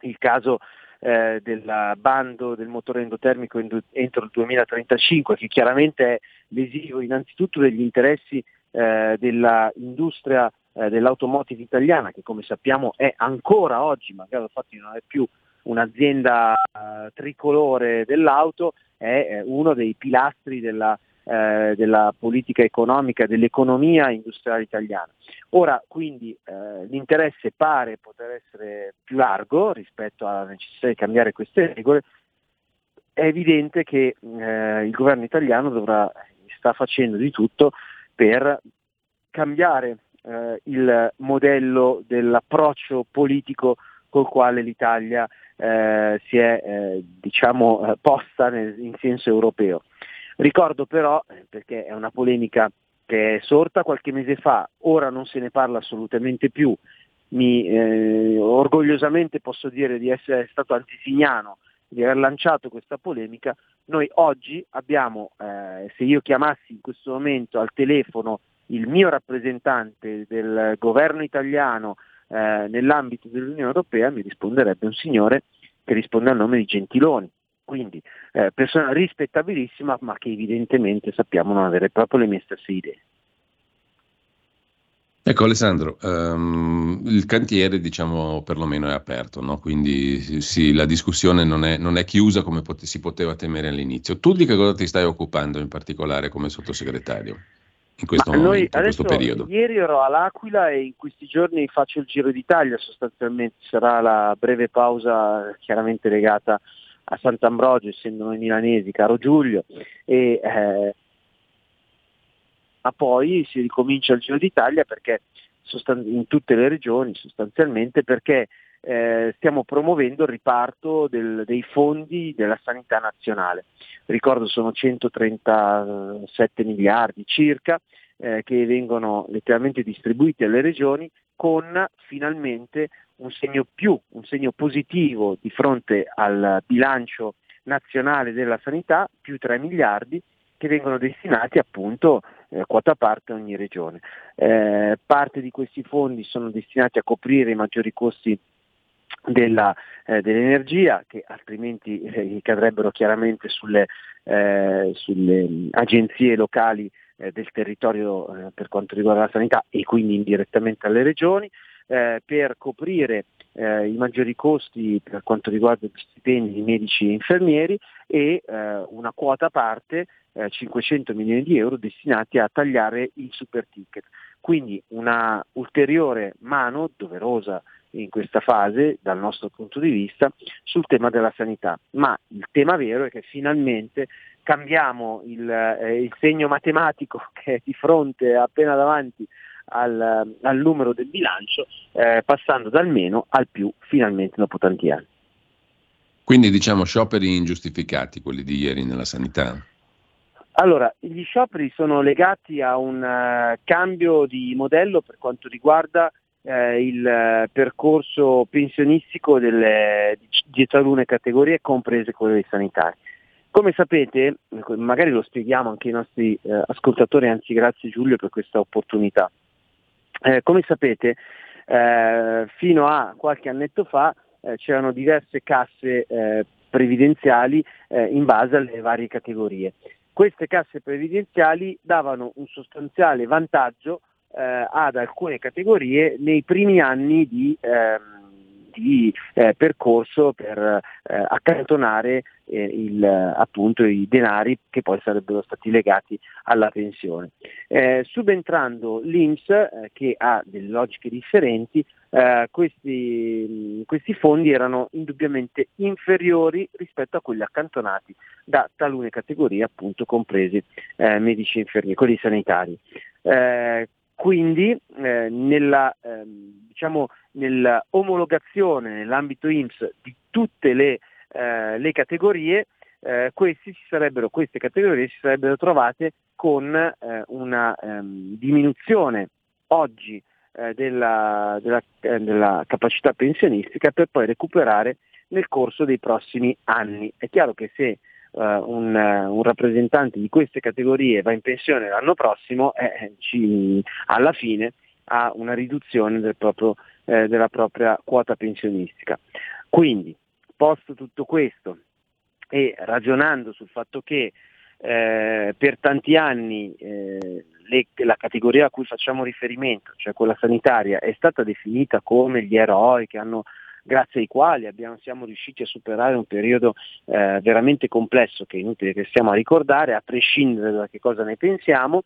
il caso eh, del bando del motore endotermico entro il 2035 che chiaramente è lesivo innanzitutto degli interessi eh, dell'industria eh, dell'automotive italiana che come sappiamo è ancora oggi, magari infatti non è più un'azienda eh, tricolore dell'auto, è uno dei pilastri della eh, della politica economica, dell'economia industriale italiana. Ora quindi eh, l'interesse pare poter essere più largo rispetto alla necessità di cambiare queste regole, è evidente che eh, il governo italiano dovrà, sta facendo di tutto per cambiare eh, il modello dell'approccio politico col quale l'Italia eh, si è eh, diciamo, posta nel, in senso europeo. Ricordo però, eh, perché è una polemica che è sorta qualche mese fa, ora non se ne parla assolutamente più, mi, eh, orgogliosamente posso dire di essere stato antisignano di aver lanciato questa polemica, noi oggi abbiamo, eh, se io chiamassi in questo momento al telefono il mio rappresentante del governo italiano eh, nell'ambito dell'Unione Europea, mi risponderebbe un signore che risponde al nome di Gentiloni. Quindi eh, persona rispettabilissima, ma che evidentemente sappiamo non avere proprio le mie stesse idee.
Ecco Alessandro, um, il cantiere diciamo perlomeno è aperto, no? quindi sì, la discussione non è, non è chiusa come pot- si poteva temere all'inizio. Tu di che cosa ti stai occupando in particolare come sottosegretario in questo
Ma
momento, in questo periodo?
Ieri ero all'Aquila e in questi giorni faccio il Giro d'Italia, sostanzialmente sarà la breve pausa chiaramente legata a Sant'Ambrogio, essendo noi milanesi, caro Giulio, e eh, ma poi si ricomincia il Giro d'Italia perché in tutte le regioni sostanzialmente perché eh, stiamo promuovendo il riparto del, dei fondi della sanità nazionale. Ricordo sono 137 miliardi circa eh, che vengono letteralmente distribuiti alle regioni con finalmente un segno più, un segno positivo di fronte al bilancio nazionale della sanità, più 3 miliardi che vengono destinati appunto eh, quota parte a ogni regione. Eh, parte di questi fondi sono destinati a coprire i maggiori costi della, eh, dell'energia che altrimenti eh, cadrebbero chiaramente sulle, eh, sulle agenzie locali eh, del territorio eh, per quanto riguarda la sanità e quindi indirettamente alle regioni, eh, per coprire i maggiori costi per quanto riguarda gli stipendi di medici e infermieri e una quota parte 500 milioni di euro destinati a tagliare il super ticket. Quindi una ulteriore mano doverosa in questa fase dal nostro punto di vista sul tema della sanità. Ma il tema vero è che finalmente cambiamo il, eh, il segno matematico [laughs] che è di fronte, appena davanti al, al numero del bilancio, eh, passando dal meno al più finalmente dopo tanti anni.
Quindi diciamo scioperi ingiustificati quelli di ieri nella sanità?
Allora, gli scioperi sono legati a un uh, cambio di modello per quanto riguarda eh, il percorso pensionistico delle, di talune categorie, comprese quelle dei sanitari. Come sapete, magari lo spieghiamo anche ai nostri eh, ascoltatori, anzi grazie Giulio per questa opportunità. Eh, come sapete, eh, fino a qualche annetto fa eh, c'erano diverse casse eh, previdenziali eh, in base alle varie categorie. Queste casse previdenziali davano un sostanziale vantaggio ad alcune categorie nei primi anni di, ehm, di eh, percorso per eh, accantonare eh, il, appunto, i denari che poi sarebbero stati legati alla pensione. Eh, subentrando l'Inps, eh, che ha delle logiche differenti, questi, questi, fondi erano indubbiamente inferiori rispetto a quelli accantonati da talune categorie, appunto compresi medici e infermieri, quelli sanitari. Quindi eh, nella, ehm, diciamo, nell'omologazione nell'ambito IMSS di tutte le, eh, le categorie, eh, queste categorie si sarebbero trovate con eh, una ehm, diminuzione oggi eh, della, della, eh, della capacità pensionistica per poi recuperare nel corso dei prossimi anni. È chiaro che se un, uh, un, rappresentante di queste categorie va in pensione l'anno prossimo, eh, eh, ci, alla fine ha una riduzione del proprio, eh, della propria quota pensionistica. Quindi, posto tutto questo e ragionando sul fatto che eh, per tanti anni eh, le, la categoria a cui facciamo riferimento, cioè quella sanitaria, è stata definita come gli eroi che hanno grazie ai quali abbiamo, siamo riusciti a superare un periodo eh, veramente complesso che è inutile che stiamo a ricordare, a prescindere da che cosa ne pensiamo,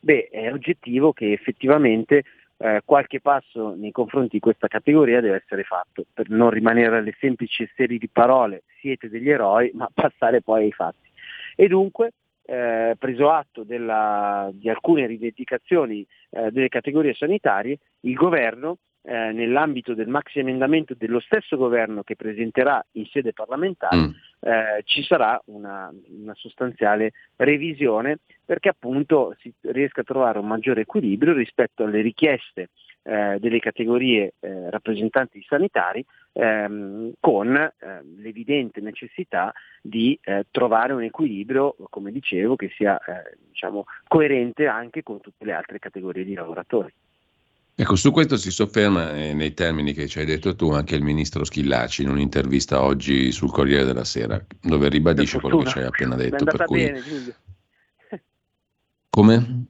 beh, è oggettivo che effettivamente eh, qualche passo nei confronti di questa categoria deve essere fatto, per non rimanere alle semplici serie di parole, siete degli eroi, ma [laughs] passare poi ai fatti. E dunque, eh, preso atto della, di alcune rivendicazioni eh, delle categorie sanitarie, il governo eh, nell'ambito del maxi emendamento dello stesso governo che presenterà in sede parlamentare mm. eh, ci sarà una, una, sostanziale revisione perché appunto si riesca a trovare un maggiore equilibrio rispetto alle richieste eh, delle categorie eh, rappresentanti sanitari ehm, con eh, l'evidente necessità di eh, trovare un equilibrio, come dicevo, che sia diciamo, coerente anche con tutte le altre categorie di lavoratori.
Ecco, su questo si sofferma eh, nei termini che ci hai detto tu anche il ministro Schillaci in un'intervista oggi sul Corriere della Sera, dove ribadisce quello che ci hai appena detto.
È andata
cui...
bene, Giulio.
Come?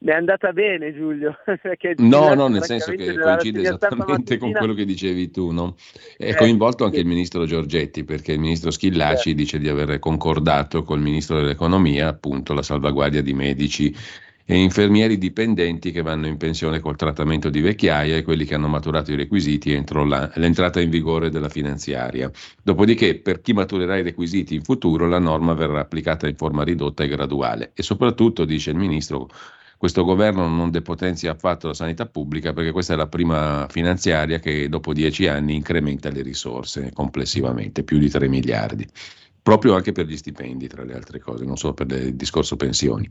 Mi è andata bene Giulio. [laughs]
no, no, nel senso che coincide esattamente con quello che dicevi tu. No? È eh, coinvolto anche sì. il ministro Giorgetti perché il ministro Schillaci eh. dice di aver concordato col ministro dell'economia appunto la salvaguardia di medici e infermieri dipendenti che vanno in pensione col trattamento di vecchiaia e quelli che hanno maturato i requisiti entro la, l'entrata in vigore della finanziaria. Dopodiché, per chi maturerà i requisiti in futuro, la norma verrà applicata in forma ridotta e graduale. E soprattutto, dice il ministro, questo governo non depotenzia affatto la sanità pubblica perché questa è la prima finanziaria che dopo dieci anni incrementa le risorse complessivamente, più di 3 miliardi proprio anche per gli stipendi, tra le altre cose, non solo per il discorso pensioni.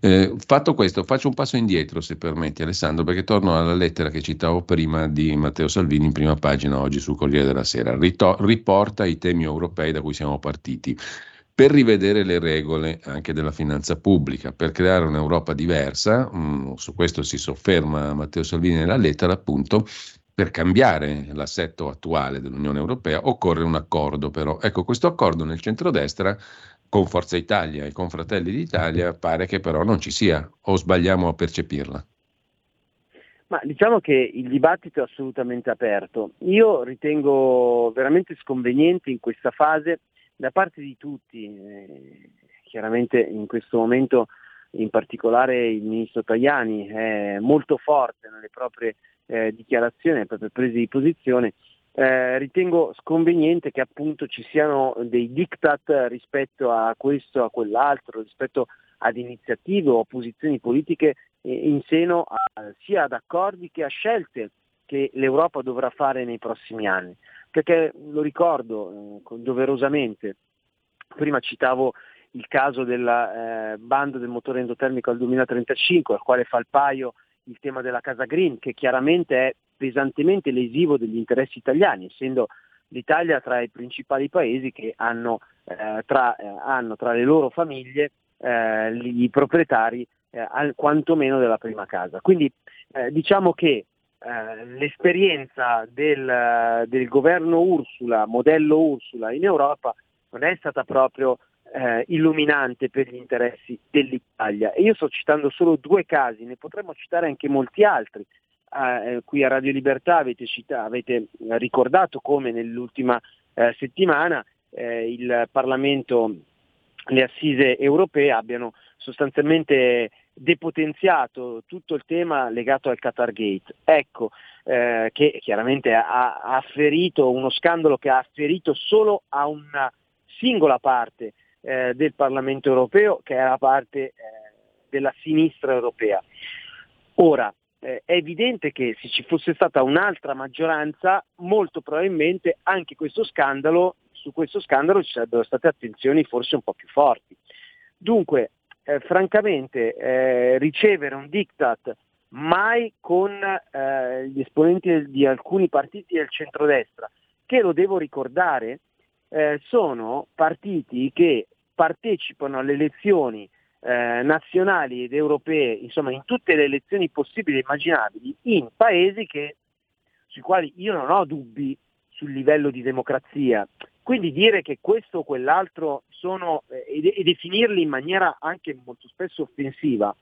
Eh, fatto questo, faccio un passo indietro, se permetti, Alessandro, perché torno alla lettera che citavo prima di Matteo Salvini in prima pagina oggi sul Corriere della Sera. Rito- riporta i temi europei da cui siamo partiti per rivedere le regole anche della finanza pubblica, per creare un'Europa diversa, mh, mm, su questo si sofferma Matteo Salvini nella lettera, appunto, per cambiare l'assetto attuale dell'Unione Europea occorre un accordo però. Ecco, questo accordo nel centrodestra con Forza Italia e con Fratelli d'Italia pare che però non ci sia, o sbagliamo a percepirla?
Ma diciamo che il dibattito è assolutamente aperto. Io ritengo veramente sconveniente in questa fase da parte di tutti, eh, chiaramente in questo momento in particolare il ministro Tajani è molto forte nelle proprie eh, dichiarazioni, nelle proprie prese di posizione, eh, ritengo sconveniente che appunto ci siano dei diktat rispetto a questo, a quell'altro, rispetto ad iniziative o posizioni politiche eh, in seno a, sia ad accordi che a scelte che l'Europa dovrà fare nei prossimi anni. Perché lo ricordo eh, doverosamente, prima citavo il caso del eh, bando del motore endotermico al 2035, al quale fa il paio il tema della casa green, che chiaramente è pesantemente lesivo degli interessi italiani, essendo l'Italia tra i principali paesi che hanno, eh, tra, eh, hanno tra, le loro famiglie eh, i proprietari eh, al, quantomeno della prima casa. Quindi eh, diciamo che eh, l'esperienza del, del, governo Ursula, modello Ursula in Europa, non è stata proprio illuminante per gli interessi dell'Italia. E io sto citando solo due casi, ne potremmo citare anche molti altri eh, qui a Radio Libertà avete, citato, avete ricordato come nell'ultima eh, settimana eh, il Parlamento, le assise europee abbiano sostanzialmente depotenziato tutto il tema legato al Qatar Gate. Ecco, eh, che chiaramente ha, ha afferito uno scandalo che ha afferito solo a una singola parte eh, del Parlamento europeo, che è la parte eh, della sinistra europea. Ora, eh, è evidente che se ci fosse stata un'altra maggioranza, molto probabilmente anche questo scandalo, su questo scandalo ci sarebbero state attenzioni forse un po' più forti. Dunque, eh, francamente, eh, ricevere un diktat mai con eh, gli esponenti di alcuni partiti del centrodestra, che lo devo ricordare, eh, sono partiti che partecipano alle elezioni eh, nazionali ed europee, insomma in tutte le elezioni possibili e immaginabili, in paesi che, sui quali io non ho dubbi sul livello di democrazia. Quindi dire che questo o quell'altro sono, eh, e definirli in maniera anche molto spesso offensiva,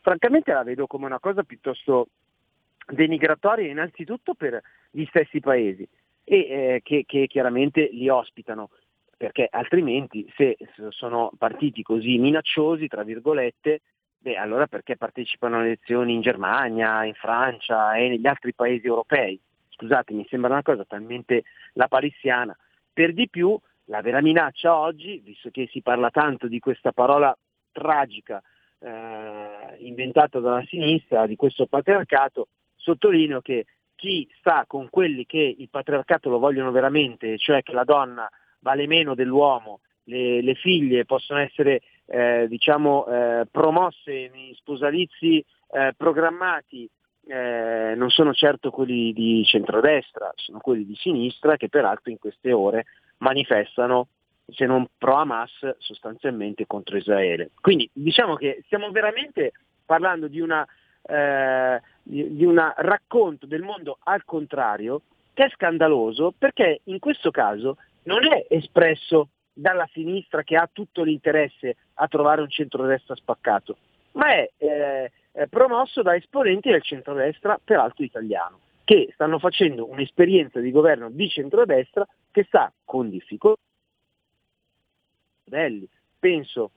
francamente la vedo come una cosa piuttosto denigratoria innanzitutto per gli stessi paesi e eh, che, che chiaramente li ospitano perché altrimenti se sono partiti così minacciosi, tra virgolette, beh, allora perché partecipano alle elezioni in Germania, in Francia e negli altri paesi europei? Scusate, mi sembra una cosa talmente lapalissiana. Per di più, la vera minaccia oggi, visto che si parla tanto di questa parola tragica eh, inventata dalla sinistra, di questo patriarcato, sottolineo che chi sta con quelli che il patriarcato lo vogliono veramente, cioè che la donna vale meno dell'uomo, le, le figlie possono essere eh, diciamo, eh, promosse in sposalizi eh, programmati eh, non sono certo quelli di centrodestra, sono quelli di sinistra che peraltro in queste ore manifestano, se non pro Hamas, sostanzialmente contro Israele. Quindi diciamo che stiamo veramente parlando di una eh, un racconto del mondo al contrario che è scandaloso perché in questo caso non è espresso dalla sinistra che ha tutto l'interesse a trovare un centrodestra spaccato, ma è eh, promosso da esponenti del centrodestra, peraltro italiano, che stanno facendo un'esperienza di governo di centrodestra che sta con difficoltà. Penso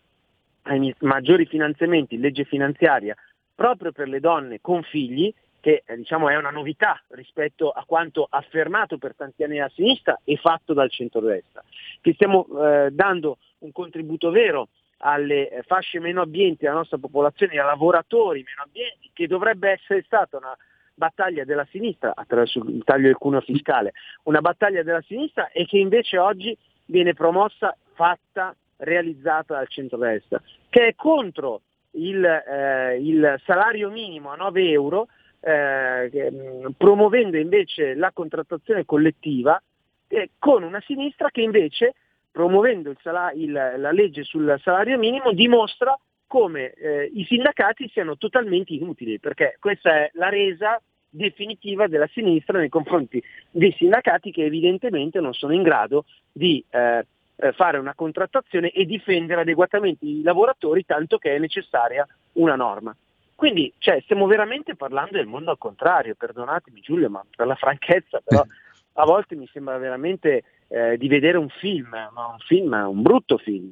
ai maggiori finanziamenti in legge finanziaria proprio per le donne con figli, che eh, diciamo, è una novità rispetto a quanto affermato per tanti anni a sinistra e fatto dal centro-destra, che stiamo eh, dando un contributo vero alle eh, fasce meno abbienti della nostra popolazione, ai lavoratori meno abbienti, che dovrebbe essere stata una battaglia della sinistra attraverso il taglio del cuneo fiscale, una battaglia della sinistra e che invece oggi viene promossa, fatta, realizzata dal centro-destra, che è contro il, eh, il salario minimo a 9 euro, eh, promuovendo invece la contrattazione collettiva eh, con una sinistra che invece, promuovendo il sal- il, la legge sul salario minimo, dimostra come eh, i sindacati siano totalmente inutili, perché questa è la resa definitiva della sinistra nei confronti dei sindacati che evidentemente non sono in grado di eh, eh, fare una contrattazione e difendere adeguatamente i lavoratori tanto che è necessaria una norma. Quindi cioè, stiamo veramente parlando del mondo al contrario, perdonatemi Giulio, ma per la franchezza, però [laughs] a volte mi sembra veramente eh, di vedere un film, ma un film, un brutto film.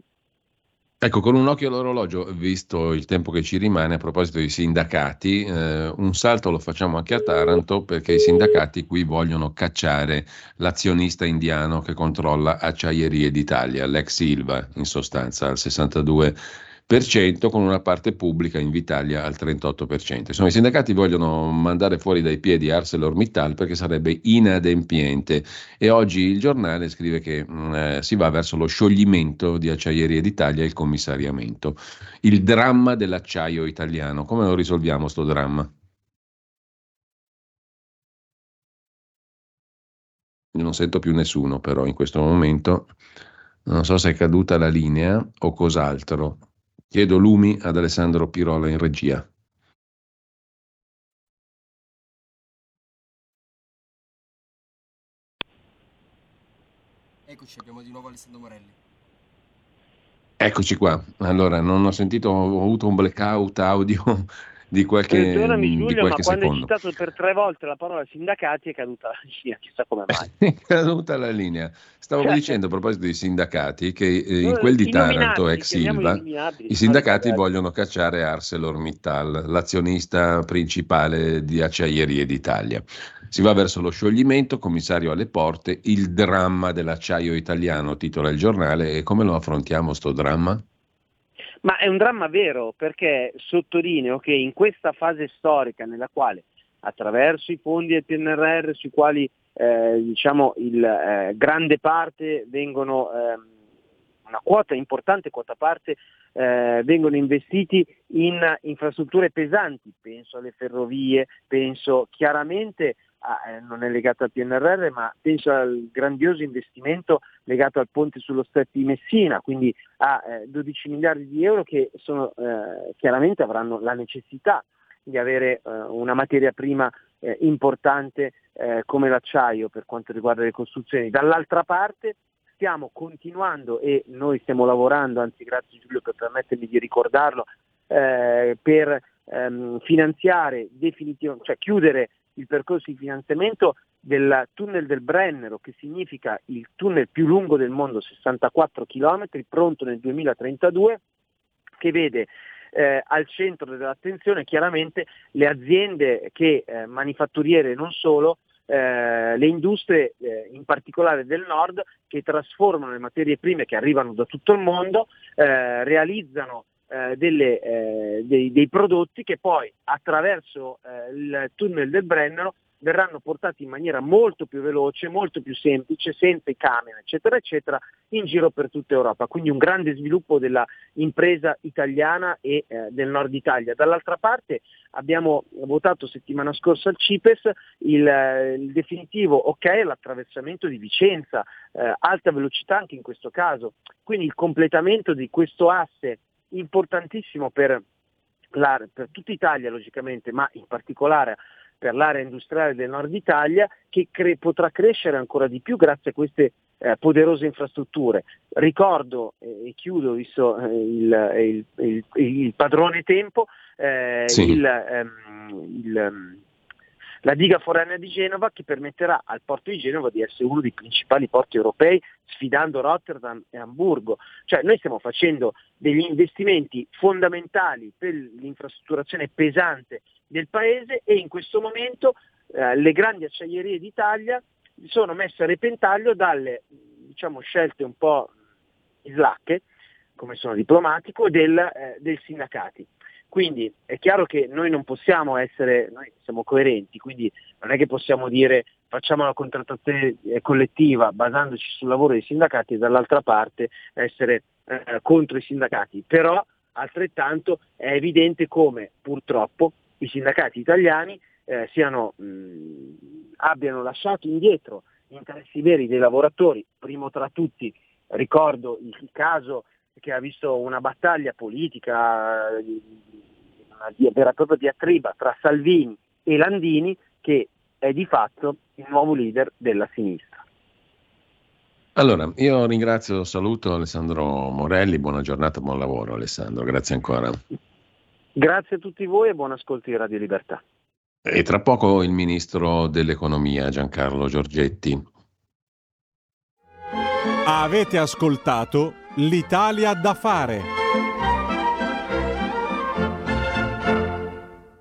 Ecco, con un occhio all'orologio, visto il tempo che ci rimane, a proposito dei sindacati, eh, un salto lo facciamo anche a Taranto perché i sindacati qui vogliono cacciare l'azionista indiano che controlla Acciaierie d'Italia, l'ex Silva in sostanza, al 62 con una parte pubblica in Vitalia al 38%. Insomma, i sindacati vogliono mandare fuori dai piedi ArcelorMittal perché sarebbe inadempiente e oggi il giornale scrive che mh, mm, eh, si va verso lo scioglimento di Acciaierie d'Italia e il commissariamento. Il dramma dell'acciaio italiano. Come lo risolviamo sto dramma? Non sento più nessuno però in questo momento. Non so se è caduta la linea o cos'altro. Chiedo lumi ad Alessandro Pirola in regia.
Eccoci, abbiamo di nuovo Alessandro Morelli.
Eccoci qua. Allora, non ho sentito, ho avuto un blackout audio di qualche,
Perdonami Giulio,
di qualche
ma quando
secondo.
hai citato per tre volte la parola sindacati è caduta la linea, chissà come mai. [laughs]
È caduta la linea. Stavo
Cioè-
dicendo a proposito dei sindacati che eh, in quel di Taranto, ex Silva, i sindacati vogliono cacciare ArcelorMittal, l'azionista principale di Acciaierie d'Italia. Si va verso lo scioglimento, commissario alle porte, il dramma dell'acciaio italiano, titola il giornale, e come lo affrontiamo sto dramma?
Ma è un dramma vero perché sottolineo che in questa fase storica nella quale attraverso i fondi del PNRR sui quali eh, diciamo il eh, grande parte vengono ehm, una quota importante quota parte eh, vengono investiti in infrastrutture pesanti, penso alle ferrovie, penso chiaramente a, eh, non è legato al PNRR, ma penso al grandioso investimento legato al ponte sullo stretto di Messina, quindi a eh, 12 miliardi di euro che sono, eh, chiaramente avranno la necessità di avere eh, una materia prima eh, importante eh, come l'acciaio per quanto riguarda le costruzioni. Dall'altra parte stiamo continuando e noi stiamo lavorando, anzi grazie Giulio per permettermi di ricordarlo, per ehm, finanziare definitivamente, cioè chiudere il percorso di finanziamento del tunnel del Brennero, che significa il tunnel più lungo del mondo, 64 km, pronto nel 2032, che vede eh, al centro dell'attenzione chiaramente le aziende che eh, manifatturiere non solo, eh, le industrie eh, in particolare del nord che trasformano le materie prime che arrivano da tutto il mondo, eh, realizzano eh, delle, eh, dei, dei prodotti che poi attraverso eh, il tunnel del Brennero verranno portati in maniera molto più veloce, molto più semplice, senza i camion, eccetera, eccetera, in giro per tutta Europa. Quindi un grande sviluppo della impresa italiana e eh, del nord Italia. Dall'altra parte abbiamo votato settimana scorsa al CIPES il, eh, il definitivo ok all'attraversamento di Vicenza, eh, alta velocità anche in questo caso. Quindi il completamento di questo asse importantissimo per, la, per tutta Italia logicamente, ma in particolare per l'area industriale del nord Italia che cre- potrà crescere ancora di più grazie a queste eh, poderose infrastrutture. Ricordo eh, e chiudo visto eh, il, il, il, il, padrone tempo, eh, sì. ehm, ehm, la diga foranea di Genova che permetterà al porto di Genova di essere uno dei principali porti europei sfidando Rotterdam e Hamburgo. Cioè noi stiamo facendo degli investimenti fondamentali per l'infrastrutturazione pesante del paese e in questo momento eh, le grandi acciaierie d'Italia sono messe a repentaglio dalle diciamo, scelte un po' islacche, come sono diplomatico, del, eh, dei sindacati. Quindi è chiaro che noi non possiamo essere, noi siamo coerenti, quindi non è che possiamo dire facciamo la contrattazione collettiva basandoci sul lavoro dei sindacati e dall'altra parte essere eh, contro i sindacati, però altrettanto è evidente come purtroppo i sindacati italiani eh, siano, mh, abbiano lasciato indietro gli interessi veri dei lavoratori, primo tra tutti ricordo il caso che ha visto una battaglia politica, una vera e propria diatriba tra Salvini e Landini che è di fatto il nuovo leader della sinistra.
Allora, io ringrazio, saluto Alessandro Morelli, buona giornata, buon lavoro Alessandro, grazie ancora.
Grazie a tutti voi e buon ascolto di Radio Libertà.
E tra poco il ministro dell'economia Giancarlo Giorgetti.
Avete ascoltato l'Italia da fare.